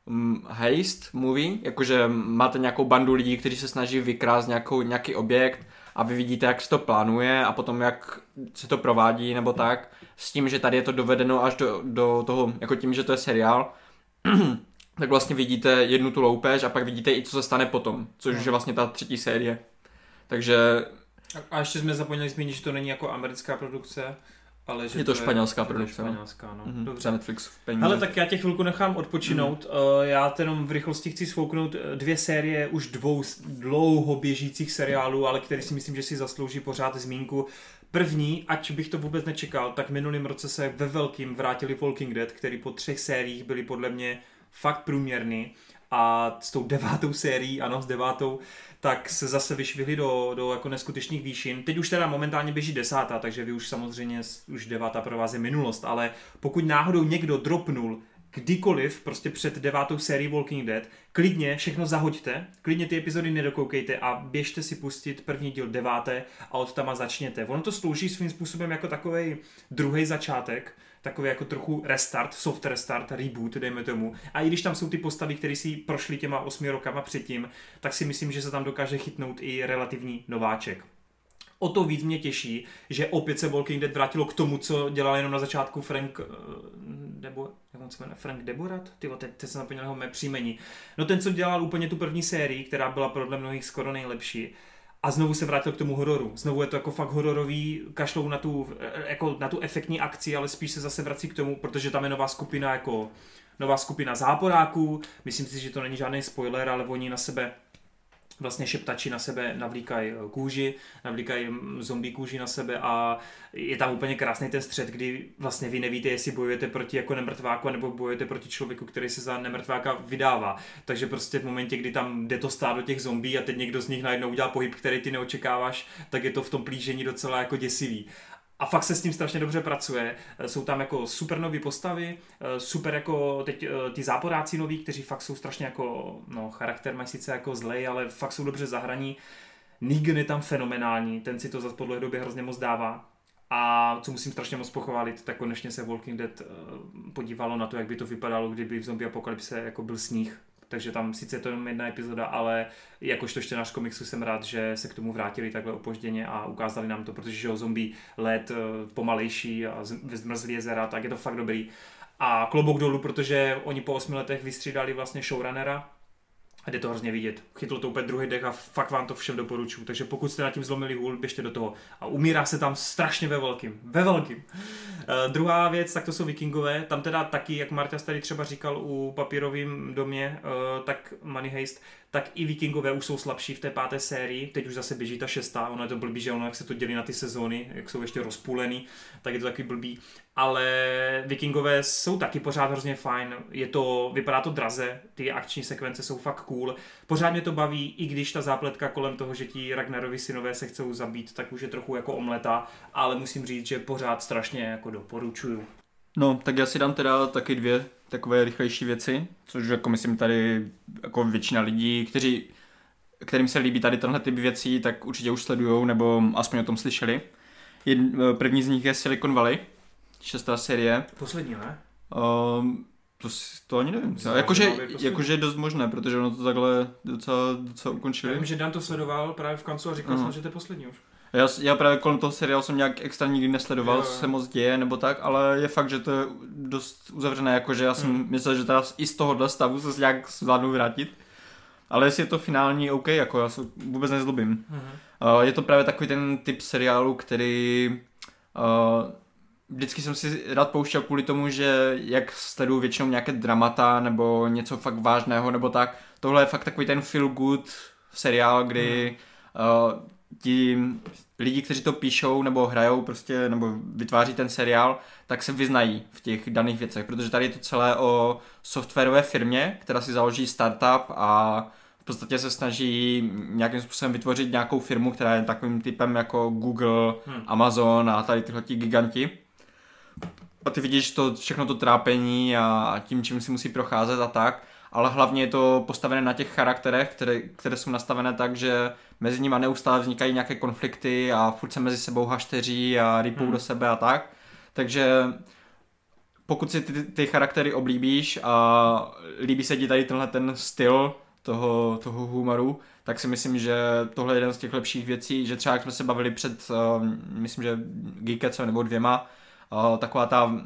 um, heist movie, jakože máte nějakou bandu lidí, kteří se snaží vykrást nějakou, nějaký objekt a vy vidíte, jak se to plánuje a potom jak se to provádí nebo tak, s tím, že tady je to dovedeno až do, do toho, jako tím, že to je seriál, tak vlastně vidíte jednu tu loupež a pak vidíte i, co se stane potom, což už je vlastně ta třetí série. Takže A, a ještě jsme zapomněli zmínit, že to není jako americká produkce, ale že Je to španělská že to je produkce, no. Španělská, no. mhm, Dobře. Netflix v peníze. Hele, tak já tě chvilku nechám odpočinout. Mm. Já te jenom v rychlosti chci svouknout eh, dvě série už dvou dlouho běžících seriálů, ale který si myslím, že si zaslouží pořád zmínku. První, ať bych to vůbec nečekal, tak minulým roce se ve velkým vrátili Walking Dead, který po třech sériích byli podle mě fakt průměrný a s tou devátou sérií, ano, s devátou, tak se zase vyšvihli do, do jako neskutečných výšin. Teď už teda momentálně běží desátá, takže vy už samozřejmě, už devátá pro vás je minulost, ale pokud náhodou někdo dropnul kdykoliv, prostě před devátou sérií Walking Dead, klidně všechno zahoďte, klidně ty epizody nedokoukejte a běžte si pustit první díl deváté a od tam začněte. Ono to slouží svým způsobem jako takový druhý začátek, takový jako trochu restart, soft restart, reboot, dejme tomu. A i když tam jsou ty postavy, které si prošly těma osmi rokama předtím, tak si myslím, že se tam dokáže chytnout i relativní nováček. O to víc mě těší, že opět se Walking Dead vrátilo k tomu, co dělal jenom na začátku Frank eh, Debo, jak on se jmenuje, Frank Deborat? Ty teď, teď jsem zapomněl jeho mé příjmení. No ten, co dělal úplně tu první sérii, která byla podle mnohých skoro nejlepší. A znovu se vrátil k tomu hororu. Znovu je to jako fakt hororový, kašlou na tu, jako na tu efektní akci, ale spíš se zase vrací k tomu, protože tam je nová skupina jako nová skupina záporáků. Myslím si, že to není žádný spoiler, ale oni na sebe vlastně šeptači na sebe navlíkají eh, kůži, navlíkají mm, zombie kůži na sebe a je tam úplně krásný ten střed, kdy vlastně vy nevíte, jestli bojujete proti jako nemrtváku, nebo bojujete proti člověku, který se za nemrtváka vydává. Takže prostě v momentě, kdy tam jde to stát do těch zombí a teď někdo z nich najednou udělá pohyb, který ty neočekáváš, tak je to v tom plížení docela jako děsivý. A fakt se s tím strašně dobře pracuje. Eh, Jsou tam jako super nové postavy, eh, super jako teď eh, ty záporáci noví, kteří fakt jsou strašně jako, no charakter mají sice jako zlej, ale fakt jsou dobře zahraní. Negan je tam fenomenální, ten si to za podle době hrozně moc dává. A co musím strašně moc pochválit, tak konečně se Walking Dead podívalo na to, jak by to vypadalo, kdyby v zombie apokalypse jako byl sníh. Takže tam sice je to jenom jedna epizoda, ale jakožto čtenář komiksu jsem rád, že se k tomu vrátili takhle opožděně a ukázali nám to, protože že jo, zombie let eh, pomalejší a zmrzlý jezera, tak je to fakt dobrý. A klobouk dolů, protože oni po osmi letech vystřídali vlastně showrunnera a jde to hrozně vidět. Chytlo to úplně druhý dech a fakt vám to všem doporučuji. Takže pokud jste na tím zlomili hůl, běžte do toho. A umírá se tam strašně ve velkým. Ve velkým. Uh, druhá věc, tak to jsou vikingové. Tam teda taky, jak Marta tady třeba říkal u papírovým domě, uh, tak Money Heist, tak i vikingové už jsou slabší v té páté sérii. Teď už zase běží ta šestá. Ono je to blbý, že ono, jak se to dělí na ty sezóny, jak jsou ještě rozpůlený, tak je to taky blbý. Ale vikingové jsou taky pořád hrozně fajn. Je to, vypadá to draze, ty akční sekvence jsou fakt cool. Pořád mě to baví, i když ta zápletka kolem toho, že ti Ragnarovi synové se chcou zabít, tak už je trochu jako omleta, ale musím říct, že pořád strašně jako doporučuju. No, tak já si dám teda taky dvě takové rychlejší věci, což jako myslím tady jako většina lidí, kteří, kterým se líbí tady tenhle typ věcí, tak určitě už sledujou nebo aspoň o tom slyšeli. Jed, první z nich je Silicon Valley, šestá série. Poslední, ne? Um, to, to ani nevím. Jakože, jakože je dost možné, protože ono to takhle docela, docela Já ukončili. vím, že Dan to sledoval právě v kancu a říkal jsem, že to je poslední už. Já, já právě kolem toho seriálu jsem nějak extra nikdy nesledoval, Jo, co se moc děje nebo tak, ale je fakt, že to je dost uzavřené, jakože já jsem Hmm. myslel, že teda i z tohohle stavu se nějak zvládnu vrátit. Ale jestli je to finální, OK, jako já se vůbec nezlobím. Mhm. Uh, je to právě takový ten typ seriálu, který uh, vždycky jsem si rád pouštěl kvůli tomu, že jak sleduju většinou nějaké dramata nebo něco fakt vážného nebo tak, tohle je fakt takový ten feel good seriál, kdy uh, ti lidi, kteří to píšou nebo hrajou prostě, nebo vytváří ten seriál, tak se vyznají v těch daných věcech, protože tady je to celé o softwarové firmě, která si založí startup a v podstatě se snaží nějakým způsobem vytvořit nějakou firmu, která je takovým typem jako Google, Hmm. Amazon a tady tyhle ti giganti. a ty vidíš to, všechno to trápení a tím, čím si musí procházet a tak, ale hlavně je to postavené na těch charakterech, které, které jsou nastavené tak, že mezi nimi neustále vznikají nějaké konflikty a furt se mezi sebou hašteří a rypou hmm. do sebe a tak. Takže pokud si ty, ty charaktery oblíbíš a líbí se ti tady tenhle ten styl toho, toho humoru, tak si myslím, že tohle je jeden z těch lepších věcí, že třeba jak jsme se bavili před, uh, myslím, že Geeketso nebo dvěma, uh, taková ta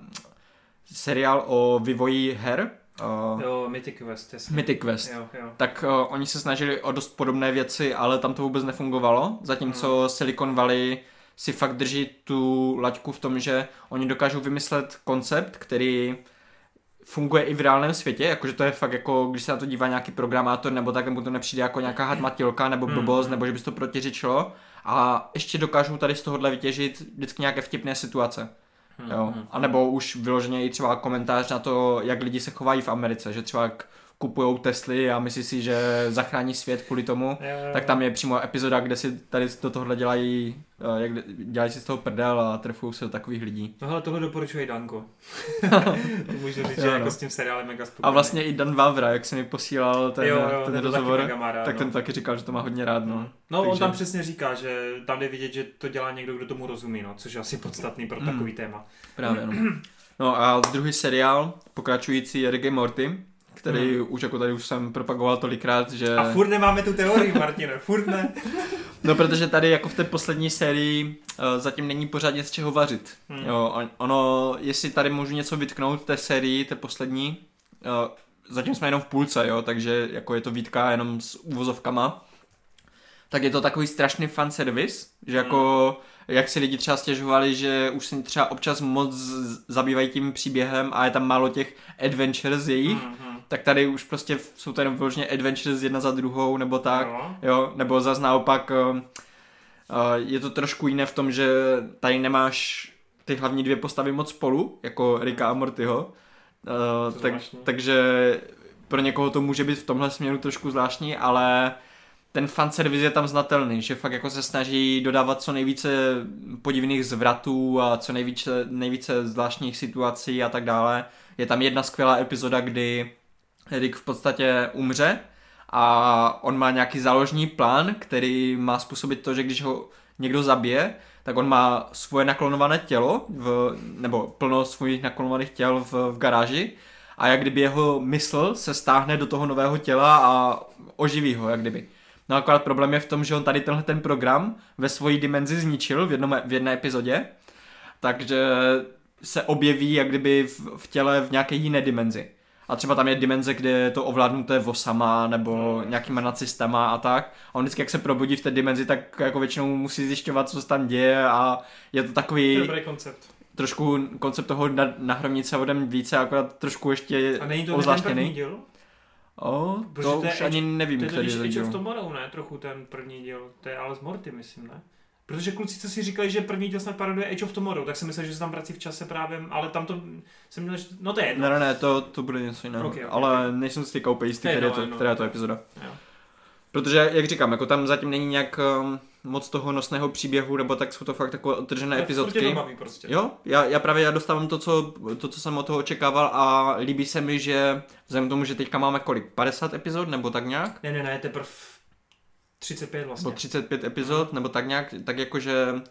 seriál o vývoji her, Uh, jo, Mythic Quest, jasně. Mythic Quest. Jo, jo. Tak uh, oni se snažili o dost podobné věci, ale tam to vůbec nefungovalo, zatímco hmm. Silicon Valley si fakt drží tu laťku v tom, že oni dokážou vymyslet koncept, který funguje i v reálném světě, jakože to je fakt jako, když se na to dívá nějaký programátor nebo tak, nebo to nepřijde jako nějaká hadmatilka nebo hmm, blbost, mm. nebo že by to protiřečilo a ještě dokážou tady z tohohle vytěžit vždycky nějaké vtipné situace. Jo. Hmm, a nebo už vyloženě i třeba komentář na to, jak lidi se chovají v Americe, že třeba kupují Tesly a myslí si, že zachrání svět kvůli tomu, jo, jo. tak tam je přímo epizoda, kde si tady do tohohle dělají, eh, jak dělají si z toho prdel a trefují se do takových lidí. No hele, tohle doporučuje Danko. to můžu říct, jo, že no. jako s tím seriálem mega spokojený. A vlastně i Dan Vavra, jak se mi posílal ten, jo, jo, ten, ten rozhovor, rád, tak no. ten taky říkal, že to má hodně rád. No, no Takže... on tam přesně říká, že tam jde vidět, že to dělá někdo, kdo tomu rozumí, no, což je asi podstatný pro mm. takový téma. Právě, no. No a druhý seriál, pokračující je Rick Morty, který hmm. už jako tady už jsem propagoval tolikrát, že... A furt nemáme tu teorii, Martine, furt ne. no protože tady jako v té poslední sérii uh, zatím není pořádně z čeho vařit. Hmm. Jo, ono, jestli tady můžu něco vytknout v té sérii, té poslední, uh, zatím jsme jenom v půlce, jo, takže jako je to výtka jenom s uvozovkama, tak je to takový strašný fan service, že jako... Hmm jak si lidi třeba stěžovali, že už se třeba občas moc zabývají tím příběhem a je tam málo těch adventures jejich, mm-hmm tak tady už prostě jsou to jenom vyloženě adventures jedna za druhou, nebo tak, jo, jo. Nebo zase naopak uh, uh, je to trošku jiné v tom, že tady nemáš ty hlavní dvě postavy moc spolu, jako Rika a Mortyho, uh, tak, takže pro někoho to může být v tomhle směru trošku zvláštní, ale ten fanservice je tam znatelný, že fakt jako se snaží dodávat co nejvíce podivných zvratů a co nejvíce, nejvíce zvláštních situací a tak dále. Je tam jedna skvělá epizoda, kdy Rick v podstatě umře a on má nějaký záložní plán, který má způsobit to, že když ho někdo zabije, tak on má svoje naklonované tělo, v, nebo plno svých naklonovaných těl v, v garáži a jak kdyby jeho mysl se stáhne do toho nového těla a oživí ho, jak kdyby. No akorát problém je v tom, že on tady tenhle ten program ve svojí dimenzi zničil v, jednom, v jedné epizodě, takže se objeví jak kdyby v, v těle v nějaké jiné dimenzi a třeba tam je dimenze, kde je to ovládnuté vosama nebo nějakýma nacistama a tak. A on vždycky, jak se probudí v té dimenzi, tak jako většinou musí zjišťovat, co se tam děje a je to takový... Dobrý koncept. Trošku koncept toho nahromit se odem více, akorát trošku ještě A není to ozvláštněný. ten díl? O, to už ani nevím, který je to. To je of Tomorrow, ne? Trochu ten první díl. To je ale z Morty, myslím, ne? Protože kluci, co si říkali, že první díl snad paroduje Age of Tomorrow, tak jsem myslel, že se tam vrací v čase právě, ale tam to jsem měl, že... no to je jedno. Ne, ne, ne, to, to bude něco jiného, okay, okay, ale okay. nejsem si teďka úplně jistý, která je to, která je to epizoda. Jo. Protože, jak říkám, jako tam zatím není nějak um, moc toho nosného příběhu, nebo tak jsou to fakt takové odtržené epizodky. baví prostě. Jo, já, já právě já dostávám to co, to, co jsem od toho očekával a líbí se mi, že vzhledem tomu, že teďka máme kolik, 50 epizod, nebo tak nějak? Ne, ne, ne, teprve 35 vlastně. Nebo 35 epizod, nebo tak nějak, tak jakože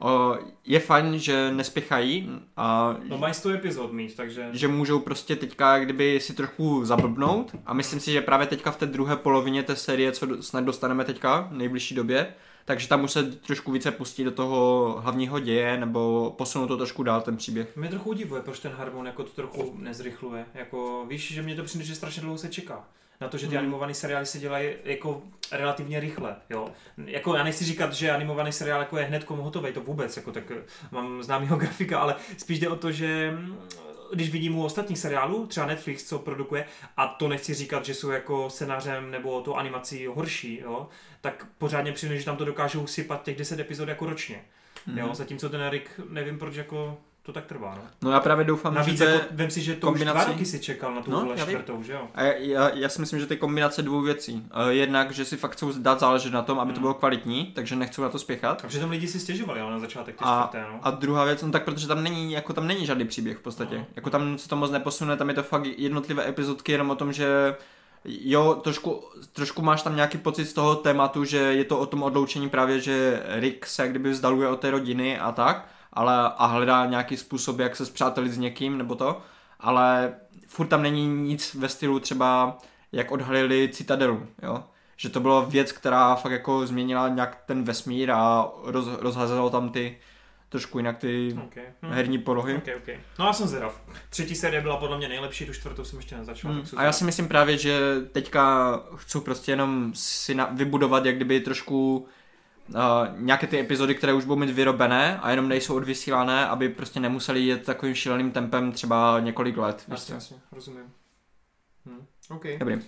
o, je fajn, že nespěchají a... No mají 100 epizod mít, takže... Že můžou prostě teďka kdyby si trochu zablbnout a myslím si, že právě teďka v té druhé polovině té série, co snad dostaneme teďka v nejbližší době, takže tam už se trošku více pustí do toho hlavního děje nebo posunout to trošku dál ten příběh. Mě trochu udivuje, proč ten Harmon jako to trochu nezrychluje. Jako, víš, že mě to přijde, že strašně dlouho se čeká na to, že ty mm. animované seriály se dělají jako relativně rychle, jo. Jako já nechci říkat, že animovaný seriál jako je hned hotový, to vůbec, jako tak eh, mám známýho grafika, ale spíš jde o to, že mm, když vidím u ostatních seriálů, třeba Netflix, co produkuje, a to nechci říkat, že jsou jako scénářem nebo to animací horší, jo, tak pořádně přijde, že tam to dokážou sypat těch 10 epizod jako ročně. Mm. Jo, zatímco ten Erik, nevím proč jako to tak trvá, no. No já právě doufám, Navíc že je... jako, vem si, že to kombinací- už dva roky si čekal na tu No, čtvrtou, že jo? A já, já, si myslím, že to je kombinace dvou věcí. Eh, Jednak, že si fakt chcou dát záležet na tom, aby to Hmm. bylo kvalitní, takže nechcou na to spěchat. A přitom lidi si stěžovali, ale na začátek ty A- čtvrté, no. A druhá věc, no tak protože tam není, jako tam není žádný příběh v podstatě. No. Jako tam se to moc neposune, tam je to fakt jednotlivé epizodky jenom o tom, že jo, trošku, trošku máš tam nějaký pocit z toho tématu, že je to o tom odloučení právě, že Rick se jak kdyby vzdaluje od té rodiny a tak, ale a hledá nějaký způsob, jak se zpřátelit s někým nebo to, ale furt tam není nic ve stylu třeba, jak odhalili Citadelu, jo. Že to byla věc, která fakt jako změnila nějak ten vesmír a roz, rozhazelo tam ty trošku jinak ty Okay. Hm. herní polohy. Okay, okay. No já jsem zvědav. Třetí série byla podle mě nejlepší, tu čtvrtou jsem ještě nezačal. Hmm. A já si myslím právě, že teďka chci prostě jenom si na, vybudovat jak kdyby trošku uh, nějaké ty epizody, které už budou mít vyrobené a jenom nejsou odvysílané, aby prostě nemuseli jet takovým šíleným tempem třeba několik let. Jasně, jasně, rozumím. Hm. OK. Dobrý.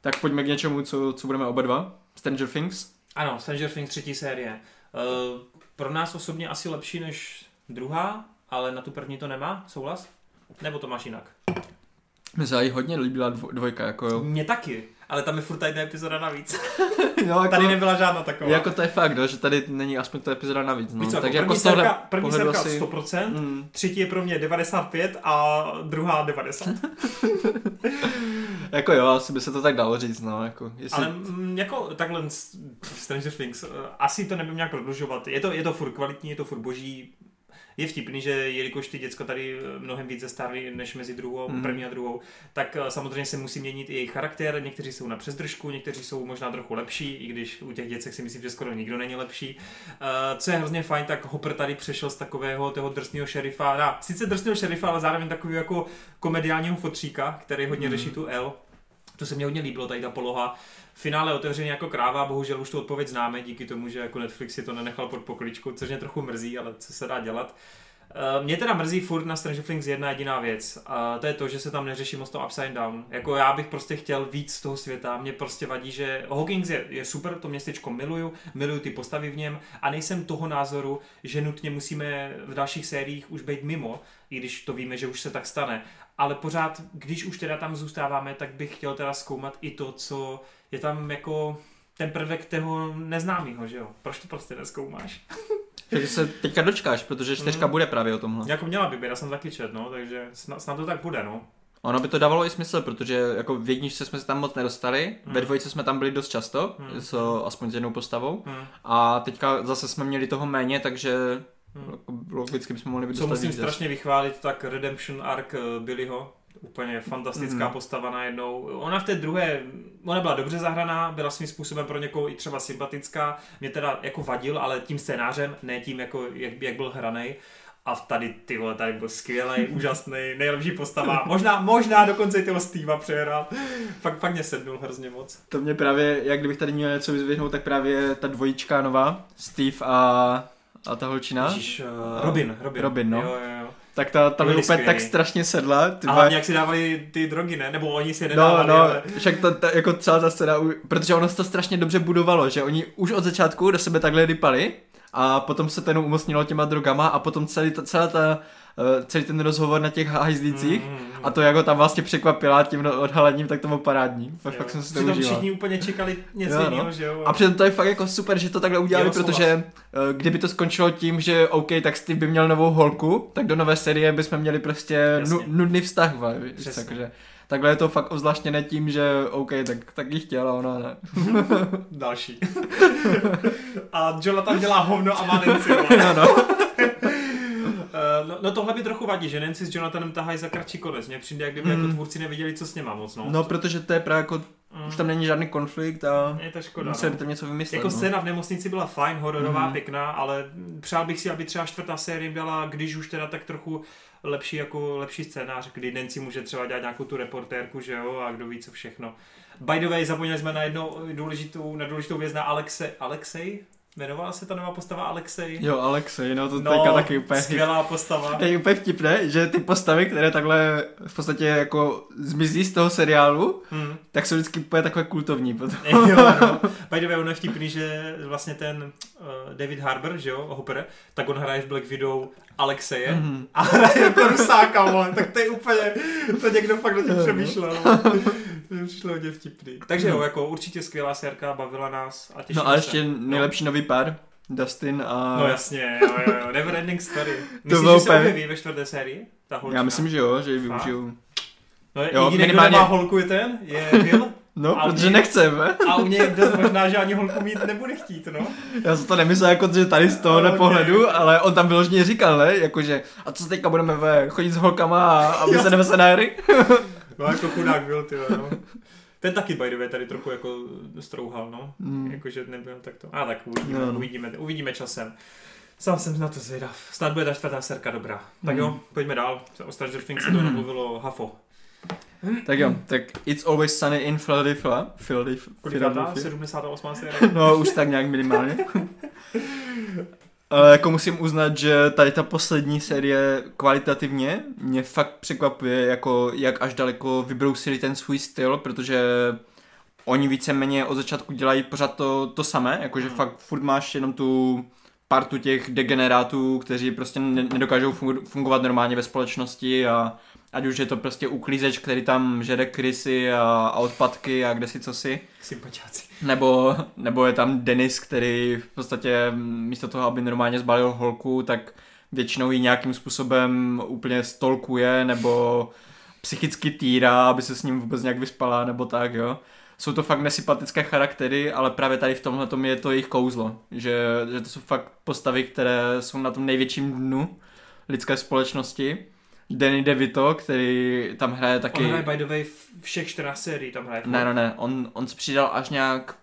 Tak pojďme k něčemu, co, co budeme oba dva. Stranger Things. Ano, Stranger Things třetí série. Uh, pro nás osobně asi lepší než druhá, ale na tu první to nemá, souhlas? Nebo to máš jinak? Mně se hodně líbila dvo, dvojka, jako jo. Mně taky, ale tam je furt ta jedna epizoda navíc. jo jako, Tady nebyla žádná taková. jako to je fakt, no, že tady není aspoň ta epizoda navíc. No. Víš co, Takže jako jako první tohle serka, první serka asi- 100%, Mm, třetí je pro mě 95 a druhá 90. jako jo, asi by se to tak dalo říct, no, jako, jestli... Ale mm, jako takhle Stranger Things, eh, asi to nebudeme nějak prodlužovat. Je to, je to furt kvalitní, je to furt boží. Je vtipný, že jelikož ty děcka tady eh, mnohem víc zestárly než mezi druhou, mm. první a druhou, tak eh, samozřejmě se musí měnit i jejich charakter. Někteří jsou na přezdržku, někteří jsou možná trochu lepší, i když u těch děcek si myslím, že skoro nikdo není lepší. Eh, Co je hrozně fajn, tak Hopper tady přešel z takového toho drsného šerifa, na, sice drsného šerifa, ale zároveň takového jako komediálního fotříka, který hodně Mhm. řeší tu L. To se mně hodně líbilo, tady ta poloha. V finále otevřený jako kráva, bohužel už tu odpověď známe, díky tomu, že jako Netflix si to nenechal pod pokličku, což mě trochu mrzí, ale co se dá dělat. Eh, Mě teda mrzí furt na Stranger Things jedna jediná věc. A to je to, že se tam neřeší moc to upside down. Jako já bych prostě chtěl víc z toho světa. Mě prostě vadí, že Hawkins je, je super, to městečko miluju, miluju ty postavy v něm a nejsem toho názoru, že nutně musíme v dalších sériích už být mimo, i když to víme, že už se tak stane. Ale pořád, když už teda tam zůstáváme, tak bych chtěl teda zkoumat i to, co je tam jako ten prvek toho neznámého, že jo? Proč to prostě neskoumáš? Takže se teďka dočkáš, protože čtyřka Mm. bude právě o tomhle. Jako měla by být, já jsem taky čet, no, takže snad, snad to tak bude, no. Ono by to dávalo i smysl, protože jako v jedničce jsme se tam moc nedostali, Hmm. ve dvojce jsme tam byli dost často, Hmm. s, aspoň s jednou postavou, Hm. a teďka zase jsme měli toho méně, takže Hm. jako logicky bychom mohli být Co musím víc. strašně vychválit, tak Redemption Arc eh, Billyho, úplně fantastická Mhm. postava najednou. Ona v té druhé, ona byla dobře zahraná, byla svým způsobem pro někoho i třeba sympatická, mě teda jako vadil, ale tím scénářem, ne tím, jako, jak, jak byl hraný. A v tady, ty vole, tady byl skvělý, úžasný, nejlepší postava. Možná, možná dokonce i toho Steva přehrál. Fakt, fakt mě sednul hrozně moc. To mě právě, jak kdybych tady měl něco vyzvihnout, tak právě ta dvojička nová, Steve a, a ta holčina, Ježíš, uh, Robin, Robin. Robin, no. Jo, jo, jo. tak ta, ta mi úplně tak skvělí. strašně sedla. Ty A vole- hlavně jak si dávali ty drogy, ne? Nebo oni si je No, nedávali, no, ale... však to, to, jako celá ta scéna, protože ono se to strašně dobře budovalo, že oni už od začátku do sebe takhle rypali a potom se to jenom umocnilo těma drogama a potom celý, ta, celá ta, celý ten rozhovor na těch hajzlících Mm, mm, mm. a to jak ho tam vlastně překvapila tím no- odhalením, tak to bylo parádní. Fakt, Jo. fakt jsem si to Přitom užíval. všichni úplně čekali něco Jo, no. jiného, že jo? A přitom to je fakt jako super, že to takhle udělali, Jo, protože eh, kdyby to skončilo tím, že OK, tak Steve by měl novou holku, tak do nové série bychom měli prostě nu, nudný vztah, víš, takže takhle je to fakt ozvláštněné tím, že OK, tak, tak ji chtěla, ona ne. Další. a Jonathan dělá hovno a má Nancy. no, no. Eh, no, no, tohle by trochu vadí, že Nancy s Jonathanem tahají za kratší konec. Mně přijde, jak kdyby Hmm. jako tvůrci neviděli, co s něma moc, no. no, protože to je právě jako, Mm. už tam není žádný konflikt a Je to škoda, museli by no. tam něco vymyslet. Jako no. scéna v nemocnici byla fajn, hororová, Mhm. pěkná, ale přál bych si, aby třeba čtvrtá série byla, když už teda tak trochu lepší jako lepší scénář, kdy Nancy může třeba dělat nějakou tu reportérku, že jo, a kdo ví co všechno. By the way, zapomněli jsme na jednu důležitou, na důležitou věc na Alexe, Alexej? Jmenovala se ta nová postava Alexej? Jo, Alexej, no to no, teďka taky úplně skvělá postava. Je úplně vtipné, že ty postavy, které takhle v podstatě jako zmizí z toho seriálu, Hmm. tak jsou vždycky úplně takové kultovní. potom. jo, no. By the way, ono je vtipný, že vlastně ten uh, David Harbour, že jo, Hopper, tak on hraje v Black Widow Alexeje mm-hmm. a hraje jako rusáka, tak to je úplně, to někdo fakt na tím přemýšlel. to mi přišlo hodně vtipný. Takže jo, jako určitě skvělá sérka, bavila nás a těšíme No a ještě se. nejlepší nový pár, Dustin a... No jasně, jo, jo, jo. Never Ending Story. Myslíš, bylo že se objeví ve čtvrté sérii? Ta holčina? Já myslím, že jo, že ji využiju. No, Jo, jediný, minimálně- kdo nemá holku je ten, je Will. No, A protože mě- nechceme. A u něj je dost možná, že ani holku mít nebude chtít, no. Já jsem to nemyslel jako, že tady z tohohle Ok. pohledu, ale on tam vyloženě říkal, ne? Jakože, a co teďka budeme ve, chodit s holkama a, a Jo. vysedeme se na hry? No jako chudák byl, ty no. Ten taky by the way tady trochu jako strouhal, no. Mm. Jakože nebyl takto. A tak uvidíme, No, no. uvidíme, uvidíme časem. Sám jsem na to zvědav. Snad bude ta čtvrtá serka dobrá. Tak Mm. jo, pojďme dál. O Stranger Things se to namluvilo hafo. Tak jo, tak It's Always Sunny in Philadelphia. Philadelphia. Kolikátá? Philadelphia. 78. série? No, už tak nějak minimálně. Ale jako musím uznat, že tady ta poslední série kvalitativně mě fakt překvapuje, jako jak až daleko vybrousili ten svůj styl, protože oni víceméně od začátku dělají pořád to, to samé, jakože fakt furt máš jenom tu partu těch degenerátů, kteří prostě ne- nedokážou fungovat normálně ve společnosti a ať už je to prostě uklízeč, který tam žere krysy a, a odpadky a kde si co si. Sympatiáci. Nebo, nebo je tam Denis, který v podstatě místo toho, aby normálně zbalil holku, tak většinou ji nějakým způsobem úplně stolkuje, nebo psychicky týrá, aby se s ním vůbec nějak vyspala, nebo tak, jo. Jsou to fakt nesympatické charaktery, ale právě tady v tomhle tom je to jejich kouzlo, že, že to jsou fakt postavy, které jsou na tom největším dnu lidské společnosti. Danny DeVito, který tam hraje taky... On hraje by the way v všech 14 sérií, tam hraje. Ne, ne, ne, on, on se přidal až nějak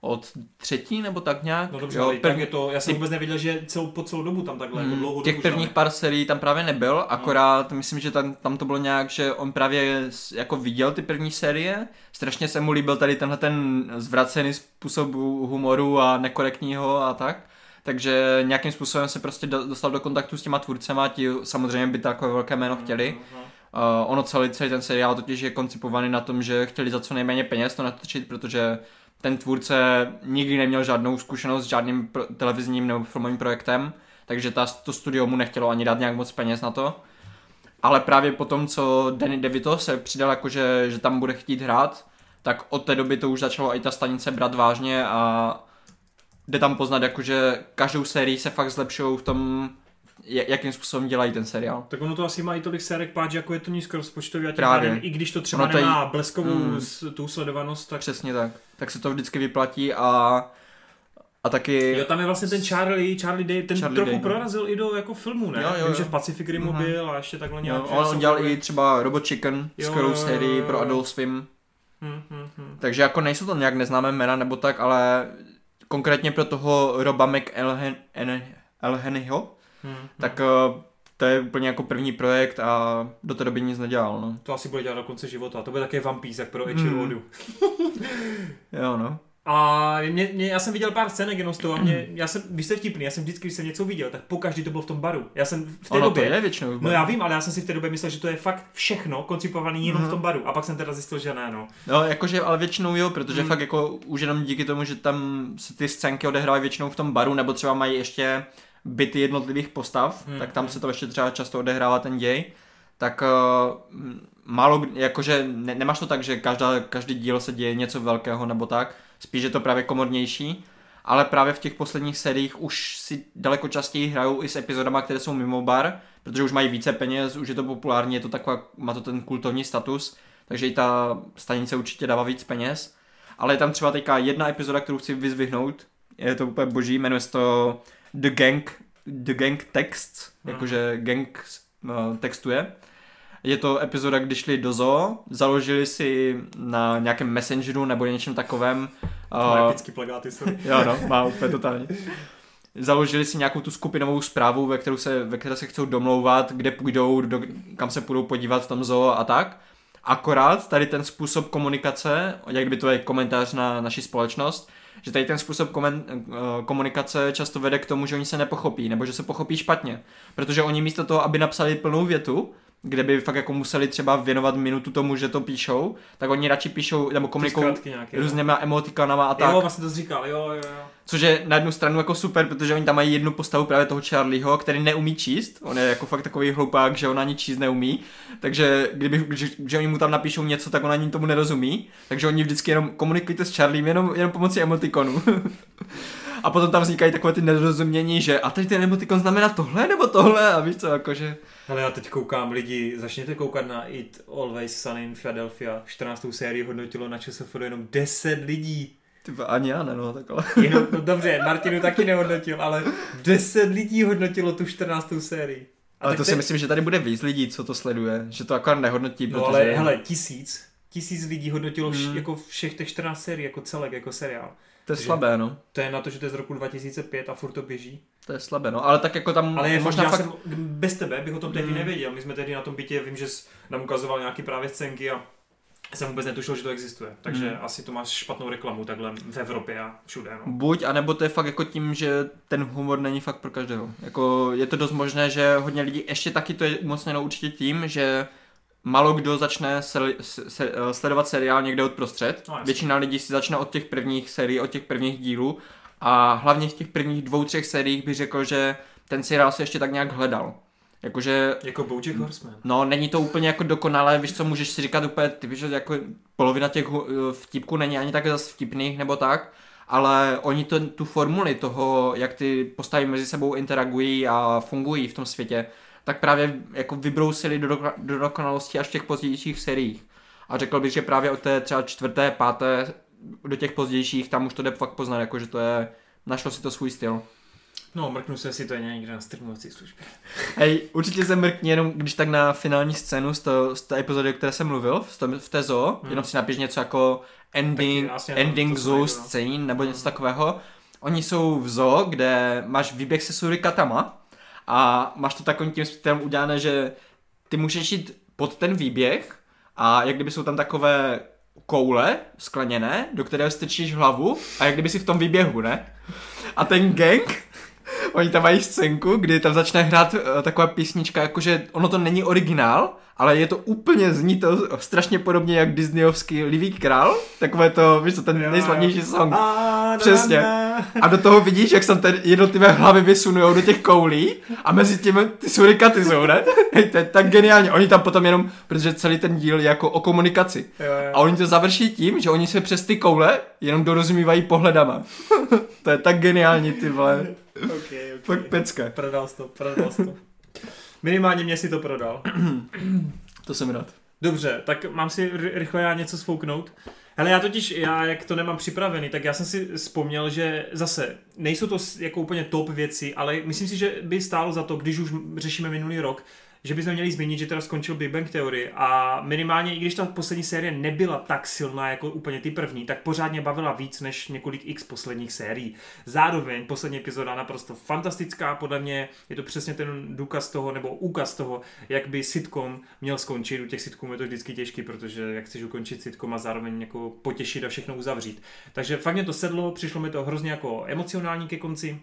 od třetí nebo tak nějak. No dobře, jo, ale tak první, je to, já jsem ty- vůbec nevěděl, že celou, po celou dobu tam takhle, jako mm, dlouhou těch dobu prvních pár serií tam právě nebyl, akorát myslím, že tam, tam to bylo nějak, že on právě jako viděl ty první série, strašně se mu líbil tady tenhle ten zvracený způsob humoru a nekorektního a tak. Takže nějakým způsobem se prostě do- dostal do kontaktu s těma tvůrcema, ti samozřejmě by takové velké jméno chtěli. Aha. Uh, ono celý, celý ten seriál totiž je koncipovaný na tom, že chtěli za co nejméně peněz to natočit, protože ten tvůrce nikdy neměl žádnou zkušenost s žádným pro- televizním nebo filmovým projektem, takže ta, to studio mu nechtělo ani dát nějak moc peněz na to. Ale právě po tom, co Danny DeVito se přidal, jakože, že tam bude chtít hrát, tak od té doby to už začalo i ta stanice brát vážně a jde tam poznat, jakože každou sérii se fakt zlepšují v tom, ja- jakým způsobem dělají ten seriál. Tak ono to asi má i tolik sérek páč, jako je to nízkorozpočtový a tím Právě. pádem, i když to třeba Ono to je- nemá bleskovou Mm. tu sledovanost, tak Přesně tak. Tak se to vždycky vyplatí a, a taky... Jo, tam je vlastně ten Charlie, Charlie Day, ten Charlie trochu Day, no. prorazil i do jako filmu, ne? Jo, jo, Vím, že jo. v Pacific Rimu Mhm. byl a ještě takhle nějak. Jo, on, on dělal i třeba Robot Chicken, Jo, skvělou jo, jo, sérii jo, pro jo. Adult Swim. Hm, hm, hm. Takže jako nejsou to nějak neznámé jména nebo tak, ale konkrétně pro toho Roba McElhennyho, Hm, hm. tak eh, to je úplně jako první projekt a do té doby nic nedělal, no. To asi bude dělat do konce života. To bude také One Piece, jak pro Hmm. Echirodu. Jo, no. A mě, mě, já jsem viděl pár scének jenom z toho a mě, já jsem, vy jste vtipný, já jsem vždycky, když jsem něco viděl, tak pokaždý to bylo v tom baru. Já jsem v té Ono době, to je většinou. no já vím, ale já jsem si v té době myslel, že to je fakt všechno koncipované jenom Mhm. v tom baru. A pak jsem teda zjistil, že ne, no. No, jakože, ale většinou jo, protože Hmm. fakt jako už jenom díky tomu, že tam se ty scénky odehrávají většinou v tom baru, nebo třeba mají ještě byty jednotlivých postav, Hmm, tak tam hmm. se to ještě třeba často odehrává ten děj, tak uh, málo, jakože ne, nemáš to tak, že každá, každý díl se děje něco velkého nebo tak, spíš je to právě komornější, ale právě v těch posledních seriích už si daleko častěji hrajou i s epizodama, které jsou mimo bar, protože už mají více peněz, už je to populární, je to taková, má to ten kultovní status, takže i ta stanice určitě dává víc peněz. Ale je tam třeba teďka jedna epizoda, kterou chci vyzvihnout, je to úplně boží, jmenuje se to The Gang, The Gang Text, Mhm. jakože gang uh, textuje. Je to epizoda, kdy šli do zoo, založili si na nějakém messengeru nebo něčem takovém. Uh, Uh, epický plagáty jsou. jo no, má úplně totálně. Založili si nějakou tu skupinovou zprávu, ve, kterou se, ve které se chcou domlouvat, kde půjdou, do, kam se půjdou podívat v tom zoo a tak. Akorát tady ten způsob komunikace, jak by to je komentář na naši společnost, že tady ten způsob komen, eh, komunikace často vede k tomu, že oni se nepochopí, nebo že se pochopí špatně. Protože oni místo toho, aby napsali plnou větu, kde by fakt jako museli třeba věnovat minutu tomu, že to píšou, tak oni radši píšou nebo komunikují různýma emotikanama a tak. Jo, vlastně to říkal, jo, jo, jo. Což je na jednu stranu jako super, protože oni tam mají jednu postavu právě toho Charlieho, který neumí číst. On je jako fakt takový hloupák, že on ani číst neumí. Takže kdyby, že, že oni mu tam napíšou něco, tak on ani tomu nerozumí. Takže oni vždycky jenom komunikujete s Charliem jenom, jenom pomocí emotikonu. a potom tam vznikají takové ty nedorozumění, že a teď ten emotikon znamená tohle nebo tohle a víš co, jakože... Ale já teď koukám lidi, začněte koukat na It Always Sunny in Philadelphia, 14. sérii hodnotilo na ČSFD jenom 10 lidí. Ty ani já ne, no, takhle. Jenom, no dobře, Martinu taky nehodnotil, ale 10 lidí hodnotilo tu 14. sérii. A ale to te... si myslím, že tady bude víc lidí, co to sleduje, že to akorát nehodnotí, no, protože... ale hele, tisíc, tisíc lidí hodnotilo vš, hmm. jako všech těch 14 sérií, jako celek, jako seriál. To je Takže slabé, no. To je na to, že to je z roku 2005 a furt to běží. To je slabé, no, ale tak jako tam ale je možná fakt... Jsem, bez tebe bych o tom tehdy hmm. nevěděl. My jsme tehdy na tom bytě, vím, že jsi nám ukazoval nějaký právě scénky a jsem vůbec netušil, že to existuje. Takže hmm. asi to máš špatnou reklamu takhle v Evropě a všude. No. Buď, anebo to je fakt jako tím, že ten humor není fakt pro každého. Jako je to dost možné, že hodně lidí, ještě taky to je umocněno určitě tím, že malo kdo začne se, se, se, sledovat seriál někde od prostřed. No, Většina lidí si začne od těch prvních sérií, od těch prvních dílů a hlavně v těch prvních dvou, třech sériích bych řekl, že ten seriál se ještě tak nějak hledal. Jakože... Jako Bojack Horseman. No, není to úplně jako dokonalé, víš co, můžeš si říkat úplně, ty víš, jako polovina těch eh, vtipků není ani tak zase vtipných nebo tak, ale oni to, tu formuli toho, jak ty postavy mezi sebou interagují a fungují v tom světě, tak právě jako vybrousili do, do dokonalosti až v těch pozdějších seriích. A řekl bych, že právě od té třeba čtvrté, páté do těch pozdějších, tam už to jde fakt poznat, jako že to je, našlo si to svůj styl. No, mrknu se, jestli to je někde na streamovací službě. Hej, určitě se mrkni jenom, když tak na finální scénu z, to, z té epizody, o které jsem mluvil, v, tom, v té zoo, hmm. jenom si napiš něco jako ending, ending zoo no. scéne, nebo něco hmm. takového. Oni jsou v zoo, kde máš výběh se surikatama a máš to takovým tím způsobem udělané, že ty můžeš jít pod ten výběh a jak kdyby jsou tam takové koule skleněné, do které strčíš hlavu a jak kdyby si v tom výběhu, ne? A ten gang oni tam mají scénku, kdy tam začne hrát uh, taková písnička, jakože ono to není originál, ale je to úplně, zní to strašně podobně jak Disneyovský Livý král, takové to, víš co, ten jo. nejslavnější song. A, Přesně. A do toho vidíš, jak se ten jednotlivé hlavy vysunují do těch koulí a mezi tím ty surikaty jsou, ne? Hej, to je tak geniálně. Oni tam potom jenom, protože celý ten díl je jako o komunikaci. Jo, jo. A oni to završí tím, že oni se přes ty koule jenom dorozumívají pohledama. to je tak geniální, ty vole. Okay, okay. Fakt pecka. Prodal to, prodal to. Minimálně mě si to prodal. to jsem rád. Dobře, tak mám si rychle já něco sfouknout. Hele, já totiž, já jak to nemám připravený, tak já jsem si vzpomněl, že zase nejsou to jako úplně top věci, ale myslím si, že by stálo za to, když už řešíme minulý rok, že bychom měli zmínit, že teda skončil Big Bang Theory a minimálně, i když ta poslední série nebyla tak silná jako úplně ty první, tak pořádně bavila víc než několik x posledních sérií. Zároveň poslední epizoda naprosto fantastická, podle mě je to přesně ten důkaz toho, nebo úkaz toho, jak by sitcom měl skončit. U těch sitcomů je to vždycky těžký, protože jak chceš ukončit sitcom a zároveň jako potěšit a všechno uzavřít. Takže fakt mě to sedlo, přišlo mi to hrozně jako emocionální ke konci.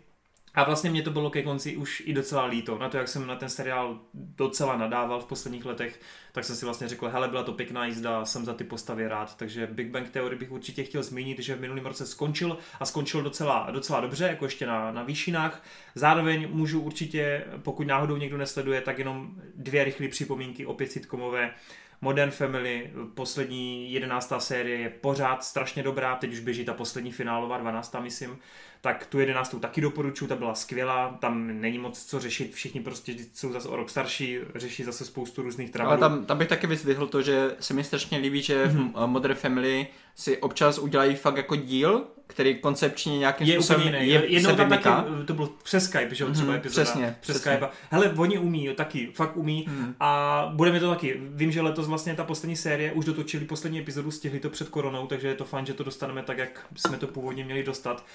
A vlastně mě to bylo ke konci už i docela líto. Na to, jak jsem na ten seriál docela nadával v posledních letech, tak jsem si vlastně řekl, hele, byla to pěkná jízda, jsem za ty postavy rád. Takže Big Bang Theory bych určitě chtěl zmínit, že v minulém roce skončil a skončil docela, docela dobře, jako ještě na, na výšinách. Zároveň můžu určitě, pokud náhodou někdo nesleduje, tak jenom dvě rychlé připomínky, opět sitcomové. Modern Family, poslední jedenáctá série je pořád strašně dobrá, teď už běží ta poslední finálová, dvanáctá myslím, tak tu jedenáctou taky doporučuji, ta byla skvělá, tam není moc co řešit, všichni prostě jsou zase o rok starší, řeší zase spoustu různých travelů. Ale tam, tam bych taky vyzvihl to, že se mi strašně líbí, že mm-hmm. v Modern Family si občas udělají fakt jako díl, který koncepčně nějakým je způsobem úplně je, jednou tam taky, to bylo přes Skype, že jo, třeba mm, epizoda. Přesně, přes přesně. Skype. Hele, oni umí, taky, fakt umí mm. a budeme to taky. Vím, že letos vlastně ta poslední série už dotočili poslední epizodu, stihli to před koronou, takže je to fajn, že to dostaneme tak, jak jsme to původně měli dostat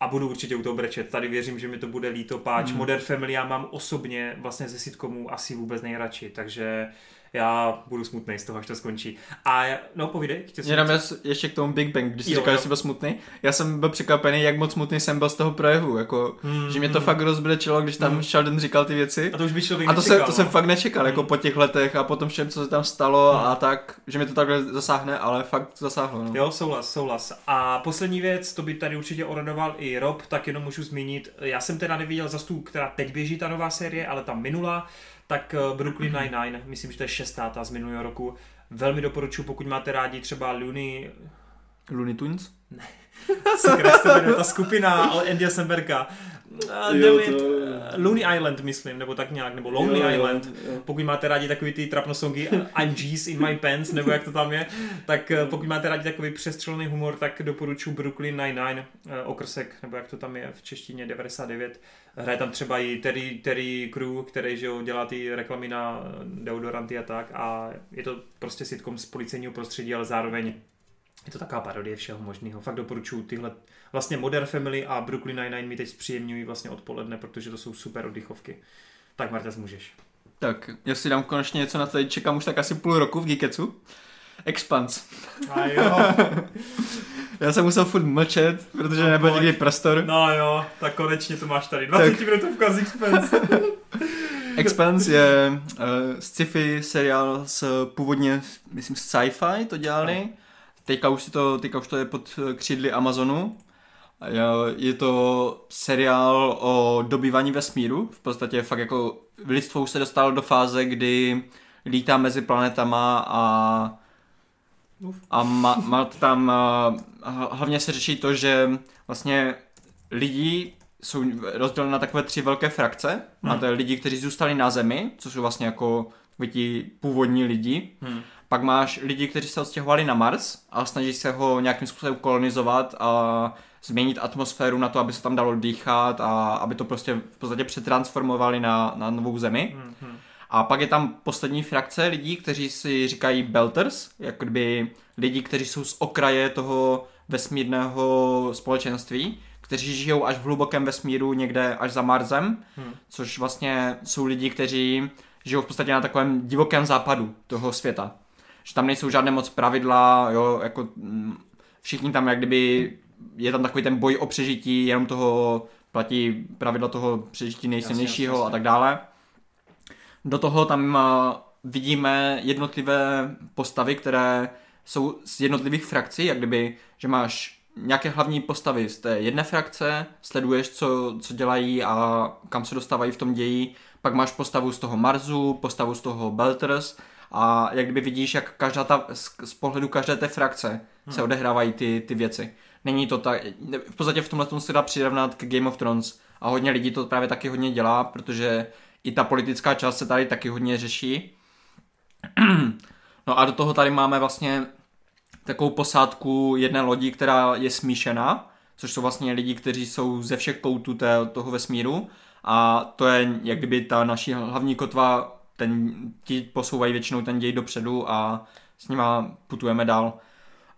a budu určitě u toho brečet. Tady věřím, že mi to bude líto páč. Mm. Modern Family já mám osobně vlastně ze sitcomů asi vůbec nejradši, takže já budu smutný z toho, až to skončí. A no, povídej. Jenom ještě k tomu Big Bang, když jsi jo, říkal, že jsi byl smutný. Já jsem byl překvapený, jak moc smutný jsem byl z toho projevu. Jako, mm, že mě to mm. fakt rozbrečelo, když tam mm. Sheldon říkal ty věci. A to už by člověk A to, nečekal, se, to jsem no. fakt nečekal, mm. jako po těch letech a po tom všem, co se tam stalo mm. a tak, že mě to takhle zasáhne, ale fakt zasáhlo. No. Jo, souhlas, souhlas. A poslední věc, to by tady určitě orodoval i Rob, tak jenom můžu zmínit. Já jsem teda neviděl za tu, která teď běží ta nová série, ale ta minula tak eh, Brooklyn Nine-Nine, myslím, že to je šestá ta z minulého roku. Velmi doporučuji, pokud máte rádi třeba Looney... Looney Tunes? Ne. Sakra, ta skupina Andy Semberka. Jo, to... Looney Island, myslím, nebo tak nějak, nebo Lonely jo, Island. Jo, jo. Pokud máte rádi takový ty trapnosongy I'm G's in my pants, nebo jak to tam je, tak eh, pokud máte rádi takový přestřelený humor, tak doporučuji Brooklyn Nine-Nine, okrsek, nebo jak to tam je v češtině 99. Hraje tam třeba i Terry, Terry Crew, který že jo, dělá ty reklamy na deodoranty a tak a je to prostě sitcom z policejního prostředí, ale zároveň je to taková parodie všeho možného. Fakt doporučuji tyhle, vlastně Modern Family a Brooklyn Nine-Nine mi teď zpříjemňují vlastně odpoledne, protože to jsou super oddychovky. Tak Marta, můžeš. Tak, já si dám konečně něco na to, čekám už tak asi půl roku v Geeketsu. Expans. A jo. Já jsem musel furt mlčet, protože no, nebyl nikdy prostor. No jo, tak konečně to máš tady. 20 tak. minutovka z Expanse. Expanse je uh, sci-fi seriál s původně, myslím, sci-fi to dělali. No. Teďka už, si to, teďka už to je pod křídly Amazonu. Je to seriál o dobývání vesmíru. V podstatě fakt jako lidstvo už se dostalo do fáze, kdy lítá mezi planetama a a má, má tam, hlavně se řeší to, že vlastně lidi jsou rozděleni na takové tři velké frakce. Hmm. Máte lidi, kteří zůstali na Zemi, což jsou vlastně jako ti původní lidi. Hmm. Pak máš lidi, kteří se odstěhovali na Mars a snaží se ho nějakým způsobem kolonizovat a změnit atmosféru na to, aby se tam dalo dýchat a aby to prostě v podstatě přetransformovali na, na novou zemi. Hmm. hmm. A pak je tam poslední frakce lidí, kteří si říkají Belters, jako kdyby lidi, kteří jsou z okraje toho vesmírného společenství, kteří žijou až v hlubokém vesmíru někde až za Marsem, hmm. což vlastně jsou lidi, kteří žijou v podstatě na takovém divokém západu toho světa. Že tam nejsou žádné moc pravidla, jo, jako mm, všichni tam jak kdyby, je tam takový ten boj o přežití, jenom toho platí pravidla toho přežití nejsilnějšího a tak dále. Do toho tam eh, vidíme jednotlivé postavy, které jsou z jednotlivých frakcí, jak kdyby, že máš nějaké hlavní postavy z té jedné frakce, sleduješ, co, co dělají a kam se dostávají v tom ději, pak máš postavu z toho Marzu, postavu z toho Belters a jak kdyby vidíš, jak každá ta, z, z pohledu každé té frakce hmm. se odehrávají ty, ty věci. Není to tak, v podstatě v tomhle tom se dá přirovnat k Game of Thrones a hodně lidí to právě taky hodně dělá, protože i ta politická část se tady taky hodně řeší. No a do toho tady máme vlastně takovou posádku jedné lodi, která je smíšená, což jsou vlastně lidi, kteří jsou ze všech koutů té, toho vesmíru a to je jak kdyby ta naší hlavní kotva, ten, ti posouvají většinou ten děj dopředu a s nima putujeme dál.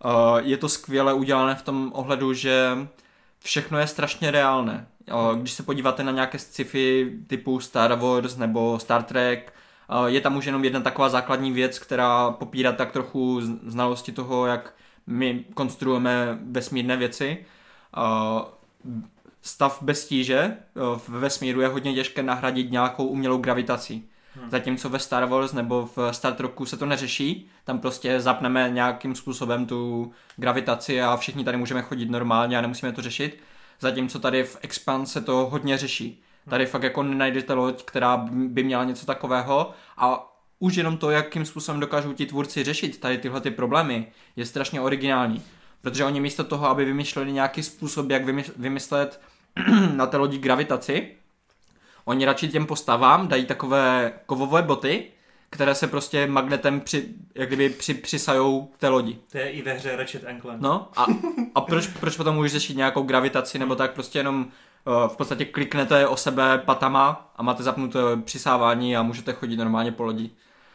Uh, je to skvěle udělané v tom ohledu, že všechno je strašně reálné. Když se podíváte na nějaké sci-fi typu Star Wars nebo Star Trek, je tam už jenom jedna taková základní věc, která popírá tak trochu znalosti toho, jak my konstruujeme vesmírné věci. Stav bez tíže v vesmíru je hodně těžké nahradit nějakou umělou gravitací. Hmm. Zatímco ve Star Wars nebo v Star Treku se to neřeší, tam prostě zapneme nějakým způsobem tu gravitaci a všichni tady můžeme chodit normálně a nemusíme to řešit. Zatímco tady v Expanse to hodně řeší. Tady fakt jako nenajdete loď, která by měla něco takového a už jenom to, jakým způsobem dokážou ti tvůrci řešit tady tyhle ty problémy, je strašně originální. Protože oni místo toho, aby vymýšleli nějaký způsob, jak vymyslet na té lodi gravitaci, oni radši těm postavám dají takové kovové boty, které se prostě magnetem při, jak kdyby při, přisajou k té lodi. To je i ve hře Ratchet Clank. No a, a proč, proč potom můžeš řešit nějakou gravitaci nebo tak prostě jenom uh, v podstatě kliknete o sebe patama a máte zapnuté přisávání a můžete chodit normálně po lodi.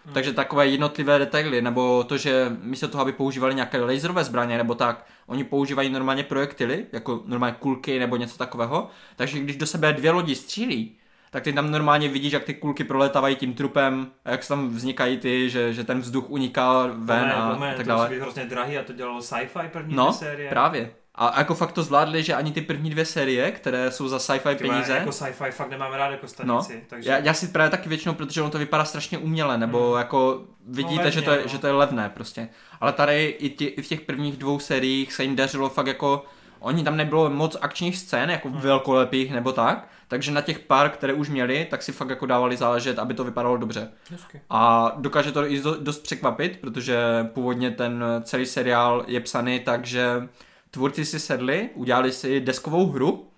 Hmm. Takže takové jednotlivé detaily, nebo to, že místo toho, aby používali nějaké laserové zbraně nebo tak, oni používají normálně projektily, jako normálně kulky nebo něco takového. Takže když do sebe dvě lodi střílí, tak ty tam normálně vidíš, jak ty kulky proletávají tím trupem, a jak tam vznikají ty, že, že ten vzduch uniká ven moment, a moment, tak to musí dále. být hrozně drahý a to dělalo sci-fi první No, série. právě. A jako fakt to zvládli, že ani ty první dvě série, které jsou za sci-fi Ty vole, peníze, Jako sci-fi fakt nemám rád jako stanici. takže... já, já si právě taky většinou, protože ono to vypadá strašně uměle, nebo Hmm. jako vidíte, levně, že, to je, no. že to je levné prostě. Ale tady i, ti, i v těch prvních dvou sériích se jim dařilo fakt jako, oni tam nebylo moc akčních scén, jako Hmm. velkolepých nebo tak, takže na těch pár, které už měli, tak si fakt jako dávali záležet, aby to vypadalo dobře. Hezky. A dokáže to i do- dost překvapit, protože původně ten celý seriál je psaný tak, že tvůrci si sedli, udělali si deskovou hru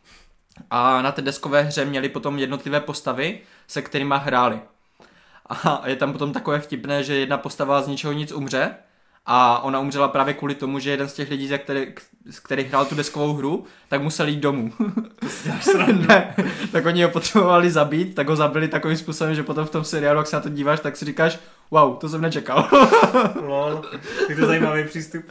a na té deskové hře měli potom jednotlivé postavy, se kterými hráli. A je tam potom takové vtipné, že jedna postava z ničeho nic umře a ona umřela právě kvůli tomu, že jeden z těch lidí, ze který, z kterých hrál tu deskovou hru, tak musel jít domů. ne, tak oni ho potřebovali zabít, tak ho zabili takovým způsobem, že potom v tom seriálu, jak se na to díváš, tak si říkáš, wow, to jsem nečekal. Lol, tak to je zajímavý přístup.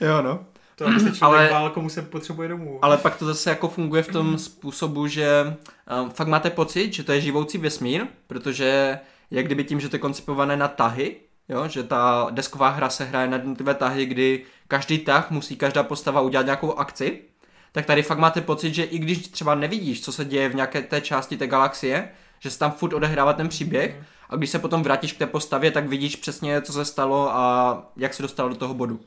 jo, no. To, aby se člověk Ale- Ale... bál, komu se potřebuje domů. Ale pak to zase jako funguje v tom způsobu, že um, fakt máte pocit, že to je živoucí vesmír, protože jak kdyby tím, že to je koncipované na tahy, jo, že ta desková hra se hraje na jednotlivé tahy, kdy každý tah musí každá postava udělat nějakou akci, tak tady fakt máte pocit, že i když třeba nevidíš, co se děje v nějaké té části té galaxie, že se tam furt odehrává ten příběh a když se potom vrátíš k té postavě, tak vidíš přesně, co se stalo a jak se dostal do toho bodu.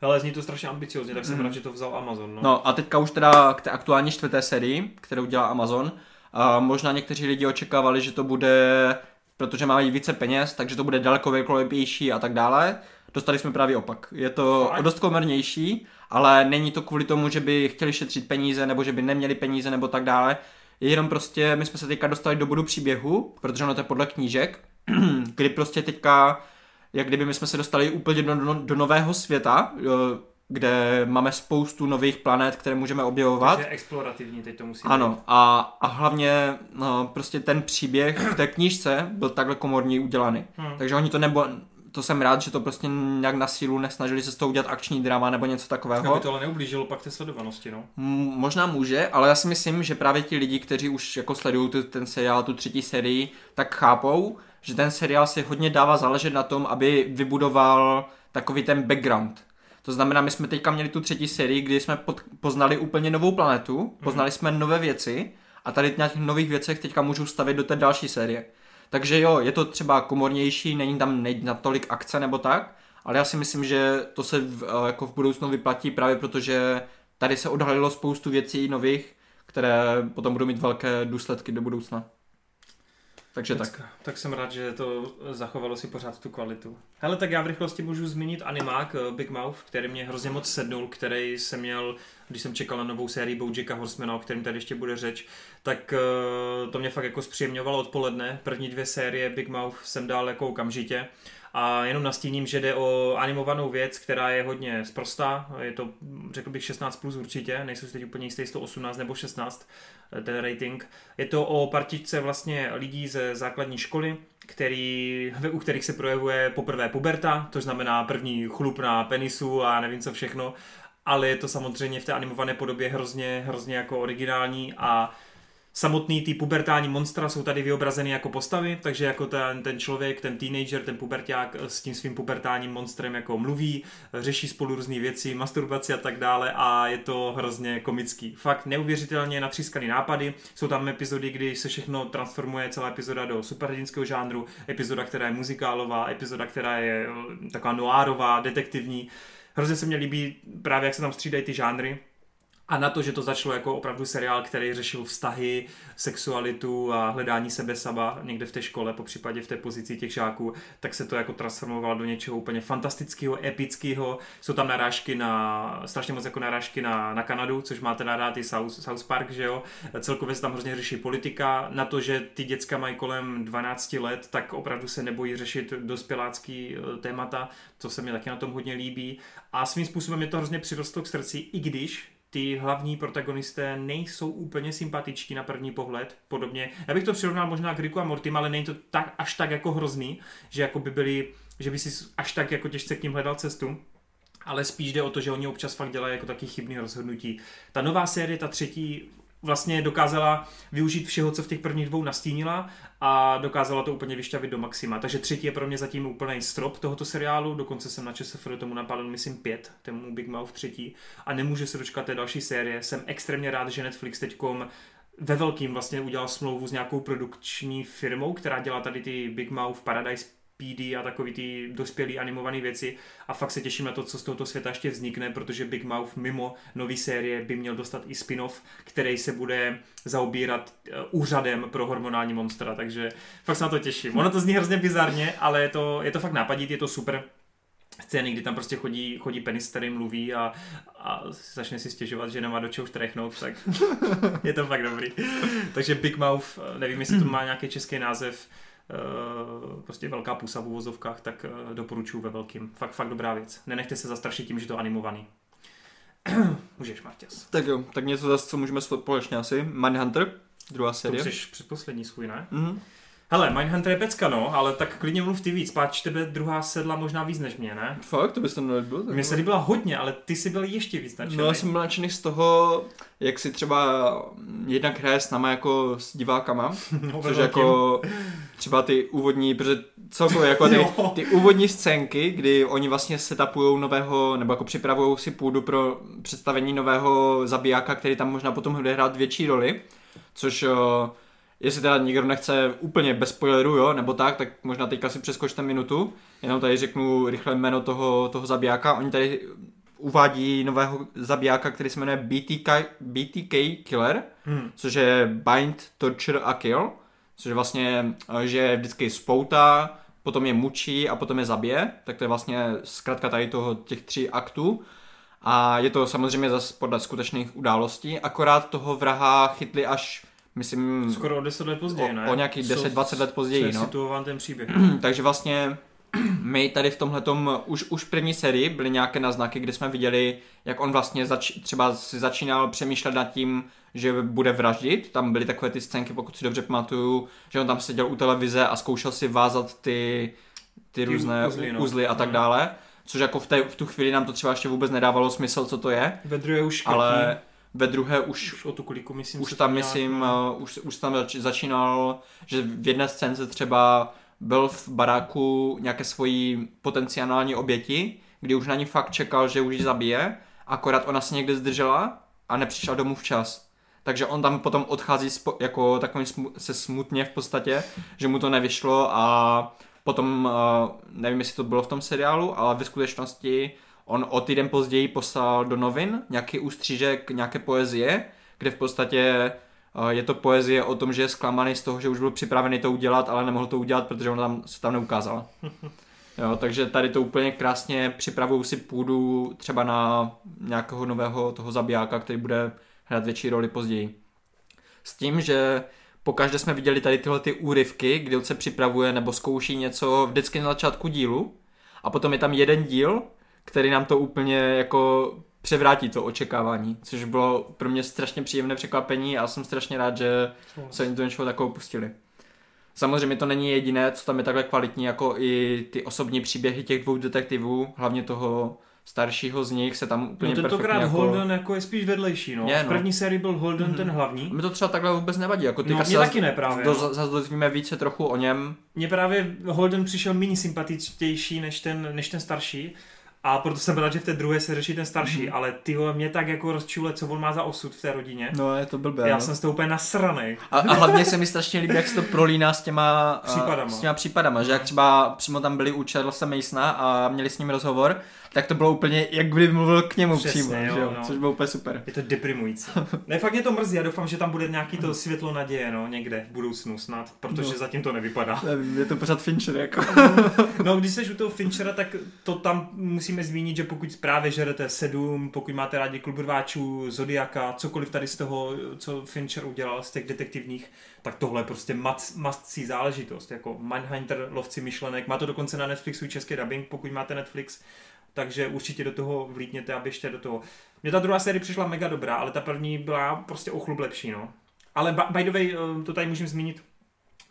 Hele, zní to strašně ambiciozně, tak jsem Mm. rád, že to vzal Amazon. No. No a teďka už teda k té aktuální čtvrté sérii, kterou dělá Amazon. A možná někteří lidi očekávali, že to bude, protože mají více peněz, takže to bude daleko velkolepější a tak dále. Dostali jsme právě opak. Je to Fakt? dost komernější, ale není to kvůli tomu, že by chtěli šetřit peníze, nebo že by neměli peníze, nebo tak dále. Je jenom prostě, my jsme se teďka dostali do bodu příběhu, protože ono to je podle knížek, kdy prostě teďka, jak kdyby my jsme se dostali úplně do, do, do nového světa, kde máme spoustu nových planet, které můžeme objevovat. Takže explorativní teď to musí Ano, a, a hlavně no, prostě ten příběh v té knížce byl takhle komorní udělaný. být. Hm. Takže oni to nebo, to jsem rád, že to prostě nějak na sílu nesnažili se z toho udělat akční drama nebo něco takového. Aby to ale neublížilo pak té sledovanosti, no. M- možná může, ale já si myslím, že právě ti lidi, kteří už jako sledují tu, ten seriál, tu třetí sérii, tak chápou, že ten seriál si hodně dává záležet na tom, aby vybudoval takový ten background. To znamená, my jsme teďka měli tu třetí sérii, kdy jsme pod, poznali úplně novou planetu, poznali jsme nové věci a tady na těch nových věcech teďka můžu stavět do té další série. Takže jo, je to třeba komornější, není tam na tolik akce nebo tak, ale já si myslím, že to se v, eh, jako v budoucnu vyplatí právě protože tady se odhalilo spoustu věcí nových, které potom budou mít velké důsledky do budoucna. Takže tak. Pecka. tak jsem rád, že to zachovalo si pořád tu kvalitu. Hele, tak já v rychlosti můžu zmínit animák eh, Big Mouth, který mě hrozně moc sednul, který jsem měl, když jsem čekal na novou sérii Bojacka Horsemana, o kterém tady ještě bude řeč, tak eh, to mě fakt jako zpříjemňovalo odpoledne. První dvě série Big Mouth jsem dal jako okamžitě. A jenom nastíním, že jde o animovanou věc, která je hodně sprostá. Je to, řekl bych, 16 plus určitě, nejsou si teď úplně jistý, jestli to 18 nebo 16, eh, ten rating. Je to o partičce vlastně lidí ze základní školy, který, u kterých se projevuje poprvé puberta, to znamená první chlup na penisu a nevím co všechno, ale je to samozřejmě v té animované podobě hrozně, hrozně jako originální a samotný ty pubertální monstra jsou tady vyobrazeny jako postavy, takže jako ten, ten člověk, ten teenager, ten puberták s tím svým pubertálním monstrem jako mluví, řeší spolu různé věci, masturbaci a tak dále a je to hrozně komický. Fakt neuvěřitelně natřískaný nápady, jsou tam epizody, kdy se všechno transformuje, celá epizoda do superhrdinského žánru, epizoda, která je muzikálová, epizoda, která je eh, taková noárová, detektivní. Hrozně se mi líbí právě, jak se tam střídají ty žánry, a na to, že to začalo jako opravdu seriál, který řešil vztahy, sexualitu a hledání sebe sama někde v té škole, po případě v té pozici těch žáků, tak se to jako transformovalo do něčeho úplně fantastického, epického. Jsou tam narážky na, strašně moc jako narážky na, na Kanadu, což máte rád i South, South Park, že jo. Celkově se tam hrozně řeší politika. Na to, že ty děcka mají kolem 12 let, tak opravdu se nebojí řešit dospělácký eh, témata, to se mi taky na tom hodně líbí. A svým způsobem je to hrozně přirostlo k srdci, i když ty hlavní protagonisté nejsou úplně sympatičtí na první pohled, podobně. Já bych to přirovnal možná k Ricku a Mortim, ale není to tak, až tak jako hrozný, že jako by byli, že by si až tak jako těžce k ním hledal cestu. Ale spíš jde o to, že oni občas fakt dělají jako taky chybný rozhodnutí. Ta nová série, ta třetí, vlastně dokázala využít všeho, co v těch prvních dvou nastínila a dokázala to úplně vyšťavit do maxima. Takže třetí je pro mě zatím úplný strop tohoto seriálu, dokonce jsem na ČSFR tomu napadl, myslím, pět, tomu Big Mouth třetí a nemůžu se dočkat té další série. Jsem extrémně rád, že Netflix teďkom ve velkým vlastně udělal smlouvu s nějakou produkční firmou, která dělá tady ty Big Mouth Paradise PD a takový ty dospělý animované věci a fakt se těším na to, co z tohoto světa ještě vznikne, protože Big Mouth mimo nový série by měl dostat i spin-off, který se bude zaobírat eh, úřadem pro hormonální monstra, takže fakt se na to těším. Ono to zní hrozně bizarně, ale je to, je to fakt nápadit, je to super scény, kdy tam prostě chodí, chodí penis, který mluví a, a začne si stěžovat, že nemá do čeho štrechnout, tak je to fakt dobrý. Takže Big Mouth, eh, nevím, jestli to má nějaký český název, prostě velká pusa v uvozovkách, tak eh, doporučuji ve velkým. Fakt, fakt dobrá věc. Nenechte se zastrašit tím, že to animovaný. Můžeš, Martěs. Tak jo, tak něco zase, co můžeme společně asi. Mindhunter, druhá série. To jsi předposlední svůj, ne? Mm-hmm. Hele, Mindhunter je pecka, no, ale tak klidně mluv ty víc, páč tebe druhá sedla možná víc než mě, ne? Fakt, to bys tam nelíbil? Mně se líbila hodně, ale ty jsi byl ještě víc nadšený. No, já jsem byl nadšený z toho, jak si třeba jednak hraje s náma jako s divákama, no, což jako třeba ty úvodní, protože celkově jako ty, ty úvodní scénky, kdy oni vlastně setupujou nového, nebo jako připravují si půdu pro představení nového zabijáka, který tam možná potom bude hrát větší roli, což eh, jestli teda nikdo nechce úplně bez spoileru, jo, nebo tak, tak možná teďka si přeskočte minutu, jenom tady řeknu rychle jméno toho, toho zabijáka. Oni tady uvádí nového zabijáka, který se jmenuje BTK, BTK Killer, hmm. což je Bind, Torture a Kill, což je vlastně, že vždycky spoutá, potom je mučí a potom je zabije, tak to je vlastně zkrátka tady toho těch tří aktů. A je to samozřejmě zase podle skutečných událostí, akorát toho vraha chytli až myslím... Skoro o 10 let později, ne? O nějakých 10-20 let později, no. situován ten příběh. Takže vlastně my tady v tomhle už, už v první sérii byly nějaké náznaky, kde jsme viděli, jak on vlastně zač, třeba si začínal přemýšlet nad tím, že bude vraždit. Tam byly takové ty scénky, pokud si dobře pamatuju, že on tam seděl u televize a zkoušel si vázat ty, ty, ty různé uzly, no. uzly a tak mhm. dále. Což jako v, té, v tu chvíli nám to třeba ještě vůbec nedávalo smysl, co to je. Ve druhé už ale, ve druhé už, už o tu kliku, myslím, už tam, myslím, uh, už, už tam začínal, že v jedné scénce třeba byl v baráku nějaké svojí potenciální oběti, kdy už na ní fakt čekal, že už ji zabije, akorát ona se někde zdržela a nepřišla domů včas. Takže on tam potom odchází spo, jako takovým smu, se smutně v podstatě, že mu to nevyšlo a potom, uh, nevím jestli to bylo v tom seriálu, ale ve skutečnosti On o týden později poslal do novin nějaký ústřížek nějaké poezie, kde v podstatě eh, je to poezie o tom, že je zklamaný z toho, že už byl připravený to udělat, ale nemohl to udělat, protože ona tam se tam neukázala. Jo, takže tady to úplně krásně připravuju si půdu třeba na nějakého nového toho zabijáka, který bude hrát větší roli později. S tím, že pokaždé jsme viděli tady tyhle ty úryvky, kdy on se připravuje nebo zkouší něco vždycky na začátku dílu a potom je tam jeden díl, který nám to úplně jako převrátí to očekávání, což bylo pro mě strašně příjemné překvapení a jsem strašně rád, že se do něčeho takového pustili. Samozřejmě to není jediné, co tam je takhle kvalitní, jako i ty osobní příběhy těch dvou detektivů, hlavně toho staršího z nich se tam úplně No tentokrát jako... Holden jako je spíš vedlejší, no. Je, no. V první sérii byl Holden mm-hmm. ten hlavní. Mi to třeba takhle vůbec nevadí, jako ty no, mě taky ne právě. Do, no. Zase dozvíme více trochu o něm. Mně právě Holden přišel méně sympatičtější než ten, než ten starší, a proto jsem rád, že v té druhé se řeší ten starší, mm-hmm. ale ty mě tak jako rozčule, co on má za osud v té rodině. No, je to blbé. Já no. jsem z toho úplně nasranej. A, a hlavně se mi strašně líbí, jak se to prolíná s těma případama, s těma případama že jak třeba přímo tam byli u Charlesa Masona a měli s ním rozhovor, tak to bylo úplně, jak kdyby mluvil k němu Přesně, přímo, jo, že jo? No. což bylo úplně super. Je to deprimující. ne, fakt mě to mrzí, já doufám, že tam bude nějaký to světlo naděje, no, někde v budoucnu snad, protože no. zatím to nevypadá. Nevím, je to pořád Fincher, jako. no, když jsi u toho Finchera, tak to tam musíme zmínit, že pokud právě žerete sedm, pokud máte rádi klub rváčů, Zodiaka, cokoliv tady z toho, co Fincher udělal z těch detektivních, tak tohle je prostě must záležitost, jako Mindhunter, lovci myšlenek, má to dokonce na Netflixu český dubbing, pokud máte Netflix, takže určitě do toho vlítněte a běžte do toho. Mně ta druhá série přišla mega dobrá, ale ta první byla prostě o chlub lepší, no. Ale by the way, eh, to tady můžeme zmínit,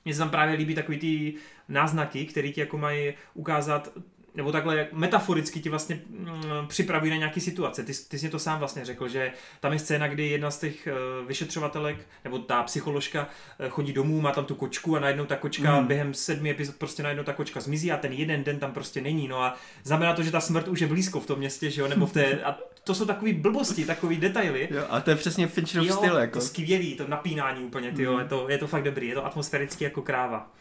mně se tam právě líbí takový ty náznaky, které ti jako mají ukázat, nebo takhle jak metaforicky ti vlastně mm, připravují na nějaký situace. Ty, ty jsi to sám vlastně řekl, že tam je scéna, kdy jedna z těch uh, vyšetřovatelek, nebo ta psycholožka uh, chodí domů, má tam tu kočku a najednou ta kočka mm. během sedmi epizod prostě najednou ta kočka zmizí a ten jeden den tam prostě není. No a znamená to, že ta smrt už je blízko v tom městě, že jo, nebo v té, a to jsou takové blbosti, takové detaily. Jo, a to je přesně Fincherův styl, jako. to skvělý, to napínání úplně, ty mm. je, to, je to fakt dobrý, je to atmosféricky jako kráva.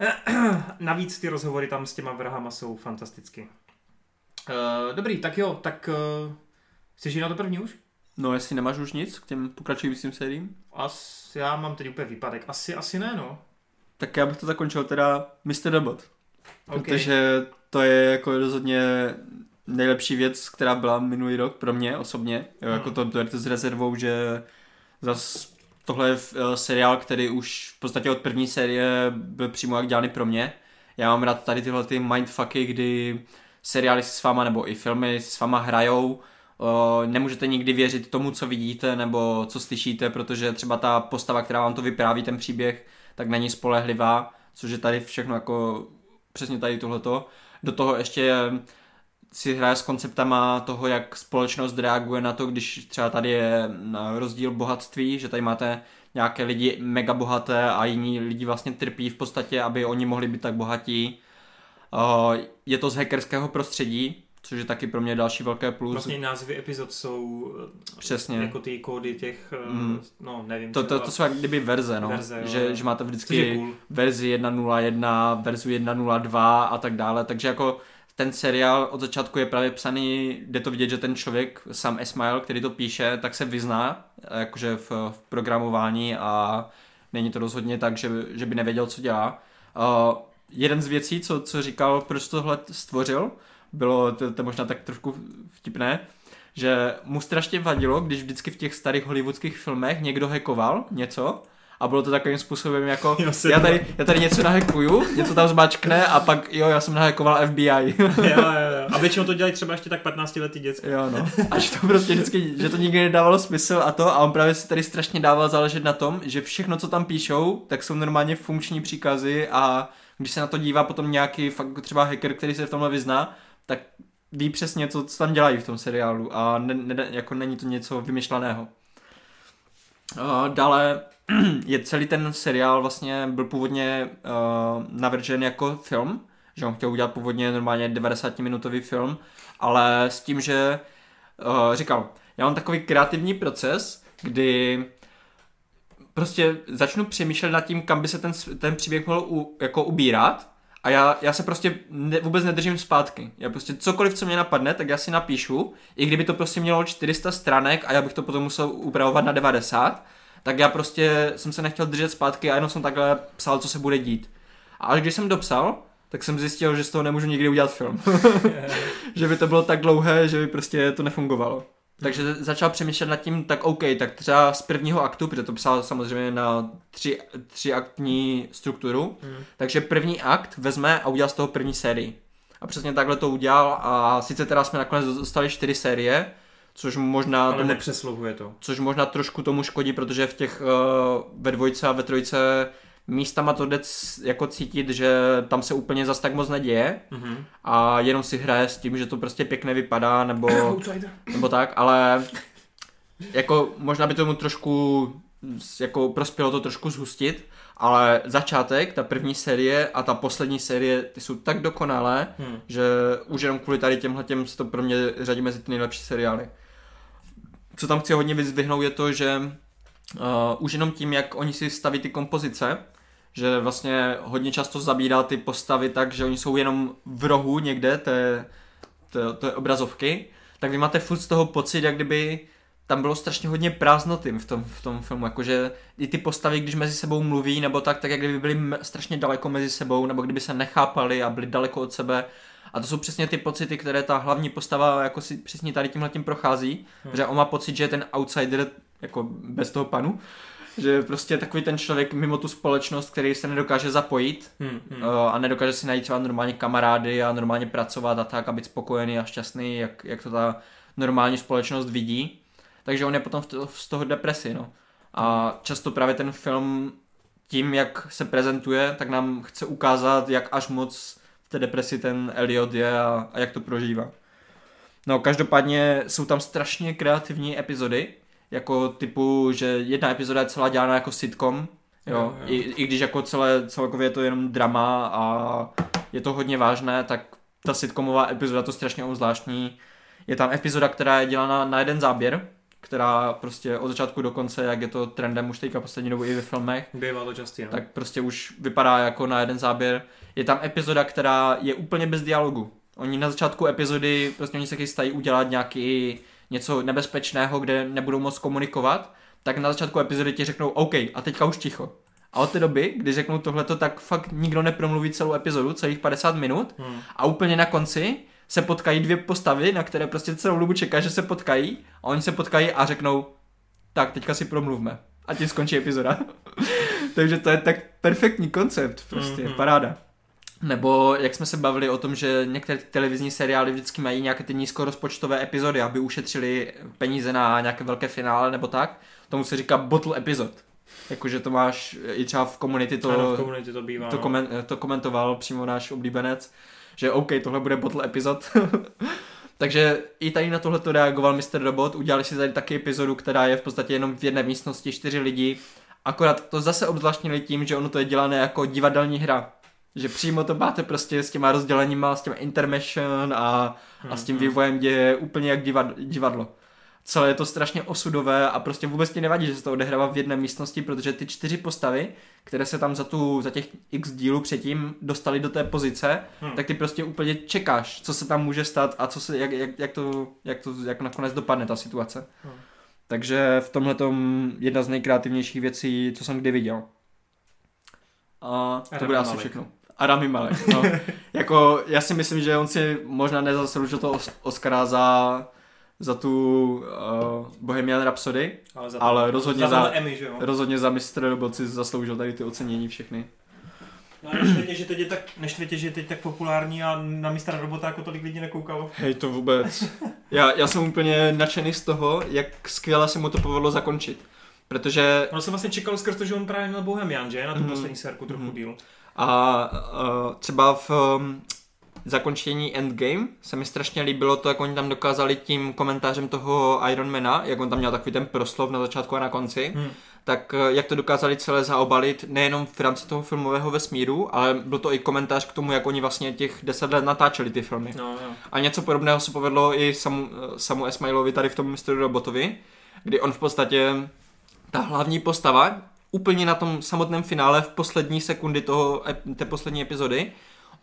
Navíc ty rozhovory tam s těma vrhama jsou fantasticky. Uh, dobrý, tak jo, tak uh, chceš jít na to první už? No, jestli nemáš už nic k těm pokračujícím sériím? As, já mám teď úplně výpadek. Asi, asi ne, no. Tak já bych to zakončil teda Mr. Robot. Okay. Protože to je jako rozhodně nejlepší věc, která byla minulý rok pro mě osobně. Jo, jako hmm. to, to s rezervou, že zas tohle je eh, seriál, který už v podstatě od první série byl přímo jak dělaný pro mě. Já mám rád tady tyhle ty mindfucky, kdy seriály s váma nebo i filmy s váma hrajou, Uh, nemůžete nikdy věřit tomu, co vidíte nebo co slyšíte, protože třeba ta postava, která vám to vypráví, ten příběh, tak není spolehlivá, což je tady všechno jako přesně tady tohleto. Do toho ještě si hraje s konceptama toho, jak společnost reaguje na to, když třeba tady je rozdíl bohatství, že tady máte nějaké lidi mega bohaté a jiní lidi vlastně trpí v podstatě, aby oni mohli být tak bohatí. Je to z hackerského prostředí, což je taky pro mě další velké plus. Vlastně názvy epizod jsou Přesně. jako ty kódy těch, mm. no nevím. To, to, to jsou jak kdyby verze, no. verze že, že máte vždycky cool. verzi 1.01, verzi 1.02 a tak dále, takže jako ten seriál od začátku je právě psaný, jde to vidět, že ten člověk, sam Esmail, který to píše, tak se vyzná jakože v, v programování a není to rozhodně tak, že, že by nevěděl, co dělá. Uh, jeden z věcí, co, co říkal, proč tohle stvořil, bylo, to, to možná tak trošku vtipné, že mu strašně vadilo, když vždycky v těch starých hollywoodských filmech někdo hackoval něco a bylo to takovým způsobem jako, jo, já, tady, já tady něco nahekuju, něco tam zmačkne a pak jo, já jsem nahekoval FBI. jo, jo, jo. A většinou to dělají třeba ještě tak 15 letý děcka. Jo, no. A že to prostě vždycky, že to nikdy nedávalo smysl a to a on právě si tady strašně dával záležet na tom, že všechno, co tam píšou, tak jsou normálně funkční příkazy a když se na to dívá potom nějaký fakt třeba hacker, který se v tomhle vyzná, tak ví přesně, co, co tam dělají v tom seriálu a ne, ne, jako není to něco vymyšleného. Uh, dále je celý ten seriál vlastně byl původně uh, navržen jako film, že on chtěl udělat původně normálně 90 minutový film, ale s tím, že uh, říkal, já mám takový kreativní proces, kdy prostě začnu přemýšlet nad tím, kam by se ten, ten příběh mohl u, jako ubírat a já, já se prostě ne, vůbec nedržím zpátky. Já prostě cokoliv, co mě napadne, tak já si napíšu, i kdyby to prostě mělo 400 stranek a já bych to potom musel upravovat na 90, tak já prostě jsem se nechtěl držet zpátky a jenom jsem takhle psal, co se bude dít. A až když jsem dopsal, tak jsem zjistil, že z toho nemůžu nikdy udělat film. že by to bylo tak dlouhé, že by prostě to nefungovalo. Takže začal přemýšlet nad tím, tak OK, tak třeba z prvního aktu, protože to psal samozřejmě na tři, tři aktní strukturu, mm. takže první akt vezme a udělá z toho první sérii. A přesně takhle to udělal a sice teda jsme nakonec dostali čtyři série, což možná... Ale tomu, nepřesluhuje to. Což možná trošku tomu škodí, protože v těch uh, ve dvojce a ve trojce místama to jde jako cítit, že tam se úplně zas tak moc neděje mm-hmm. a jenom si hraje s tím, že to prostě pěkně vypadá, nebo, nebo tak, ale jako možná by tomu trošku jako prospělo to trošku zhustit, ale začátek, ta první série a ta poslední série, ty jsou tak dokonalé, hmm. že už jenom kvůli tady těmhle těm se to pro mě řadí mezi ty nejlepší seriály co tam chci hodně vyzdvihnout je to, že uh, už jenom tím, jak oni si staví ty kompozice, že vlastně hodně často zabírá ty postavy tak, že oni jsou jenom v rohu někde té, té, té obrazovky, tak vy máte furt z toho pocit, jak kdyby tam bylo strašně hodně prázdnoty v tom, v tom filmu, jakože i ty postavy, když mezi sebou mluví nebo tak, tak jak kdyby byly strašně daleko mezi sebou, nebo kdyby se nechápali a byli daleko od sebe a to jsou přesně ty pocity, které ta hlavní postava jako si přesně tady tímhle tím prochází, hmm. že on má pocit, že je ten outsider jako bez toho panu, že je prostě takový ten člověk mimo tu společnost, který se nedokáže zapojit hmm, hmm. Uh, a nedokáže si najít třeba normálně kamarády a normálně pracovat a tak a být spokojený a šťastný, jak, jak to ta normální společnost vidí. Takže on je potom z toho depresi, no. A často právě ten film tím, jak se prezentuje, tak nám chce ukázat, jak až moc v té depresi ten Elliot je a, a jak to prožívá. No, každopádně jsou tam strašně kreativní epizody, jako typu, že jedna epizoda je celá dělána jako sitcom, jo, jo, jo. I, i když jako celé, celkově je to jenom drama a je to hodně vážné, tak ta sitcomová epizoda to strašně zvláštní. Je tam epizoda, která je dělána na jeden záběr, která prostě od začátku do konce, jak je to trendem už teďka poslední dobu i ve filmech, Bývá to častý, no. tak prostě už vypadá jako na jeden záběr. Je tam epizoda, která je úplně bez dialogu. Oni na začátku epizody, prostě oni se chystají udělat nějaký něco nebezpečného, kde nebudou moc komunikovat, tak na začátku epizody ti řeknou OK, a teďka už ticho. A od té doby, kdy řeknou tohleto, tak fakt nikdo nepromluví celou epizodu, celých 50 minut hmm. a úplně na konci se potkají dvě postavy, na které prostě celou dobu čeká, že se potkají a oni se potkají a řeknou tak, teďka si promluvme. A tím skončí epizoda. Takže to je tak perfektní koncept, prostě, mm-hmm. paráda. Nebo jak jsme se bavili o tom, že některé televizní seriály vždycky mají nějaké ty nízkorozpočtové epizody, aby ušetřili peníze na nějaké velké finále nebo tak. Tomu se říká bottle epizod. Jakože to máš i třeba v komunity to, ano, v komunity to, bývá, to, no. komen, to komentoval přímo náš oblíbenec, že OK, tohle bude bottle epizod. Takže i tady na tohle to reagoval Mr. Robot, udělali si tady taky epizodu, která je v podstatě jenom v jedné místnosti, čtyři lidi. Akorát to zase obzvláštnili tím, že ono to je dělané jako divadelní hra. Že přímo to máte prostě s těma rozděleníma, s těma intermission a, a s tím Mhm. vývojem děje úplně jak divad, divadlo. Celé je to strašně osudové a prostě vůbec ti nevadí, že se to odehrává v jedné místnosti, protože ty čtyři postavy, které se tam za, tu, za těch x dílů předtím dostali do té pozice, Hmm. tak ty prostě úplně čekáš, co se tam může stát a co se, jak, jak, jak, to, jak to jak nakonec dopadne ta situace. Hmm. Takže v tomhle jedna z nejkreativnějších věcí, co jsem kdy viděl. A to bude asi všechno. A Rami Malek, no. jako, já si myslím, že on si možná nezasloužil to Os- Oscara za, za tu uh, Bohemian Rhapsody, Ale, za ale rozhodně za, za- Emmy, že jo? rozhodně za Mr. Robot si zasloužil tady ty ocenění všechny. No, a neštvětě, že teď je tak, neštvětě, že je teď tak populární a na mistra robota jako tolik lidí nekoukalo. Hej, to vůbec. Já, já jsem úplně nadšený z toho, jak skvěle se mu to povedlo zakončit. Protože Ono se vlastně čekalo skrz to, že on právě měl Bohemian, že? Na tu Mhm. poslední serku trochu Mhm. díl. a uh, třeba v um, zakončení Endgame se mi strašně líbilo to, jak oni tam dokázali tím komentářem toho Ironmana, jak on tam měl takový ten proslov na začátku a na konci, Hmm. tak eh, jak to dokázali celé zaobalit nejenom v rámci toho filmového vesmíru, ale byl to i komentář k tomu, jak oni vlastně těch deset let natáčeli ty filmy. No, jo. A něco podobného se povedlo i Samu, Samu Esmailovi tady v tom Mr. Robotovi, kdy on v podstatě, ta hlavní postava, úplně na tom samotném finále v poslední sekundy toho, té poslední epizody,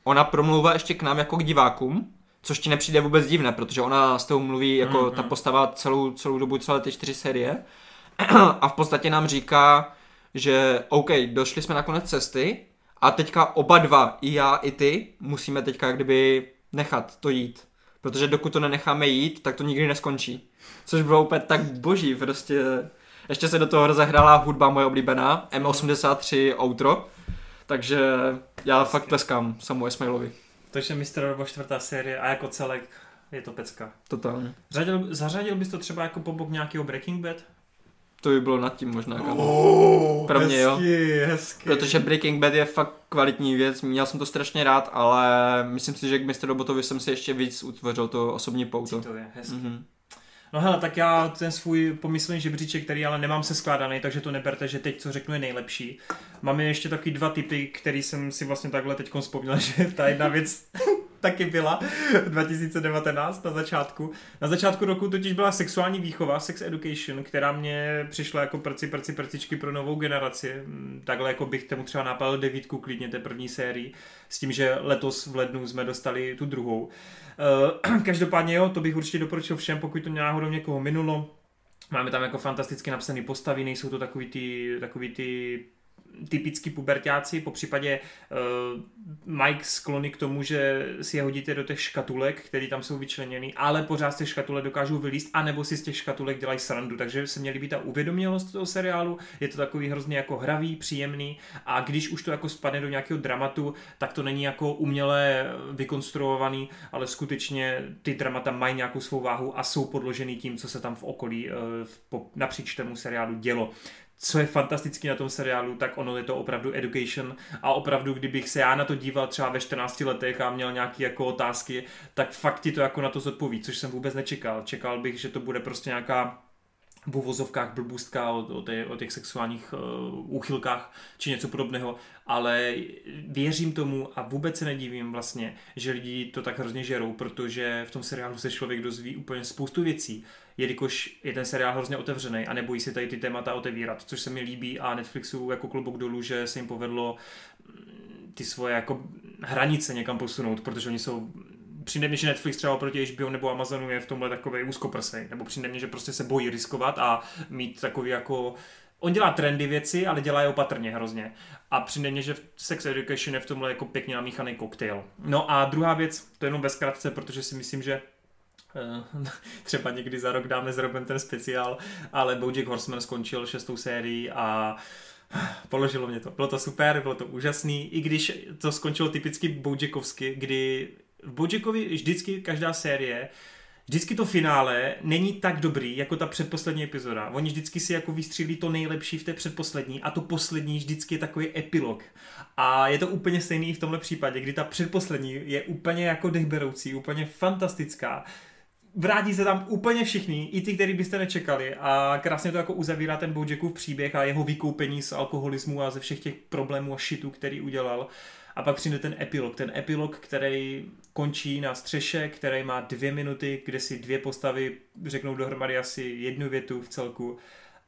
ona promlouvá ještě k nám jako k divákům, což ti nepřijde vůbec divné, protože ona s tou mluví jako Mhm. ta postava celou, celou dobu, celé ty čtyři série. A v podstatě nám říká, že OK, došli jsme na konec cesty a teďka oba dva, i já, i ty, musíme teďka jak kdyby nechat to jít. Protože dokud to nenecháme jít, tak to nikdy neskončí. Což bylo úplně tak boží, prostě. Ještě se do toho rozehrála hudba moje oblíbená, M83 Outro. Takže já fakt tleskám Samu Esmailovi. Takže Mr. Robo čtvrtá série a jako celek je to pecka. Totálně. Řadil, zařadil bys to třeba jako po bok nějakého Breaking Bad? To by bylo nad tím možná. Oh, Pro mě, jo. hezky, Hezky. Protože Breaking Bad je fakt kvalitní věc, měl jsem to strašně rád, ale myslím si, že k Mr. Robotovi jsem si ještě víc utvořil to osobní pouto. to je hezky. Mhm. No hele, tak já ten svůj pomyslný žebříček, který ale nemám se skládaný, takže to neberte, že teď co řeknu je nejlepší. Máme ještě takový dva typy, který jsem si vlastně takhle teď vzpomněl, že ta jedna věc taky byla 2019 na začátku. Na začátku roku totiž byla sexuální výchova, sex education, která mě přišla jako prci, prci, prcičky pro novou generaci. Mm, Takhle jako bych tomu třeba napal devítku klidně té první sérii, s tím, že letos v lednu jsme dostali tu druhou. Každopádně jo, to bych určitě doporučil všem, pokud to náhodou někoho minulo. Máme tam jako fantasticky napsané postavy, nejsou to takový ty, takový ty typický pubertáci, po případě uh, Mike sklony k tomu, že si je hodíte do těch škatulek, které tam jsou vyčleněny, ale pořád z těch škatulek dokážou vylíst, anebo si z těch škatulek dělají srandu, takže se měli být ta uvědomělost toho seriálu, je to takový hrozně jako hravý, příjemný a když už to jako spadne do nějakého dramatu, tak to není jako uměle vykonstruovaný, ale skutečně ty dramata mají nějakou svou váhu a jsou podložený tím, co se tam v okolí uh, napříč tomu seriálu dělo co je fantastický na tom seriálu, tak ono je to opravdu education a opravdu, kdybych se já na to díval třeba ve 14 letech a měl nějaké jako otázky, tak fakt ti to jako na to zodpoví, což jsem vůbec nečekal. Čekal bych, že to bude prostě nějaká v uvozovkách blbůstka o, o, té, o těch sexuálních uh, úchylkách či něco podobného, ale věřím tomu a vůbec se nedivím vlastně, že lidi to tak hrozně žerou, protože v tom seriálu se člověk dozví úplně spoustu věcí, jelikož je ten seriál hrozně otevřený a nebojí si tady ty témata otevírat, což se mi líbí a Netflixu jako klubok dolů, že se jim povedlo mm, ty svoje jako hranice někam posunout, protože oni jsou přijde mi, že Netflix třeba proti HBO nebo Amazonu je v tomhle takový úzkoprsej, nebo přijde mi, že prostě se bojí riskovat a mít takový jako On dělá trendy věci, ale dělá je opatrně hrozně. A přijde mně, že Sex Education je v tomhle jako pěkně namíchaný koktejl. No a druhá věc, to jenom ve zkratce, protože si myslím, že třeba někdy za rok dáme s ten speciál, ale Bojack Horseman skončil šestou sérií a položilo mě to. Bylo to super, bylo to úžasný, i když to skončilo typicky Bojackovsky, kdy v Bojackovi vždycky každá série vždycky to finále není tak dobrý jako ta předposlední epizoda. Oni vždycky si jako vystřílí to nejlepší v té předposlední a to poslední vždycky je takový epilog. A je to úplně stejný v tomhle případě, kdy ta předposlední je úplně jako dechberoucí, úplně fantastická. Vrátí se tam úplně všichni, i ty, který byste nečekali. A krásně to jako uzavírá ten Bojackův příběh a jeho vykoupení z alkoholismu a ze všech těch problémů a šitů, který udělal. A pak přijde ten epilog, ten epilog, který končí na střeše, který má dvě minuty, kde si dvě postavy řeknou dohromady asi jednu větu v celku.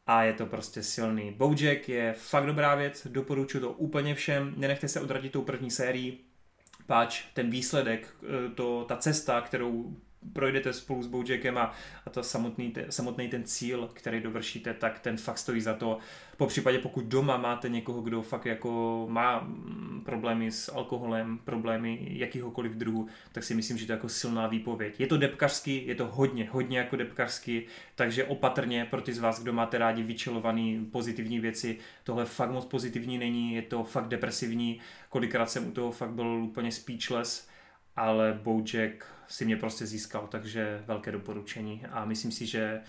A je to prostě silný. Bojack je fakt dobrá věc, doporučuji to úplně všem, nenechte se odradit tou první sérií, páč ten výsledek, eh, to, ta cesta, kterou projdete spolu s Bojackem a, a to samotný, te, samotný ten cíl, který dovršíte, tak ten fakt stojí za to. Po případě pokud doma máte někoho, kdo fakt jako má mm, problémy s alkoholem, problémy jakýhokoliv druhu, tak si myslím, že to je jako silná výpověď. Je to depkařský, je to hodně, hodně jako depkařský, takže opatrně pro ty z vás, kdo máte rádi vyčelovaný pozitivní věci, tohle fakt moc pozitivní není, je to fakt depresivní, kolikrát jsem u toho fakt byl úplně speechless, ale Bojack si mě prostě získal, takže velké doporučení a myslím si, že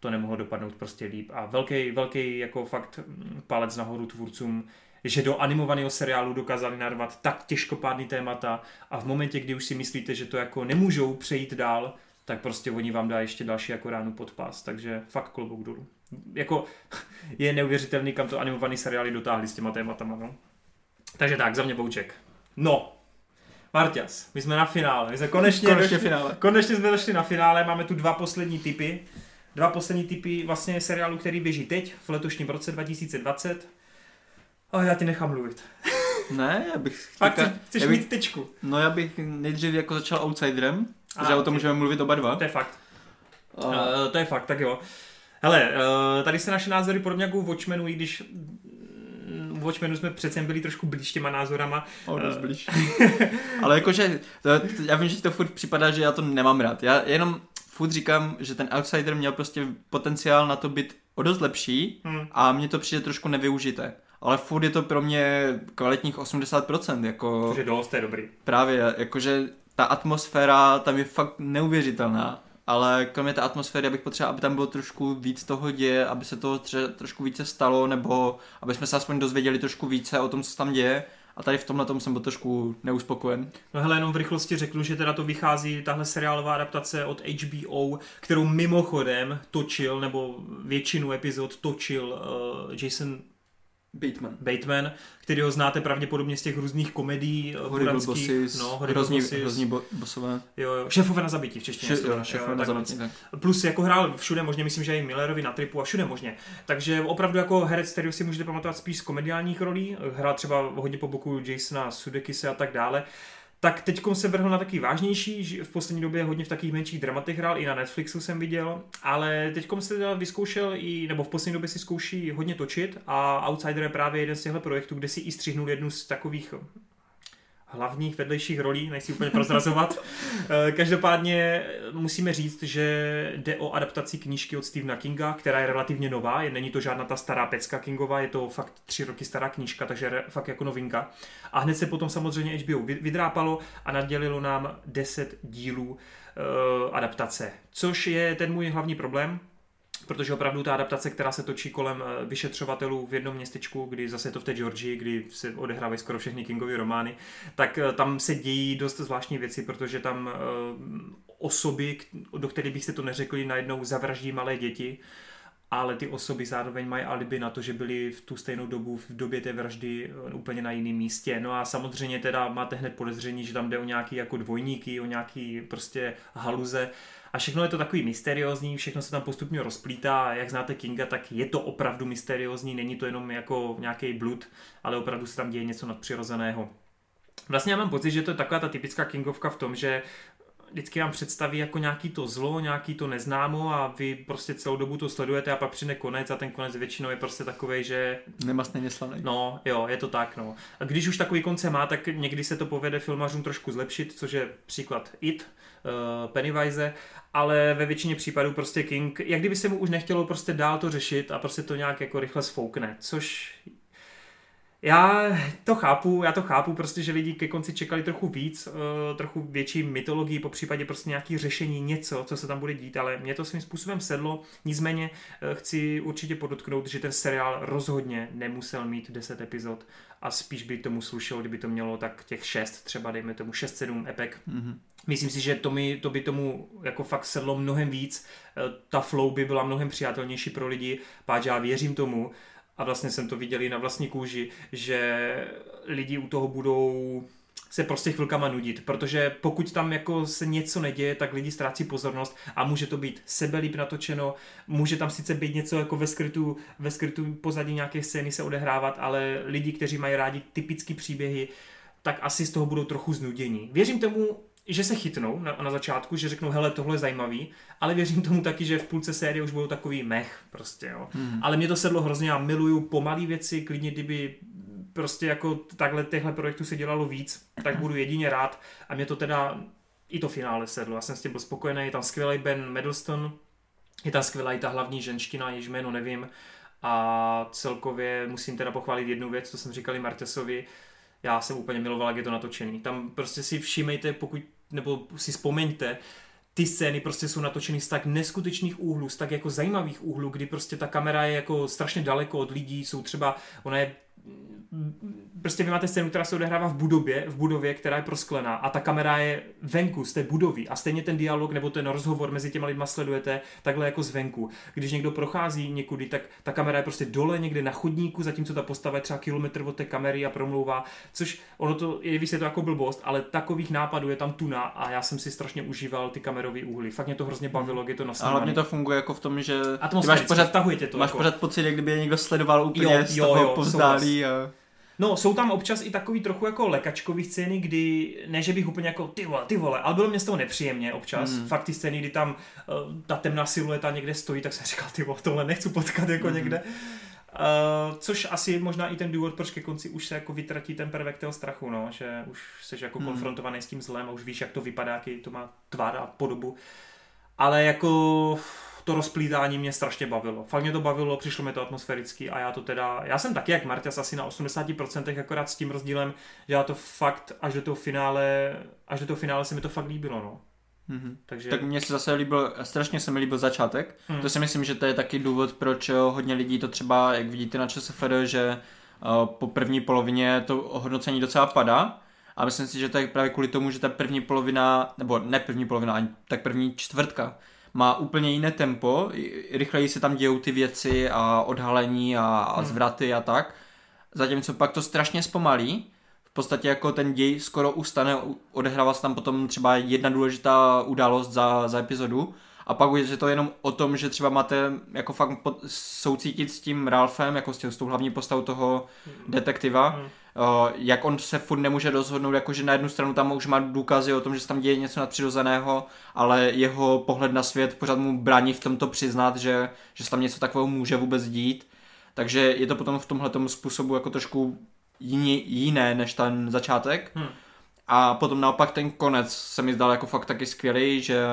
to nemohlo dopadnout prostě líp a velký, velký jako fakt palec nahoru tvůrcům, že do animovaného seriálu dokázali narvat tak těžkopádný témata a v momentě, kdy už si myslíte, že to jako nemůžou přejít dál, tak prostě oni vám dá ještě další jako ránu pod pás, takže fakt klobouk dolů. Jako je neuvěřitelný, kam to animovaný seriály dotáhli s těma tématama, no. Takže tak, za mě Bouček. No, Marťas, my jsme na finále. My jsme konečně, konečně, došli, finále. konečně jsme došli na finále, máme tu dva poslední typy. Dva poslední typy vlastně seriálu, který běží teď, v letošním roce 2020. A já ti nechám mluvit. Ne, já bych... Fakt teďka- chceš, já bych, mít tyčku. No já bych nejdřív jako začal Outsiderem, A, protože o tom můžeme mluvit oba dva. To je fakt. A, Uh, to je fakt, tak jo. Hele, uh, tady se naše názory podobně jako u Watchmenu, i když u Watchmenu jsme přece byli trošku blíž těma názorama. o, dost eh, blíž. Ale jakože, to, já vím, že ti to furt připadá, že já to nemám rád. Já jenom furt říkám, že ten Outsider měl prostě potenciál na to být o dost lepší Hmm. a mně to přijde trošku nevyužité. Ale furt je to pro mě kvalitních 80%, jako Což je dost, je dobrý. právě, jakože ta atmosféra tam je fakt neuvěřitelná. Ale kromě té atmosféry, bych potřeboval, aby tam bylo trošku víc toho děje, aby se toho tře- trošku více stalo, nebo aby jsme se aspoň dozvěděli trošku více o tom, co tam děje. A tady v tomhle tom jsem byl trošku neuspokojen. No hele, jenom v rychlosti řeknu, že teda to vychází, tahle seriálová adaptace od HBO, kterou mimochodem točil, nebo většinu epizod točil uh, Jason Bateman. Bateman, který ho znáte pravděpodobně z těch různých komedií uh, Horrible. Bosses, no, Horrible Bosses. hrozní bo- bosové. Jo, jo. Šéfové na zabití v češtině. Še- jo, šéfové Jo, na zabití, tak. Plus jako hrál všude možně, myslím, že i Millerovi na tripu a všude možně. Takže opravdu jako herec, který si můžete pamatovat spíš z komediálních rolí, hrál třeba hodně po boku Jasona Sudekise a tak dále. Tak teď se vrhl na taky vážnější, v poslední době hodně v takových menších dramatech hrál, i na Netflixu jsem viděl, ale teď se teda vyzkoušel i, nebo v poslední době si zkouší hodně točit a Outsider je právě jeden z těchto projektů, kde si i střihnul jednu z takových hlavních vedlejších rolí, nechci úplně prozrazovat. Eh, Každopádně musíme říct, že jde o adaptaci knížky od Stephena Kinga, která je relativně nová, je- není to žádná ta stará pecka Kingova, je to fakt tři roky stará knížka, takže fakt jako novinka. A hned se potom samozřejmě HBO vy- vydrápalo a nadělilo nám 10 dílů uh, adaptace, což je ten můj hlavní problém, protože opravdu ta adaptace, která se točí kolem eh, vyšetřovatelů v jednom městečku, kdy zase je to v té Georgii, kdy se odehrávají skoro všechny Kingovy romány, tak eh, tam se dějí dost zvláštní věci, protože tam osoby, do kterých byste to neřekli, najednou zavraždí malé děti ale ty osoby zároveň mají alibi na to, že byly v tu stejnou dobu, v době té vraždy eh, úplně na jiném místě. No a samozřejmě teda máte hned podezření, že tam jde o nějaký jako dvojníky, o nějaký prostě haluze. A všechno je to takový mysteriózní, všechno se tam postupně rozplítá. Jak znáte Kinga, tak je to opravdu mysteriózní, není to jenom jako nějaký blud, ale opravdu se tam děje něco nadpřirozeného. Vlastně já mám pocit, že to je taková ta typická Kingovka v tom, že vždycky vám představí jako nějaký to zlo, nějaký to neznámo a vy prostě celou dobu to sledujete a pak přijde konec a ten konec většinou je prostě takový, že... Nemastně slavný. No, jo, je to tak, no. A když už takový konce má, tak někdy se to povede filmařům trošku zlepšit, což je příklad It, uh, Pennywise, ale ve většině případů prostě King, jak kdyby se mu už nechtělo prostě dál to řešit a prostě to nějak jako rychle sfoukne, což já to chápu, já to chápu, prostě, že lidi ke konci čekali trochu víc, uh, trochu větší mytologii, po případě prostě nějaký řešení, něco, co se tam bude dít, ale mě to svým způsobem sedlo. Nicméně uh, chci určitě podotknout, že ten seriál rozhodně nemusel mít 10 epizod a spíš by tomu slušelo, kdyby to mělo tak těch 6, třeba dejme tomu 6-7 epek. Mm-hmm. Myslím si, že to, mi, to by tomu jako fakt sedlo mnohem víc, uh, ta flow by byla mnohem přijatelnější pro lidi, páč já věřím tomu, a vlastně jsem to viděl i na vlastní kůži, že lidi u toho budou se prostě chvilkama nudit, protože pokud tam jako se něco neděje, tak lidi ztrácí pozornost a může to být sebelíp natočeno, může tam sice být něco jako ve skrytu, ve skrytu pozadí nějaké scény se odehrávat, ale lidi, kteří mají rádi typické příběhy, tak asi z toho budou trochu znudění. Věřím tomu, že se chytnou na, na začátku, že řeknou, hele, tohle je zajímavý, ale věřím tomu taky, že v půlce série už budou takový mech, prostě, jo. Hmm. Ale mě to sedlo hrozně, já miluju pomalé věci, klidně kdyby prostě jako takhle těchto projektů se dělalo víc, tak budu jedině rád a mě to teda i to finále sedlo, já jsem s tím byl spokojený, je tam skvělý Ben Middleton, je tam skvělá i ta hlavní ženština, jež jméno nevím, a celkově musím teda pochválit jednu věc, co jsem říkali Martesovi, já jsem úplně miloval, jak je to natočený. Tam prostě si všímejte, pokud, nebo si vzpomeňte, ty scény prostě jsou natočeny z tak neskutečných úhlů, z tak jako zajímavých úhlů, kdy prostě ta kamera je jako strašně daleko od lidí, jsou třeba, ona je prostě vy máte scénu, která se odehrává v budově, v budově, která je prosklená a ta kamera je venku z té budovy a stejně ten dialog nebo ten rozhovor mezi těma lidma sledujete takhle jako zvenku. Když někdo prochází někudy, tak ta kamera je prostě dole někde na chodníku, zatímco ta postava je třeba kilometr od té kamery a promlouvá, což ono to je se to jako blbost, ale takových nápadů je tam tuna a já jsem si strašně užíval ty kamerové úhly. Fakt mě to hrozně bavilo, je to na Ale mě to funguje jako v tom, že máš pořád, to. Máš jako... pořád pocit, jak kdyby je někdo sledoval úplně jo, z toho jo, povzdálí. A... No, jsou tam občas i takový trochu jako lekačkový scény, kdy, ne že bych úplně jako ty vole, ty vole, ale bylo mě z toho nepříjemně občas. Mm. Fakt ty scény, kdy tam uh, ta temná silueta někde stojí, tak jsem říkal, ty vole, tohle nechci potkat jako mm. někde. Uh, což asi je možná i ten důvod, proč ke konci už se jako vytratí ten prvek toho strachu, no, že už jsi jako mm. konfrontovaný s tím zlem a už víš, jak to vypadá, jaký to má tvár a podobu. Ale jako to rozplítání mě strašně bavilo. Fakt mě to bavilo, přišlo mi to atmosféricky a já to teda, já jsem taky jak Marťas asi na 80%, akorát s tím rozdílem, že já to fakt až do toho finále, až do toho finále se mi to fakt líbilo, no. Mm-hmm. Takže... Tak mně se zase líbil, strašně se mi líbil začátek. Mm. To si myslím, že to je taky důvod, proč eh, hodně lidí to třeba, jak vidíte na ČSFD, že uh, po první polovině to hodnocení docela padá. A myslím si, že to je právě kvůli tomu, že ta první polovina, nebo ne první polovina, ani tak první čtvrtka, má úplně jiné tempo, rychleji se tam dějou ty věci a odhalení a, a hmm. zvraty a tak, zatímco pak to strašně zpomalí, v podstatě jako ten děj skoro ustane, odehrává se tam potom třeba jedna důležitá událost za, za epizodu a pak už je to jenom o tom, že třeba máte jako fakt soucítit s tím Ralphem, jako s, tím, s tou hlavní postavou toho detektiva, hmm jak on se furt nemůže rozhodnout, jakože na jednu stranu tam už má důkazy o tom, že se tam děje něco nadpřirozeného, ale jeho pohled na svět pořád mu brání v tomto přiznat, že, že se tam něco takového může vůbec dít. Takže je to potom v tomhle způsobu jako trošku jiný, jiné než ten začátek. Hmm. A potom naopak ten konec se mi zdal jako fakt taky skvělý, že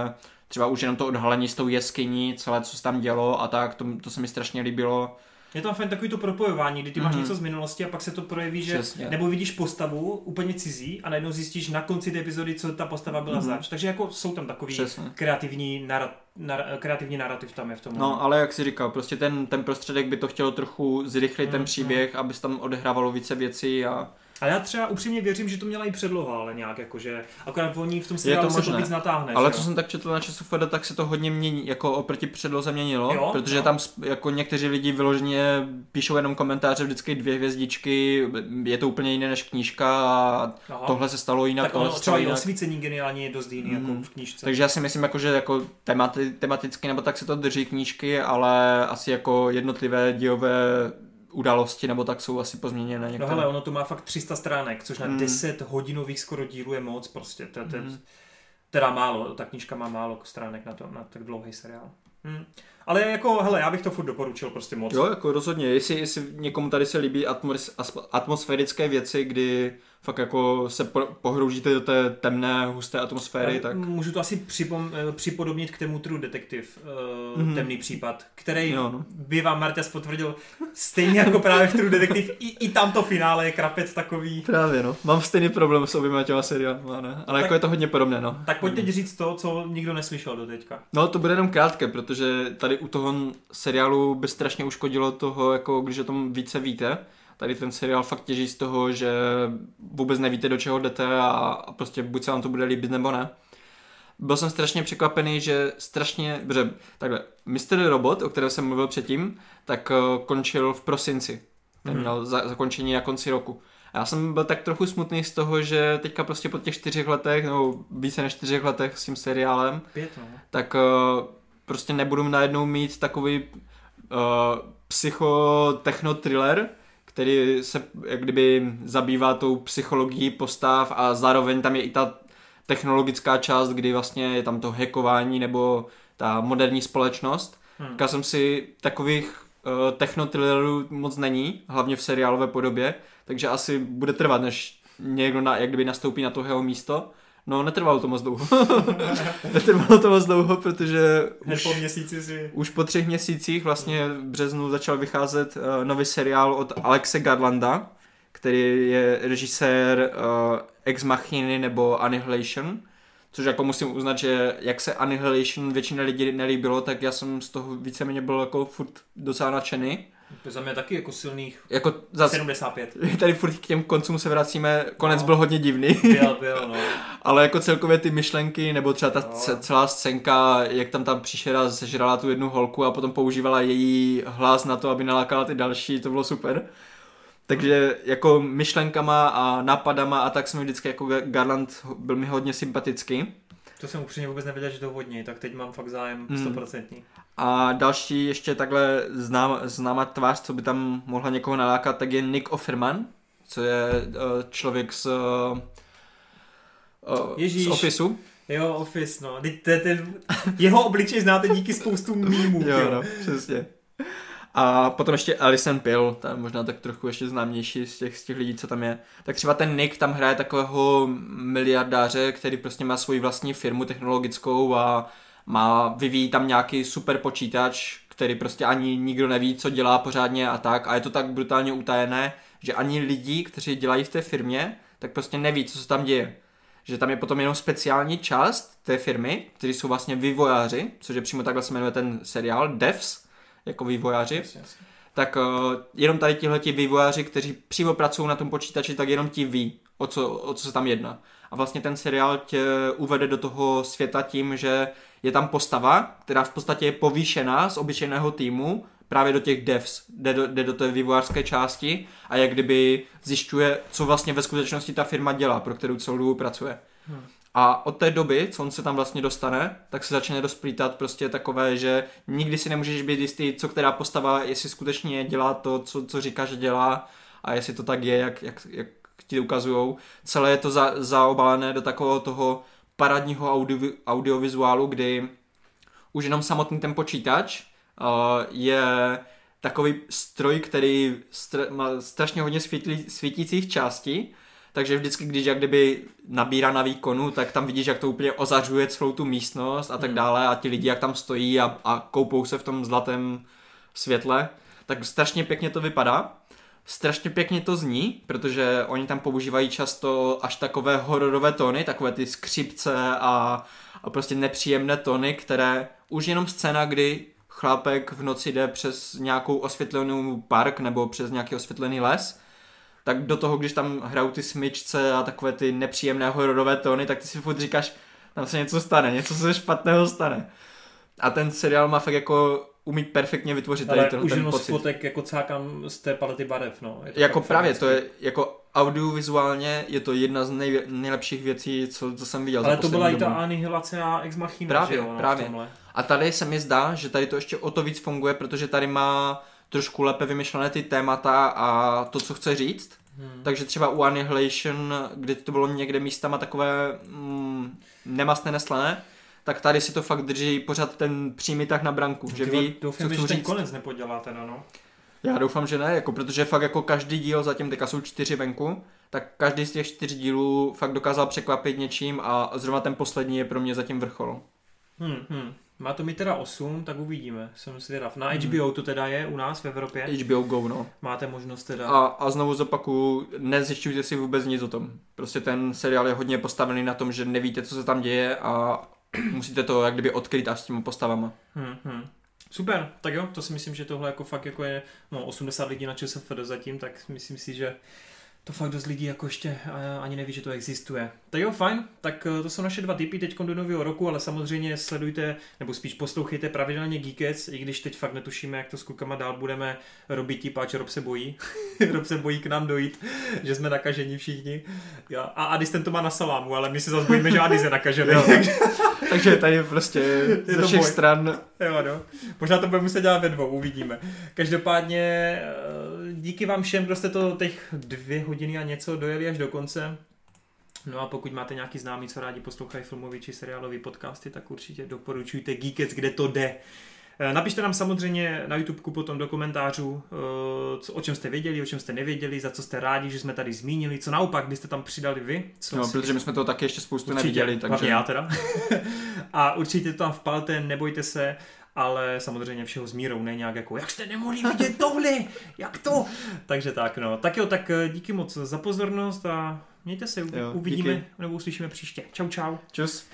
třeba už jenom to odhalení s tou jeskyní, celé, co se tam dělo a tak, to, to se mi strašně líbilo. Je tam fajn takový to propojování, kdy ty máš Mhm. něco z minulosti a pak se to projeví, že Přesně. nebo vidíš postavu úplně cizí a najednou zjistíš na konci té epizody, co ta postava byla Mhm. zač. Takže jako jsou tam takový Přesně. kreativní, nara, nar, kreativní narrativ tam je v tom. No, ale jak si říkal, prostě ten, ten prostředek by to chtělo trochu zrychlit Mm, ten příběh, aby se tam odehrávalo více věcí a A já třeba upřímně věřím, že to měla i předloha, ale nějak jakože, akorát oni v tom seriálu to se to víc natáhne. Ale že co jsem tak četl na ČSFD, tak se to hodně mění, jako oproti předloze měnilo, Jo, protože jo. tam jako někteří lidi vyloženě píšou jenom komentáře, vždycky dvě hvězdičky, je to úplně jiné než knížka a Aha. tohle se stalo jinak, tak tohle ono třeba i osvícení geniální je dost jiný Mm. jako v knížce. Takže já si myslím, jako, že jako temati, tematicky nebo tak se to drží knížky, ale asi jako jednotlivé dílové události nebo tak jsou asi pozměněné No některé. hele, ono to má fakt 300 stránek, což na Mm. 10 hodinových skoro dílů je moc prostě. To, to, Mm. Teda málo, ta knížka má málo stránek na to, na tak dlouhý seriál. Hmm. Ale jako, hele, já bych to furt doporučil prostě moc. Jo, jako rozhodně. Jestli, jestli někomu tady se líbí atmos, atmosférické věci, kdy fakt jako se po, pohroužíte do té temné, husté atmosféry, Ale tak... Můžu to asi připom, eh, připodobnit k tému True Detective, uh, Mhm. temný případ, který Jo, no. by vám Marťas potvrdil stejně jako právě v True Detective, i, i tam to finále je krapec takový. Právě, no. Mám stejný problém s oběma těma seriálama, ne? Ale tak- jako je to hodně podobné, no. Tak pojď teď říct to, co nikdo neslyšel do teďka. No, to bude jenom krátké, protože tady u toho seriálu by strašně uškodilo toho, jako když o tom více víte. Tady ten seriál fakt těží z toho, že vůbec nevíte, do čeho jdete a, a prostě buď se vám to bude líbit, nebo ne. Byl jsem strašně překvapený, že strašně, dobře, takhle, Mr. Robot, o kterém jsem mluvil předtím, tak uh, končil v prosinci. Ten Mhm. měl za, zakončení na konci roku. A já jsem byl tak trochu smutný z toho, že teďka prostě po těch čtyřech letech, nebo více než čtyřech letech s tím seriálem, Pět, no. tak uh, prostě nebudu najednou mít takový uh, psychotechno-thriller, který se jak kdyby zabývá tou psychologií postav a zároveň tam je i ta technologická část, kdy vlastně je tam to hackování nebo ta moderní společnost. Hmm. Říkal jsem si, takových uh, techno-thrillerů moc není, hlavně v seriálové podobě, takže asi bude trvat, než někdo na, jak kdyby nastoupí na to jeho místo. No, netrvalo to moc dlouho. netrvalo to moc dlouho, protože už, po měsíci si... už po třech měsících vlastně v březnu začal vycházet uh, nový seriál od Alexe Garlanda, který je režisér uh, Ex Machiny nebo Annihilation, což jako musím uznat, že jak se Annihilation většina lidí nelíbilo, tak já jsem z toho víceméně byl jako furt docela nadšený. To za mě taky jako silných Jako zas, 75. tady furt k těm koncům se vracíme, konec No. byl hodně divný, Byl, byl, no. ale jako celkově ty myšlenky, nebo třeba ta No. ce- celá scénka, jak tam ta příšera sežrala tu jednu holku a potom používala její hlas na to, aby nalákala ty další, to bylo super. Takže jako myšlenkama a nápadama a tak jsem vždycky jako Ga- Garland byl mi hodně sympatický. To jsem upřímně vůbec nevěděl, že to hodně, tak teď mám fakt zájem Hmm. 100%. A další ještě takhle znám, známá tvář, co by tam mohla někoho nalákat, tak je Nick Offerman, co je uh, člověk z, uh, Ježíš. z Officeu. Jo, Office, no. Je ten... Jeho obličej znáte díky spoustu mýmů, Jo, jo, no, přesně. A potom ještě Alison Pill, ta je možná tak trochu ještě známější z těch, z těch lidí, co tam je. Tak třeba ten Nick tam hraje takového miliardáře, který prostě má svoji vlastní firmu technologickou a má, vyvíjí tam nějaký super počítač, který prostě ani nikdo neví, co dělá pořádně a tak. A je to tak brutálně utajené, že ani lidi, kteří dělají v té firmě, tak prostě neví, co se tam děje. Že tam je potom jenom speciální část té firmy, kteří jsou vlastně vývojáři, což je přímo takhle se jmenuje ten seriál, devs, jako vývojáři, Jasně, jasně. tak uh, jenom tady tihle vývojáři, kteří přímo pracují na tom počítači, tak jenom ti ví, o co, o co se tam jedná. A vlastně ten seriál tě uvede do toho světa tím, že je tam postava, která v podstatě je povýšená z obyčejného týmu právě do těch devs, jde do, jde do té vývojářské části a jak kdyby zjišťuje, co vlastně ve skutečnosti ta firma dělá, pro kterou celou dobu pracuje. Hmm. A od té doby, co on se tam vlastně dostane, tak se začne rozplítat prostě takové, že nikdy si nemůžeš být jistý, co která postava, jestli skutečně dělá to, co, co říká, že dělá a jestli to tak je, jak, jak, jak ti ukazujou. Celé je to za, zaobalené do takového toho parádního audio, audiovizuálu, kdy už jenom samotný ten počítač uh, je takový stroj, který str- má strašně hodně světlí, svítících částí, takže vždycky, když jak kdyby nabírá na výkonu, tak tam vidíš, jak to úplně ozařuje celou tu místnost a tak Hmm. dále a ti lidi, jak tam stojí a, a koupou se v tom zlatém světle. tak strašně pěkně to vypadá. Strašně pěkně to zní, protože oni tam používají často až takové hororové tóny, takové ty skřipce a, a prostě nepříjemné tóny, které už jenom scéna, kdy chlápek v noci jde přes nějakou osvětlenou park nebo přes nějaký osvětlený les, tak do toho, když tam hrajou ty smyčce a takové ty nepříjemné hororové tóny, tak ty si furt říkáš, tam se něco stane, něco se špatného stane. A ten seriál má fakt jako umí perfektně vytvořit tady Ale ten, už ten jenom z pocit. fotek jako cákám z té palety barev, no. Je to Jako právě, to je jako audiovizuálně je to jedna z nej, nejlepších věcí, co, co jsem viděl Ale za to byla i ta anihilace a ex machina, Právě, že jo, no, právě. v tomhle. A tady se mi zdá, že tady to ještě o to víc funguje, protože tady má trošku lépe vymyšlené ty témata a to, co chce říct. Hmm. Takže třeba u Annihilation, kdy to bylo někde místama takové mm, nemastné, neslané, tak tady si to fakt drží pořád ten přímý tak na branku, že ví, co Doufám, že chci ten konec nepodělá teda, no. Já doufám, že ne, jako, protože fakt jako každý díl, zatím teďka jsou čtyři venku, tak každý z těch čtyř dílů fakt dokázal překvapit něčím a zrovna ten poslední je pro mě zatím vrchol. Hmm, hmm. Má to mi teda 8, tak uvidíme. Jsem si teda, na Hmm. HBO to teda je u nás v Evropě. HBO Go, no. Máte možnost teda. A, a znovu zopakuju, nezjišťujte si vůbec nic o tom. Prostě ten seriál je hodně postavený na tom, že nevíte, co se tam děje a musíte to jak kdyby odkryt až s těma postavama. Hmm, hmm. Super, tak jo, to si myslím, že tohle jako fakt jako je no, 80 lidí na ČSFD zatím, tak myslím si, že to fakt dost lidí jako ještě eh, ani neví, že to existuje. Tak jo, fajn, tak eh, to jsou naše dva typy teď do nového roku, ale samozřejmě sledujte, nebo spíš poslouchejte pravidelně Geekets, i když teď fakt netušíme, jak to s klukama dál budeme robit, páč Rob se bojí. Rob se bojí k nám dojít, že jsme nakažení všichni. Ja, a Adis ten to má na salámu, ale my se zase bojíme, že Adis je nakažený. Jo. Takže tady prostě to ze všech boj. stran Jo, no. Možná to bude muset dělat ve dvou, uvidíme. Každopádně eh, díky vám všem, kdo jste to těch dvě hodiny a něco dojeli až do konce. No a pokud máte nějaký známý, co rádi poslouchají filmový či seriálový podcasty, tak určitě doporučujte Geekets, kde to jde. Eh, Napište nám samozřejmě na YouTube potom do komentářů, eh, co, o čem jste věděli, o čem jste nevěděli, za co jste rádi, že jsme tady zmínili, co naopak, kdy jste tam přidali vy. Co No, protože my jsme to taky ještě spoustu Určitě, neviděli, takže já teda. a určitě to tam vpalte, nebojte se, ale samozřejmě všeho s mírou, ne nějak jako, jak jste nemohli vidět tohle, jak to? Takže tak, no. Tak jo, tak eh, díky moc za pozornost a mějte se, Jo, uvidíme díky. nebo uslyšíme příště. Čau, čau. čus.